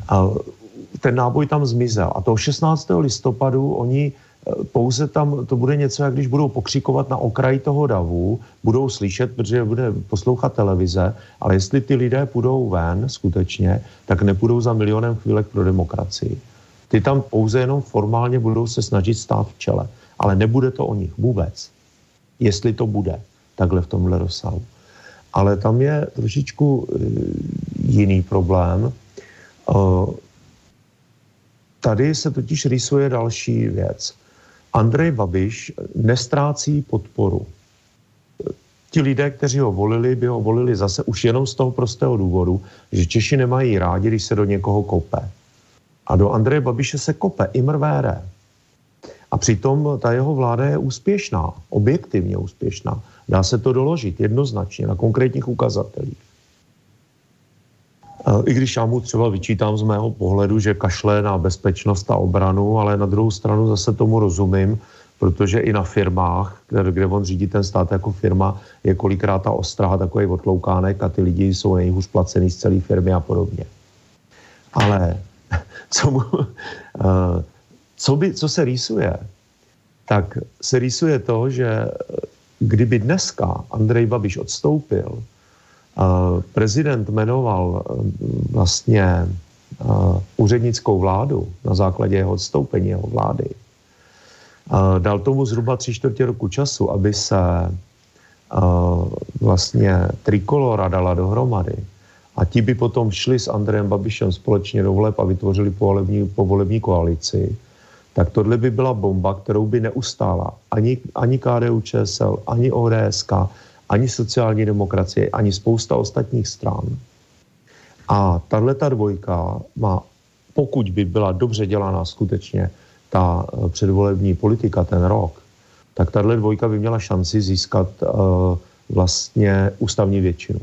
A ten náboj tam zmizel. A toho 16. listopadu oni e, pouze tam, to bude něco, jak když budou pokřikovat na okraji toho davu, budou slyšet, protože bude poslouchat televize, ale jestli ty lidé půjdou ven skutečně, tak nepůjdou za milionem chvílek pro demokracii. Ty tam pouze jenom formálně budou se snažit stát v čele. Ale nebude to o nich vůbec. Jestli to bude takhle v tomhle rozsahu. Ale tam je trošičku uh, jiný problém. Uh, tady se totiž rýsuje další věc. Andrej Babiš nestrácí podporu. Ti lidé, kteří ho volili, by ho volili zase už jenom z toho prostého důvodu, že Češi nemají rádi, když se do někoho kope. A do Andreje Babiše se kope imrvére. A přitom ta jeho vláda je úspěšná, objektivně úspěšná. Dá se to doložit jednoznačně na konkrétních ukazatelích. I když já mu třeba vyčítám z mého pohledu, že kašle na bezpečnost a obranu, ale na druhou stranu zase tomu rozumím, protože i na firmách, kde, on řídí ten stát jako firma, je kolikrát ta ostraha takový otloukánek a ty lidi jsou nejhůř placený z celé firmy a podobně. Ale co, mu, eh, co, by, co se rýsuje, tak se rýsuje to, že kdyby dneska Andrej Babiš odstoupil, prezident jmenoval eh, vlastně eh, úřednickou vládu na základě jeho odstoupení jeho vlády. Dal tomu zhruba tři čtvrtě roku času, aby se eh, vlastně trikolora dala dohromady. A ti by potom šli s Andrejem Babišem společně do voleb a vytvořili povolební, povolební koalici, tak tohle by byla bomba, kterou by neustála ani, ani KDU ČSL, ani ODSK, ani sociální demokracie, ani spousta ostatních stran. A tahle ta dvojka má, pokud by byla dobře dělaná skutečně ta eh, předvolební politika ten rok, tak tahle dvojka by měla šanci získat uh, vlastně ústavní většinu.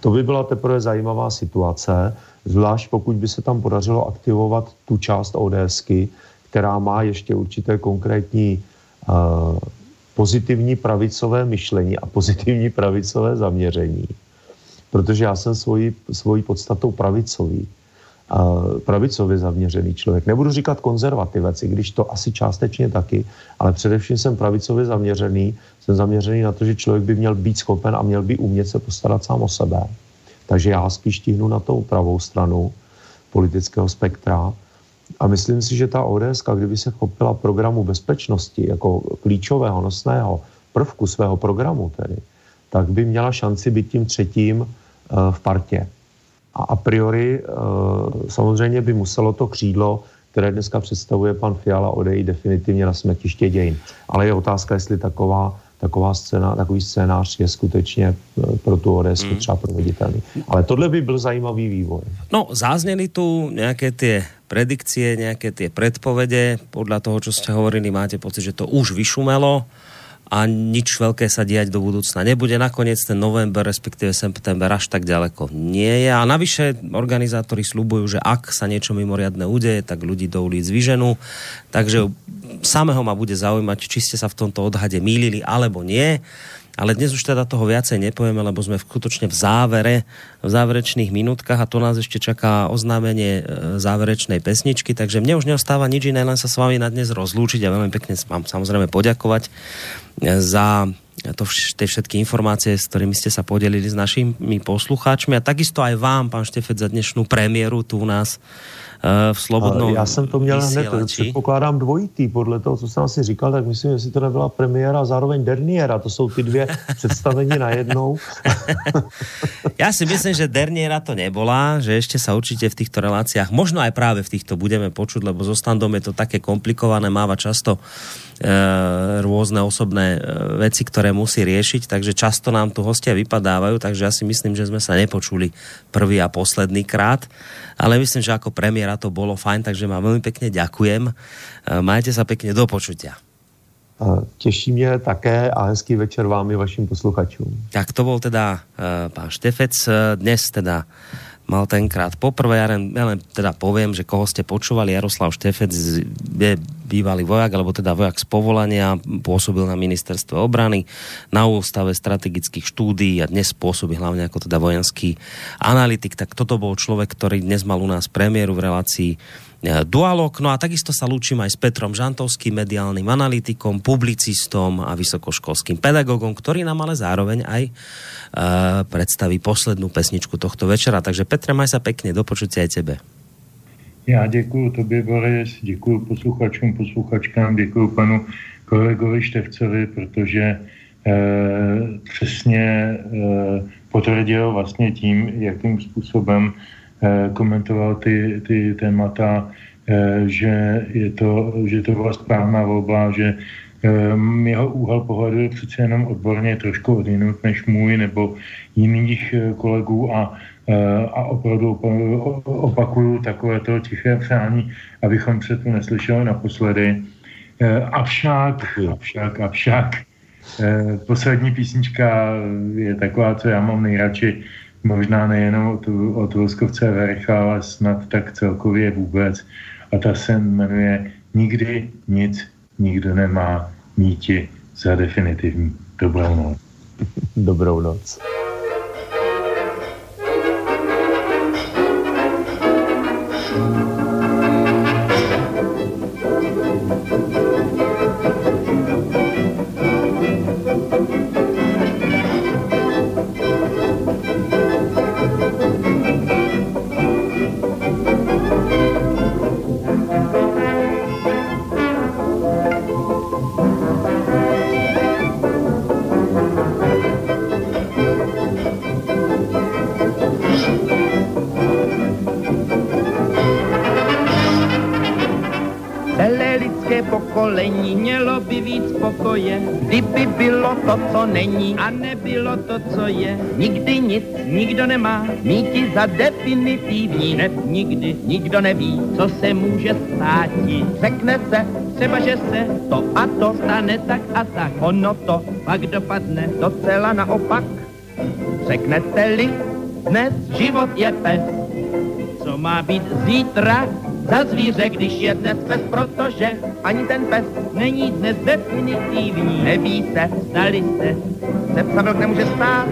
To by byla teprve zajímavá situace, zvlášť pokud by se tam podařilo aktivovat tu část ODSky, která má ještě určité konkrétní uh, pozitivní pravicové myšlení a pozitivní pravicové zaměření. Protože já jsem svojí, svojí podstatou pravicový, pravicově zaměřený člověk. Nebudu říkat konzervativec, i když to asi částečně taky, ale především jsem pravicově zaměřený. Jsem zaměřený na to, že člověk by měl být schopen a měl by umět se postarat sám o sebe. Takže já spíš tíhnu na tou pravou stranu politického spektra a myslím si, že ta ODS, kdyby se chopila programu bezpečnosti jako klíčového nosného prvku svého programu tedy, tak by měla šanci být tím třetím uh, v partě. A a priori uh, samozřejmě by muselo to křídlo, které dneska představuje pan Fiala, odejít definitivně na smetiště dějin. Ale je otázka, jestli taková taková scéna, takový scénář je skutečně eh, pro tu ODS mm. třeba proveditelný. Ale tohle by byl zajímavý vývoj. No, zázněli tu nějaké ty predikcie, nějaké ty predpovede. Podľa toho, čo ste hovorili, máte pocit, že to už vyšumelo a nič veľké sa diať do budúcna nebude. Nakoniec ten november, respektíve september až tak ďaleko nie je. A navyše organizátori slubujú, že ak sa niečo mimoriadne udeje, tak ľudí do ulic vyženú. Takže samého ma bude zaujímať, či ste sa v tomto odhade mýlili alebo nie. Ale dnes už teda toho viacej nepovieme, lebo sme skutočne v závere, v záverečných minútkach a to nás ešte čaká oznámenie e, záverečnej pesničky, takže mne už neostáva nič iné, len sa s vami na dnes rozlúčiť a veľmi pekne vám samozrejme poďakovať e, za to vš tie všetky informácie, s ktorými ste sa podelili s našimi poslucháčmi. A takisto aj vám, pán Štefec, za dnešnú premiéru tu u nás v Slobodnou Já jsem to měl hned, předpokládám dvojitý, podle toho, co jsem asi říkal, tak myslím, že si to nebyla premiéra a zároveň Derniera, to jsou ty dvě představení na jednou. Já si myslím, že Derniera to nebola, že ešte sa určite v týchto reláciách, možno aj práve v týchto budeme počuť, lebo so standom je to také komplikované, máva často rôzne osobné e, veci, ktoré musí riešiť, takže často nám tu hostia vypadávajú, takže ja si myslím, že sme sa nepočuli prvý a posledný krát ale myslím, že ako premiéra to bolo fajn, takže vám veľmi pekne ďakujem. E, majte sa pekne do počutia. Těší mě také a hezký večer vám i vašim posluchačům. Tak to bol teda uh, pán Štefec. E, dnes teda mal tenkrát poprvé, ja len, ja len teda poviem, že koho ste počúvali, Jaroslav Štefec je bývalý vojak, alebo teda vojak z povolania, pôsobil na ministerstve obrany, na ústave strategických štúdií a dnes pôsobí hlavne ako teda vojenský analytik. Tak toto bol človek, ktorý dnes mal u nás premiéru v relácii Dualog. No a takisto sa lúčim aj s Petrom Žantovským, mediálnym analytikom, publicistom a vysokoškolským pedagogom, ktorý nám ale zároveň aj uh, predstaví poslednú pesničku tohto večera. Takže Petre, maj sa pekne, do počutia aj tebe. Já děkuji tobě, Boris, děkuji posluchačům, posluchačkám, děkuji panu kolegovi Števcovi, protože eh, přesně eh, potvrdil vlastně tím, jakým způsobem eh, komentoval ty, ty témata, eh, že, je to, že to byla správná volba, že eh, jeho úhel pohledu je přece jenom odborně trošku odjinut než můj nebo jiných eh, kolegů a Eh, a opravdu opakuju takové to tiché přání, abychom se tu neslyšeli naposledy. Eh, avšak, avšak, avšak, eh, poslední písnička je taková, co já mám nejradši, možná nejenom od, od Voskovce Vercha, ale snad tak celkově vůbec. A ta se jmenuje Nikdy nic nikdo nemá míti za definitivní. Dobrou noc. Dobrou noc. To, co není a nebylo to, co je. Nikdy nic, nikdo nemá, míti za definitivní. Ne, nikdy, nikdo neví, co se může stát. Řekne se, třeba, že se to a to stane tak a tak. Ono to pak dopadne docela naopak. Řeknete-li, dnes život je pes, co má být zítra, za zvíře, když je dnes pes, protože ani ten pes není dnes definitivní. Nevíte, zdali se, se psa nemůže stát.